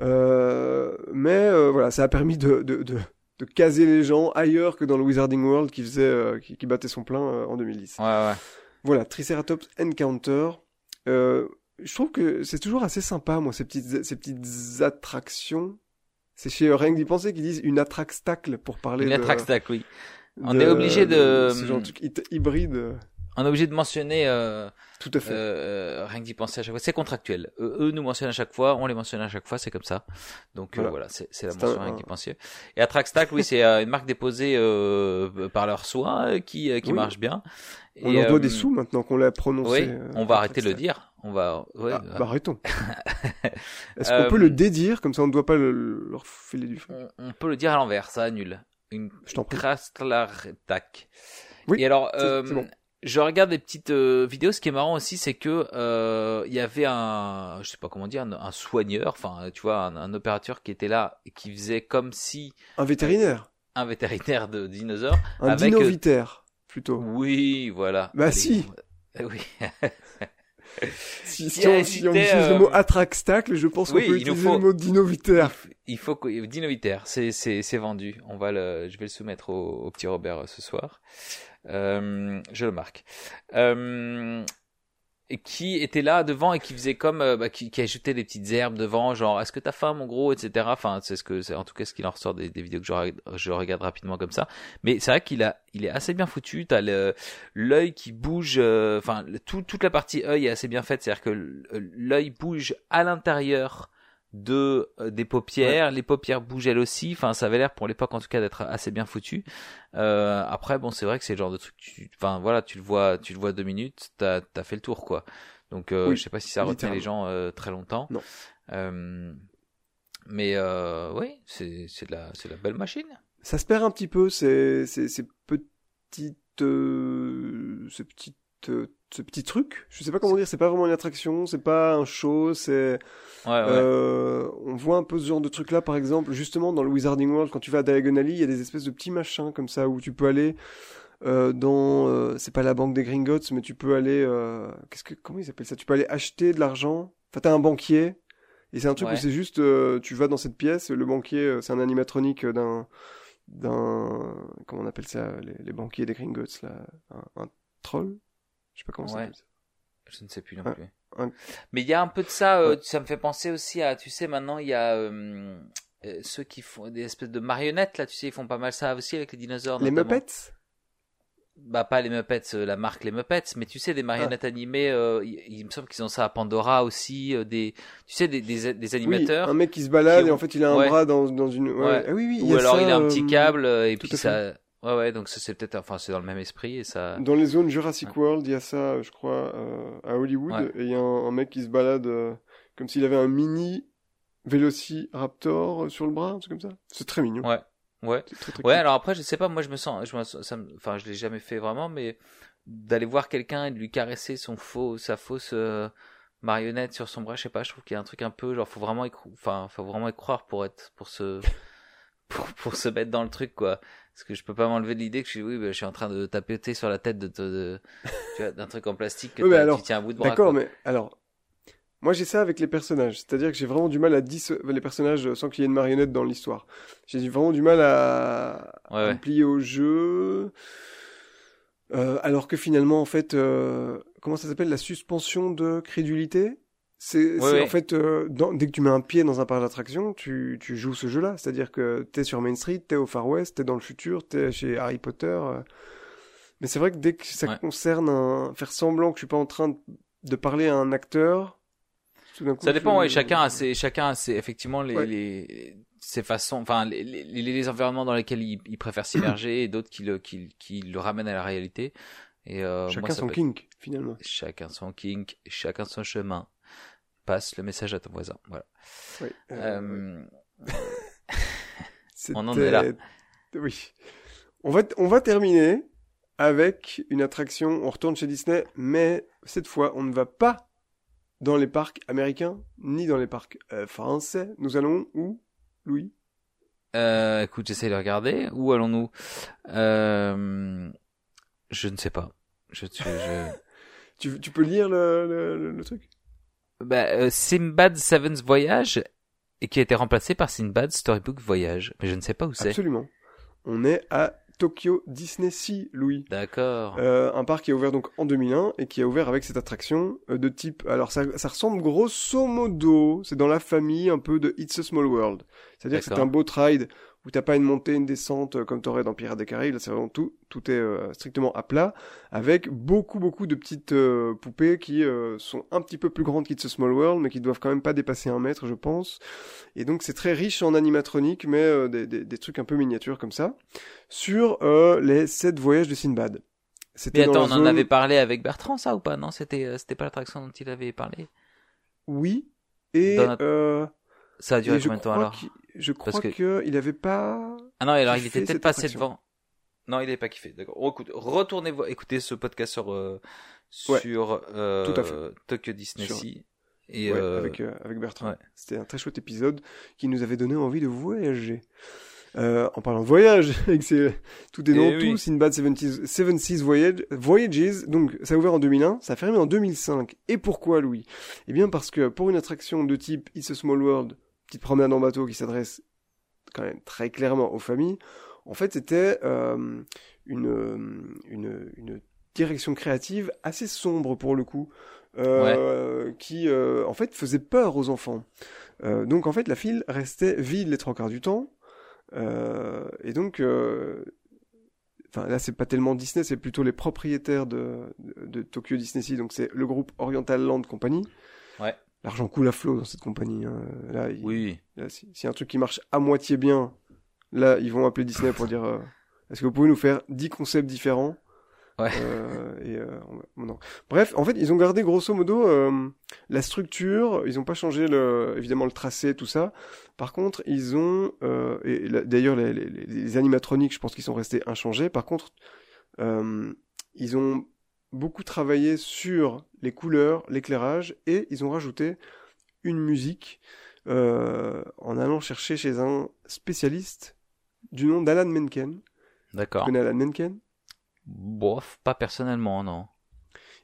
Euh, mais euh, voilà, ça a permis de, de, de, de caser les gens ailleurs que dans le Wizarding World qui faisait euh, qui, qui battait son plein euh, en 2010. Ouais ouais. Voilà, Triceratops Encounter. Euh, je trouve que c'est toujours assez sympa, moi, ces petites, ces petites attractions. C'est chez euh, Rien que d'y penser qu'ils disent une attraxtacle pour parler Une de... attract oui. On de- est obligé de- Ce genre de truc hy- hybride. On est obligé de mentionner euh, Tout à fait. euh, rien que d'y penser à chaque fois. C'est contractuel. Eux, eux nous mentionnent à chaque fois, on les mentionne à chaque fois, c'est comme ça. Donc euh, Voilà. voilà, c'est c'est la mention un- rien que d'y penser. Et Attraxtac, oui, c'est euh, une marque déposée euh, par leurs soins euh, qui euh, qui Oui. marche bien. On Et, leur doit euh, des sous maintenant qu'on l'a prononcé. Oui, euh, on va arrêter de le dire. On va. ouais, Ah, euh, bah arrêtons. <laughs> Est-ce Euh, qu'on peut le dédire comme ça on ne doit pas le- leur filer du feu? on, on peut le dire à l'envers, ça annule. Une Je t'en prie. Oui, Et alors, euh, bon. Je regarde des petites euh, vidéos. Ce qui est marrant aussi, c'est que euh, il y avait un, je sais pas comment dire, un, soigneur, enfin, tu vois, un, opérateur qui était là et qui faisait comme si un vétérinaire, un vétérinaire de dinosaures, un avec, dinovitaire plutôt. Oui, voilà. Bah si. <laughs> Oui. si, si, on, utilise le mot attraxtacle, je pense qu'on peut utiliser le mot dinovitaire. Il faut que dinovitaire, c'est c'est c'est vendu. On va le, je vais le soumettre au, au petit Robert ce soir. Euh, je le marque. Euh, qui était là devant et qui faisait comme euh, bah, qui, ajoutait des petites herbes devant genre est-ce que t'as faim mon gros etc enfin c'est ce que c'est en tout cas ce qu'il en ressort des, vidéos que je, regarde rapidement comme ça. Mais c'est vrai qu'il a il est assez bien foutu. T'as l'œil qui bouge enfin tout, toute la partie œil est assez bien faite. C'est à dire que l'œil bouge à l'intérieur de euh, des paupières, les paupières bougent elles aussi. Enfin, ça avait l'air pour l'époque en tout cas d'être assez bien foutu. Euh, après, bon, c'est vrai que c'est le genre de truc. Tu, enfin, voilà, tu le vois, tu le vois deux minutes, t'as as fait le tour, quoi. Donc, euh, je sais pas si ça retient les gens euh, très longtemps. Non. Euh, mais oui, c'est c'est de la c'est la belle machine. Ça se perd un petit peu, c'est c'est ces petites ces petites ce petit truc. Je sais pas comment dire, c'est pas vraiment une attraction, c'est pas un show, c'est. Ouais, ouais. Euh, on voit un peu ce genre de truc là, par exemple, justement dans le Wizarding World, quand tu vas à Diagon il y a des espèces de petits machins comme ça où tu peux aller euh, dans. Euh, c'est pas la banque des Gringotts, mais tu peux aller. Euh, qu'est-ce que comment ils appellent ça? Tu peux aller acheter de l'argent. Enfin, t'as un banquier. Et c'est un truc où c'est juste, euh, tu vas dans cette pièce, le banquier, c'est un animatronique d'un, d'un, comment on appelle ça, les, les banquiers des Gringotts là, un, un troll, je sais pas comment ça Je ne sais plus non plus. Mais il y a un peu de ça, euh, ça me fait penser aussi à, tu sais, maintenant il y a euh, euh, ceux qui font des espèces de marionnettes, là, tu sais, ils font pas mal ça aussi avec les dinosaures. Les Muppets? Bah pas les Muppets, la marque les Muppets, mais tu sais des marionnettes ah. animées, il, me semble qu'ils ont ça à Pandora aussi, des, tu sais des, des, des animateurs. Oui, un mec qui se balade et en fait il a un bras dans, dans une. Ouais. Ah oui oui. Ou alors il a un petit câble et puis ça, Ouais, ouais, donc ça c'est peut-être, enfin c'est dans le même esprit et ça. Dans les zones Jurassic World, il y a ça, je crois, euh, à Hollywood, et il y a un, mec qui se balade euh, comme s'il avait un mini Velociraptor sur le bras, un truc comme ça. C'est très mignon. Ouais, ouais. ouais, alors après je sais pas, moi je me sens, je me, ça, enfin je l'ai jamais fait vraiment, mais d'aller voir quelqu'un et de lui caresser son faux, sa fausse euh, marionnette sur son bras, je sais pas, je trouve qu'il y a un truc un peu, genre faut vraiment y, enfin faut vraiment y croire pour être, pour se, <laughs> pour, pour se mettre dans le truc quoi parce que je peux pas m'enlever de l'idée que je suis, oui, bah, je suis en train de taper sur la tête de, de, d'un truc en plastique que alors, tu tiens à bout de bras. D'accord, mais alors, moi j'ai ça avec les personnages, c'est-à-dire que j'ai vraiment du mal à dire les personnages sans qu'il y ait une marionnette dans l'histoire. J'ai vraiment du mal à, à me plier au jeu. Euh, alors que finalement, en fait, euh, comment ça s'appelle? La suspension de crédulité? C'est en fait euh, dès que tu mets un pied dans un parc d'attraction, tu, tu joues ce jeu-là. C'est-à-dire que t'es sur Main Street, t'es au Far West, t'es dans le futur, t'es chez Harry Potter. Euh. Mais c'est vrai que dès que ça concerne un... faire semblant que je suis pas en train de parler à un acteur, ça dépend. Ouais, chacun a ses, chacun a ses, effectivement les, les ses façons, enfin les, les, les, environnements dans lesquels il, il préfère s'immerger et d'autres qui le qui, qui le ramènent à la réalité. Et euh, chacun son kink finalement. Chacun son kink, chacun son chemin passe le message à ton voisin. Voilà. Oui, euh, euh <laughs> on en est là. Oui. On va, on va terminer avec une attraction. On retourne chez Disney, mais cette fois, on ne va pas dans les parcs américains ni dans les parcs euh, français. Nous allons où, Louis? Euh, Écoute, j'essaie de regarder. Où allons-nous? Je ne sais pas. Je, je... <laughs> tu, tu peux lire le, le, le truc? Bah, euh, Simbad Seven's Voyage et qui a été remplacé par Simbad Storybook Voyage. Mais je ne sais pas où c'est. Absolument. On est à Tokyo Disney Sea, Louis. D'accord. Euh, un parc qui a ouvert donc en 2001 et qui a ouvert avec cette attraction euh, de type. Alors ça, ça ressemble grosso modo, c'est dans la famille un peu de It's a Small World. C'est-à-dire que c'est un boat ride où t'as pas une montée, une descente euh, comme t'aurais dans Pirates des Caraïbes. Là, c'est vraiment tout, tout est euh, strictement à plat, avec beaucoup, beaucoup de petites euh, poupées qui sont un petit peu plus grandes qu'It's a Small World, mais qui doivent quand même pas dépasser un mètre, je pense. Et donc, c'est très riche en animatronique, mais des, des, des, trucs un peu miniatures comme ça, sur les sept voyages de Sinbad. Mais attends, on en avait parlé avec Bertrand, ça ou pas? Non, c'était c'était pas l'attraction dont il avait parlé. Oui. Et ça a duré combien de temps alors? Je crois que il avait pas. Ah non, alors il était peut-être passé devant. Non, il n'avait pas kiffé. D'accord. Écoute, retournez écoutez ce podcast sur euh, sur euh, Tokyo Disney Sea. Et avec avec Bertrand. C'était un très chouette épisode qui nous avait donné envie de voyager. Euh, en parlant de voyage, <laughs> avec tout est dans tout, Sinbad Seven Seas Voyage, Voyages, donc ça a ouvert en 2001, ça a fermé en 2005. Et pourquoi, Louis? Eh bien parce que pour une attraction de type It's a Small World, petite promenade en bateau qui s'adresse quand même très clairement aux familles, en fait c'était euh, une, une, une direction créative assez sombre pour le coup, euh, qui euh, en fait faisait peur aux enfants. Donc en fait la file restait vide les trois quarts du temps. Et donc, enfin là c'est pas tellement Disney, c'est plutôt les propriétaires de, de, Tokyo Disney Sea, donc c'est le groupe Oriental Land Company. Ouais. L'argent coule à flot dans cette compagnie. Hein. Là, oui. S'il y a un truc qui marche à moitié bien, là ils vont appeler Disney pour dire euh, est-ce que vous pouvez nous faire 10 concepts différents? Ouais. Euh, et, euh, non. Bref, en fait, ils ont gardé grosso modo euh, la structure. Ils n'ont pas changé le, évidemment le tracé, tout ça. Par contre, ils ont euh, et d'ailleurs les, les, les, animatroniques, je pense qu'ils sont restés inchangés. Par contre, euh, ils ont beaucoup travaillé sur les couleurs, l'éclairage, et ils ont rajouté une musique en allant chercher chez un spécialiste du nom d'Alan Menken. D'accord. Tu connais Alan Menken? Bof, pas personnellement, non.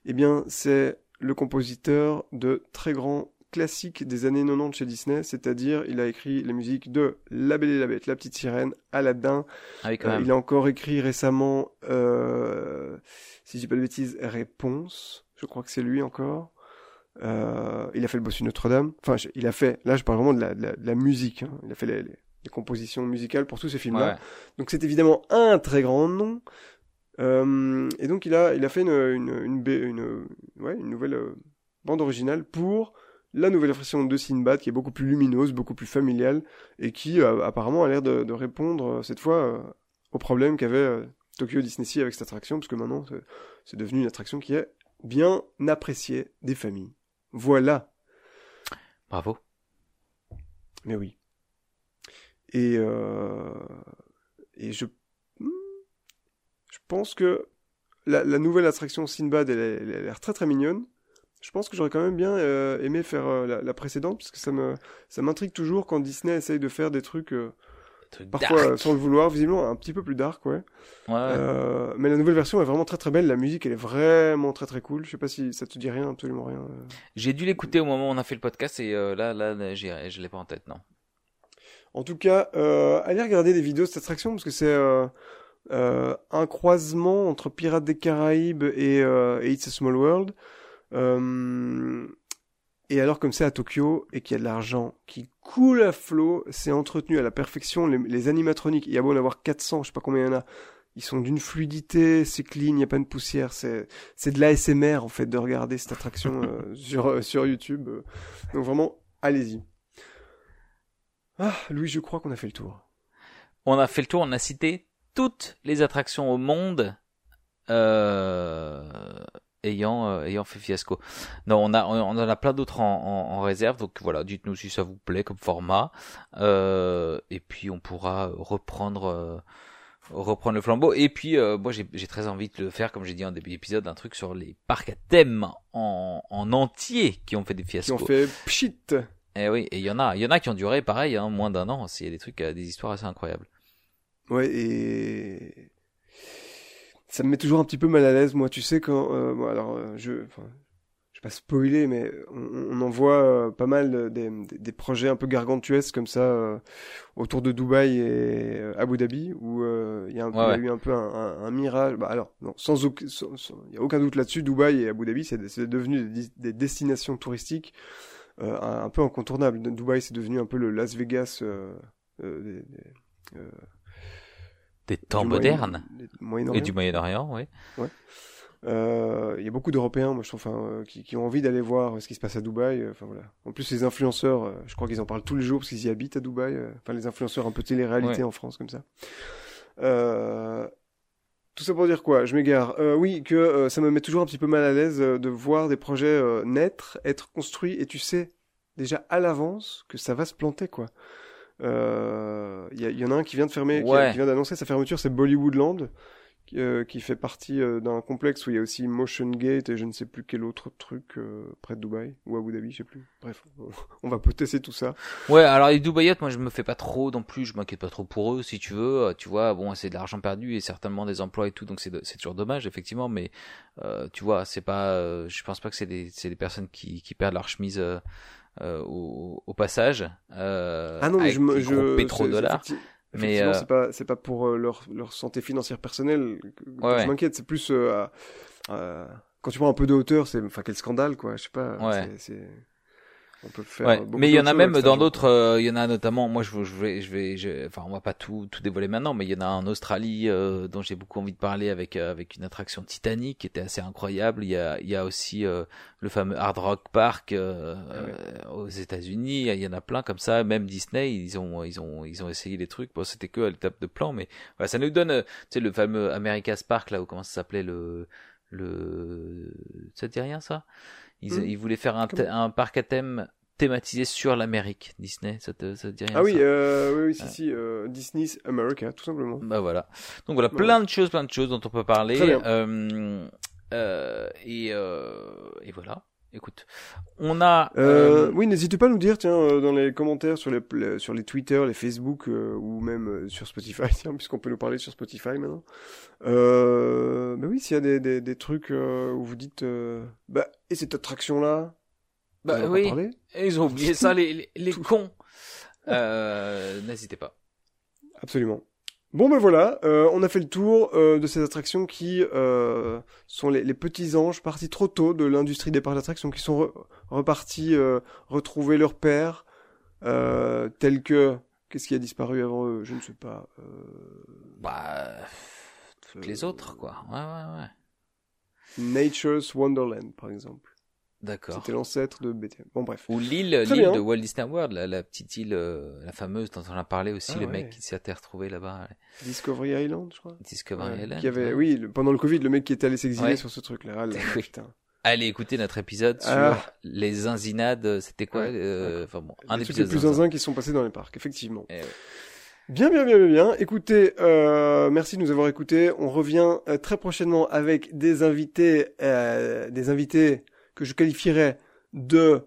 Eh bien, c'est le compositeur de très grands classiques des années 90 chez Disney, c'est-à-dire il a écrit les musiques de La Belle et la Bête, La Petite Sirène, Aladdin. Ah oui, quand même. il a encore écrit récemment, euh, si je dis pas de bêtises, Réponse. Je crois que c'est lui encore. Euh, il a fait le Bossu Notre-Dame. Enfin, il a fait. Là, je parle vraiment de la, de la, musique. Hein. Il a fait les, les, compositions musicales pour tous ces films-là. Donc, c'est évidemment un très grand nom. Euh, et donc il a, il a fait une, une, une, une, ouais, une nouvelle euh, bande originale pour la nouvelle version de Sinbad qui est beaucoup plus lumineuse, beaucoup plus familiale et qui euh, apparemment a l'air de, de, répondre cette fois au problème qu'avait Tokyo Disney Sea avec cette attraction, parce que maintenant c'est devenu une attraction qui est bien appréciée des familles. Voilà. Bravo. Mais oui. Et, et je je pense que la, nouvelle attraction Sinbad, elle, elle, a l'air très très mignonne. Je pense que j'aurais quand même bien euh, aimé faire euh, la, précédente, parce que ça me ça m'intrigue toujours quand Disney essaye de faire des trucs, euh, parfois sans le vouloir, visiblement un petit peu plus dark, ouais. ouais. mais la nouvelle version est vraiment très très belle. La musique, elle est vraiment très très cool. Je sais pas si ça te dit rien, absolument rien. J'ai dû l'écouter au moment où on a fait le podcast et là là je l'ai pas en tête, non. En tout cas, allez regarder des vidéos de cette attraction parce que c'est un croisement entre Pirates des Caraïbes et, It's a Small World. Euh, et alors comme c'est à Tokyo et qu'il y a de l'argent qui coule à flot, c'est entretenu à la perfection. Les, animatroniques, il y a beau en avoir 400, je sais pas combien il y en a, ils sont d'une fluidité, c'est clean, il n'y a pas de poussière, c'est c'est de l'ASMR en fait de regarder cette attraction euh, <laughs> sur sur YouTube. Donc vraiment, allez-y. Ah, Louis, je crois qu'on a fait le tour. On a fait le tour, on a cité toutes les attractions au monde euh, ayant euh, ayant fait fiasco. Non, on a on en a plein d'autres en, en, réserve. Donc voilà, dites-nous si ça vous plaît comme format. Euh, et puis on pourra reprendre euh, reprendre le flambeau. Et puis euh, moi j'ai très envie de le faire, comme j'ai dit en début d'épisode, un truc sur les parcs à thème en, en entier qui ont fait des fiascos. Qui ont fait pchit. Eh oui, et il y en a, il y en a qui ont duré pareil, hein, moins d'un an. Il y a des trucs, des histoires assez incroyables. Ouais, et ça me met toujours un petit peu mal à l'aise, moi. Tu sais, quand. Euh, bon, alors, euh, je. Enfin, je vais pas spoiler, mais on, on en voit euh, pas mal des, des, projets un peu gargantuesques comme ça euh, autour de Dubaï et Abu Dhabi, où il y, a un, y a eu un peu un, un, mirage. Bah, alors, non, sans aucun, il y a aucun doute là-dessus. Dubaï et Abu Dhabi, c'est devenu des, des, destinations touristiques un, un, peu incontournables. Dubaï, c'est devenu un peu le Las Vegas des, des temps modernes et du Moyen-Orient, oui. Ouais. Euh, il y a beaucoup d'Européens, moi je trouve, euh, qui, qui, ont envie d'aller voir ce qui se passe à Dubaï. Euh, enfin voilà. En plus, les influenceurs, je crois qu'ils en parlent tous les jours parce qu'ils y habitent à Dubaï. Enfin, les influenceurs un peu télé-réalité en France comme ça. tout ça pour dire quoi? Je m'égare. oui, que ça me met toujours un petit peu mal à l'aise de voir des projets naître, être construits, et tu sais déjà à l'avance que ça va se planter, quoi. Euh, Il y, y en a un qui vient de fermer, qui- Ouais. qui, vient d'annoncer sa fermeture, c'est Bollywoodland, qui, euh, qui fait partie euh, d'un complexe où il y a aussi Motion Gate et je ne sais plus quel autre truc euh, près de Dubaï ou Abu Dhabi, je sais plus. Bref, on, <laughs> on va tester tout ça. Ouais, alors les Dubaïotes, moi je me fais pas trop non plus, je m'inquiète pas trop pour eux, si tu veux. Euh, Tu vois, bon, c'est de l'argent perdu et certainement des emplois et tout, donc c'est toujours dommage, effectivement. Mais euh, tu vois, c'est pas, euh, je pense pas que c'est des, c'est des personnes qui, qui perdent leur chemise au, au passage. Euh, Ah non, mais je me je c'est- effecti- Mais, euh, c'est pas c'est pas pour euh, leur leur santé financière personnelle que, que Ouais, ouais. je m'inquiète, c'est plus euh, quand tu prends un peu de hauteur, c'est enfin quel scandale quoi, je sais pas. Ouais. c'est- c'est- on peut faire. Ouais, mais il y en a même dans d'autres, euh, il y en a notamment, moi je, je vais, je vais, je- enfin on va pas tout, tout dévoiler maintenant, mais il y en a en Australie euh, dont j'ai beaucoup envie de parler avec euh, avec une attraction Titanic qui était assez incroyable. Il y a, il y a aussi euh, le fameux Hard Rock Park euh, Ah ouais. euh, aux États-Unis. Il y en a plein comme ça. Même Disney, ils ont, ils ont, ils ont essayé des trucs. Bon, c'était que à l'étape de plan, mais voilà, ça nous donne, tu sais, le fameux America's Park là, où comment ça s'appelait le, le, ça te dit rien ça? Ils, Hmm. ils voulaient faire un, un parc à thème thématisé sur l'Amérique, Disney, ça te, ça te dit rien Ah oui, ça euh, oui, oui, si, si, euh, Disney's America, tout simplement. Bah voilà. Donc voilà, plein de choses, plein de choses dont on peut parler. Très bien. Euh, euh, et, euh, et voilà. Écoute, on a. Euh, euh, oui, n'hésitez pas à nous dire, tiens, euh, dans les commentaires sur les, les- sur les Twitter, les Facebook euh, ou même sur Spotify, <laughs> tiens, puisqu'on peut nous parler sur Spotify maintenant. Euh, bah oui, s'il y a des, des, des trucs où vous dites, bah, et cette attraction-là, bah on oui, ils ont oublié ça, les, les, les cons. <laughs> N'hésitez pas. Absolument. Bon ben voilà, euh, on a fait le tour euh, de ces attractions qui euh, sont les, les petits anges partis trop tôt de l'industrie des parcs d'attractions, qui sont re- repartis retrouver leur père, tel que qu'est-ce qui a disparu avant eux, je ne sais pas. Bah, toutes les autres, quoi. Ouais, ouais, ouais. Nature's Wonderland par exemple. D'accord. C'était l'ancêtre de BTM. Bon bref. Ou l'île, l'île de Walt Disney World, la, la petite île, euh, la fameuse dont on a parlé aussi, Ah le ouais. mec qui s'était retrouvé là-bas. Discovery Island, je crois. Discovery Ouais, Island. qui avait, ouais. oui, le- pendant le Covid, le mec qui était allé s'exiler sur ce truc-là. Ah là <laughs> putain. Allez écouter notre épisode sur Ah. les zinzinades, c'était quoi euh, Enfin bon, un Les épisode les plus zinzin. zinzins qui sont passés dans les parcs, effectivement. Eh. Bien, bien, bien, bien, bien. Écoutez, euh, merci de nous avoir écoutés. On revient euh, très prochainement avec des invités, euh, des invités que je qualifierais de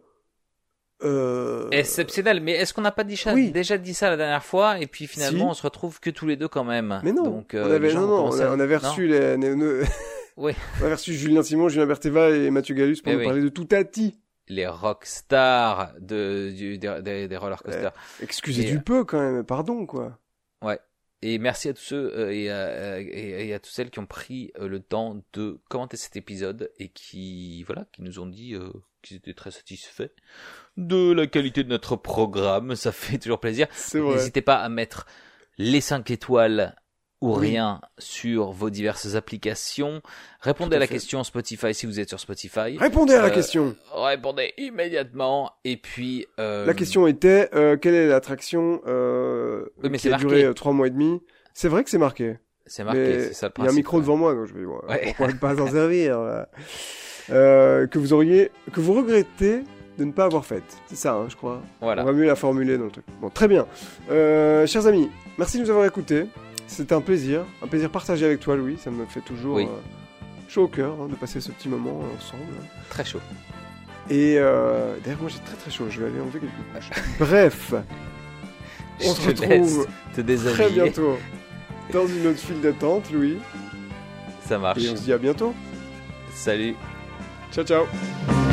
euh, Exceptionnel, mais est-ce qu'on n'a pas dit ça- Oui. déjà dit ça la dernière fois et puis finalement Si. on se retrouve que tous les deux quand même Mais non, Donc, euh, on avait, non, vont non, on, commencer a- à- on avait reçu les, les- nos- <laughs> Oui. <laughs> on avait reçu Julien Simon, Julien Berteva et Mathieu Gallus pour Eh nous oui. parler de tout Tati. les rockstars de, du, des, des, roller coasters. Excusez Et, du euh, peu quand même, pardon quoi. Et merci à tous ceux euh, et, à, et, et à toutes celles qui ont pris euh, le temps de commenter cet épisode et qui voilà qui nous ont dit euh, qu'ils étaient très satisfaits de la qualité de notre programme. Ça <laughs> fait toujours plaisir. N'hésitez pas à mettre les 5 étoiles ou Oui. rien sur vos diverses applications. Répondez à à la fait. question Spotify si vous êtes sur Spotify. Répondez à la Euh, question. Répondez immédiatement. Et puis euh, La question était euh, quelle est l'attraction Oui, mais qui a marqué. duré trois mois et demi? C'est vrai que c'est marqué. c'est marqué. C'est ça le Il y a un micro ouais. devant moi, donc je vais. Ouais. Pourquoi ne pas s'en servir Que vous auriez, que vous regrettez de ne pas avoir faite. C'est ça, hein, je crois. Voilà. On va mieux la formuler dans le truc. Bon, très bien. Chers amis, merci de nous avoir écoutés. C'était un plaisir, un plaisir partagé avec toi, Louis. Ça me fait toujours Oui. euh, chaud au cœur hein, de passer ce petit moment ensemble. Très chaud. Et euh, d'ailleurs, moi j'ai très très chaud. Je vais aller enlever quelques couches. Bref, <laughs> on Je se te retrouve te très bientôt dans une autre file d'attente, Louis. Ça marche. Et on se dit à bientôt. Salut. Ciao, ciao.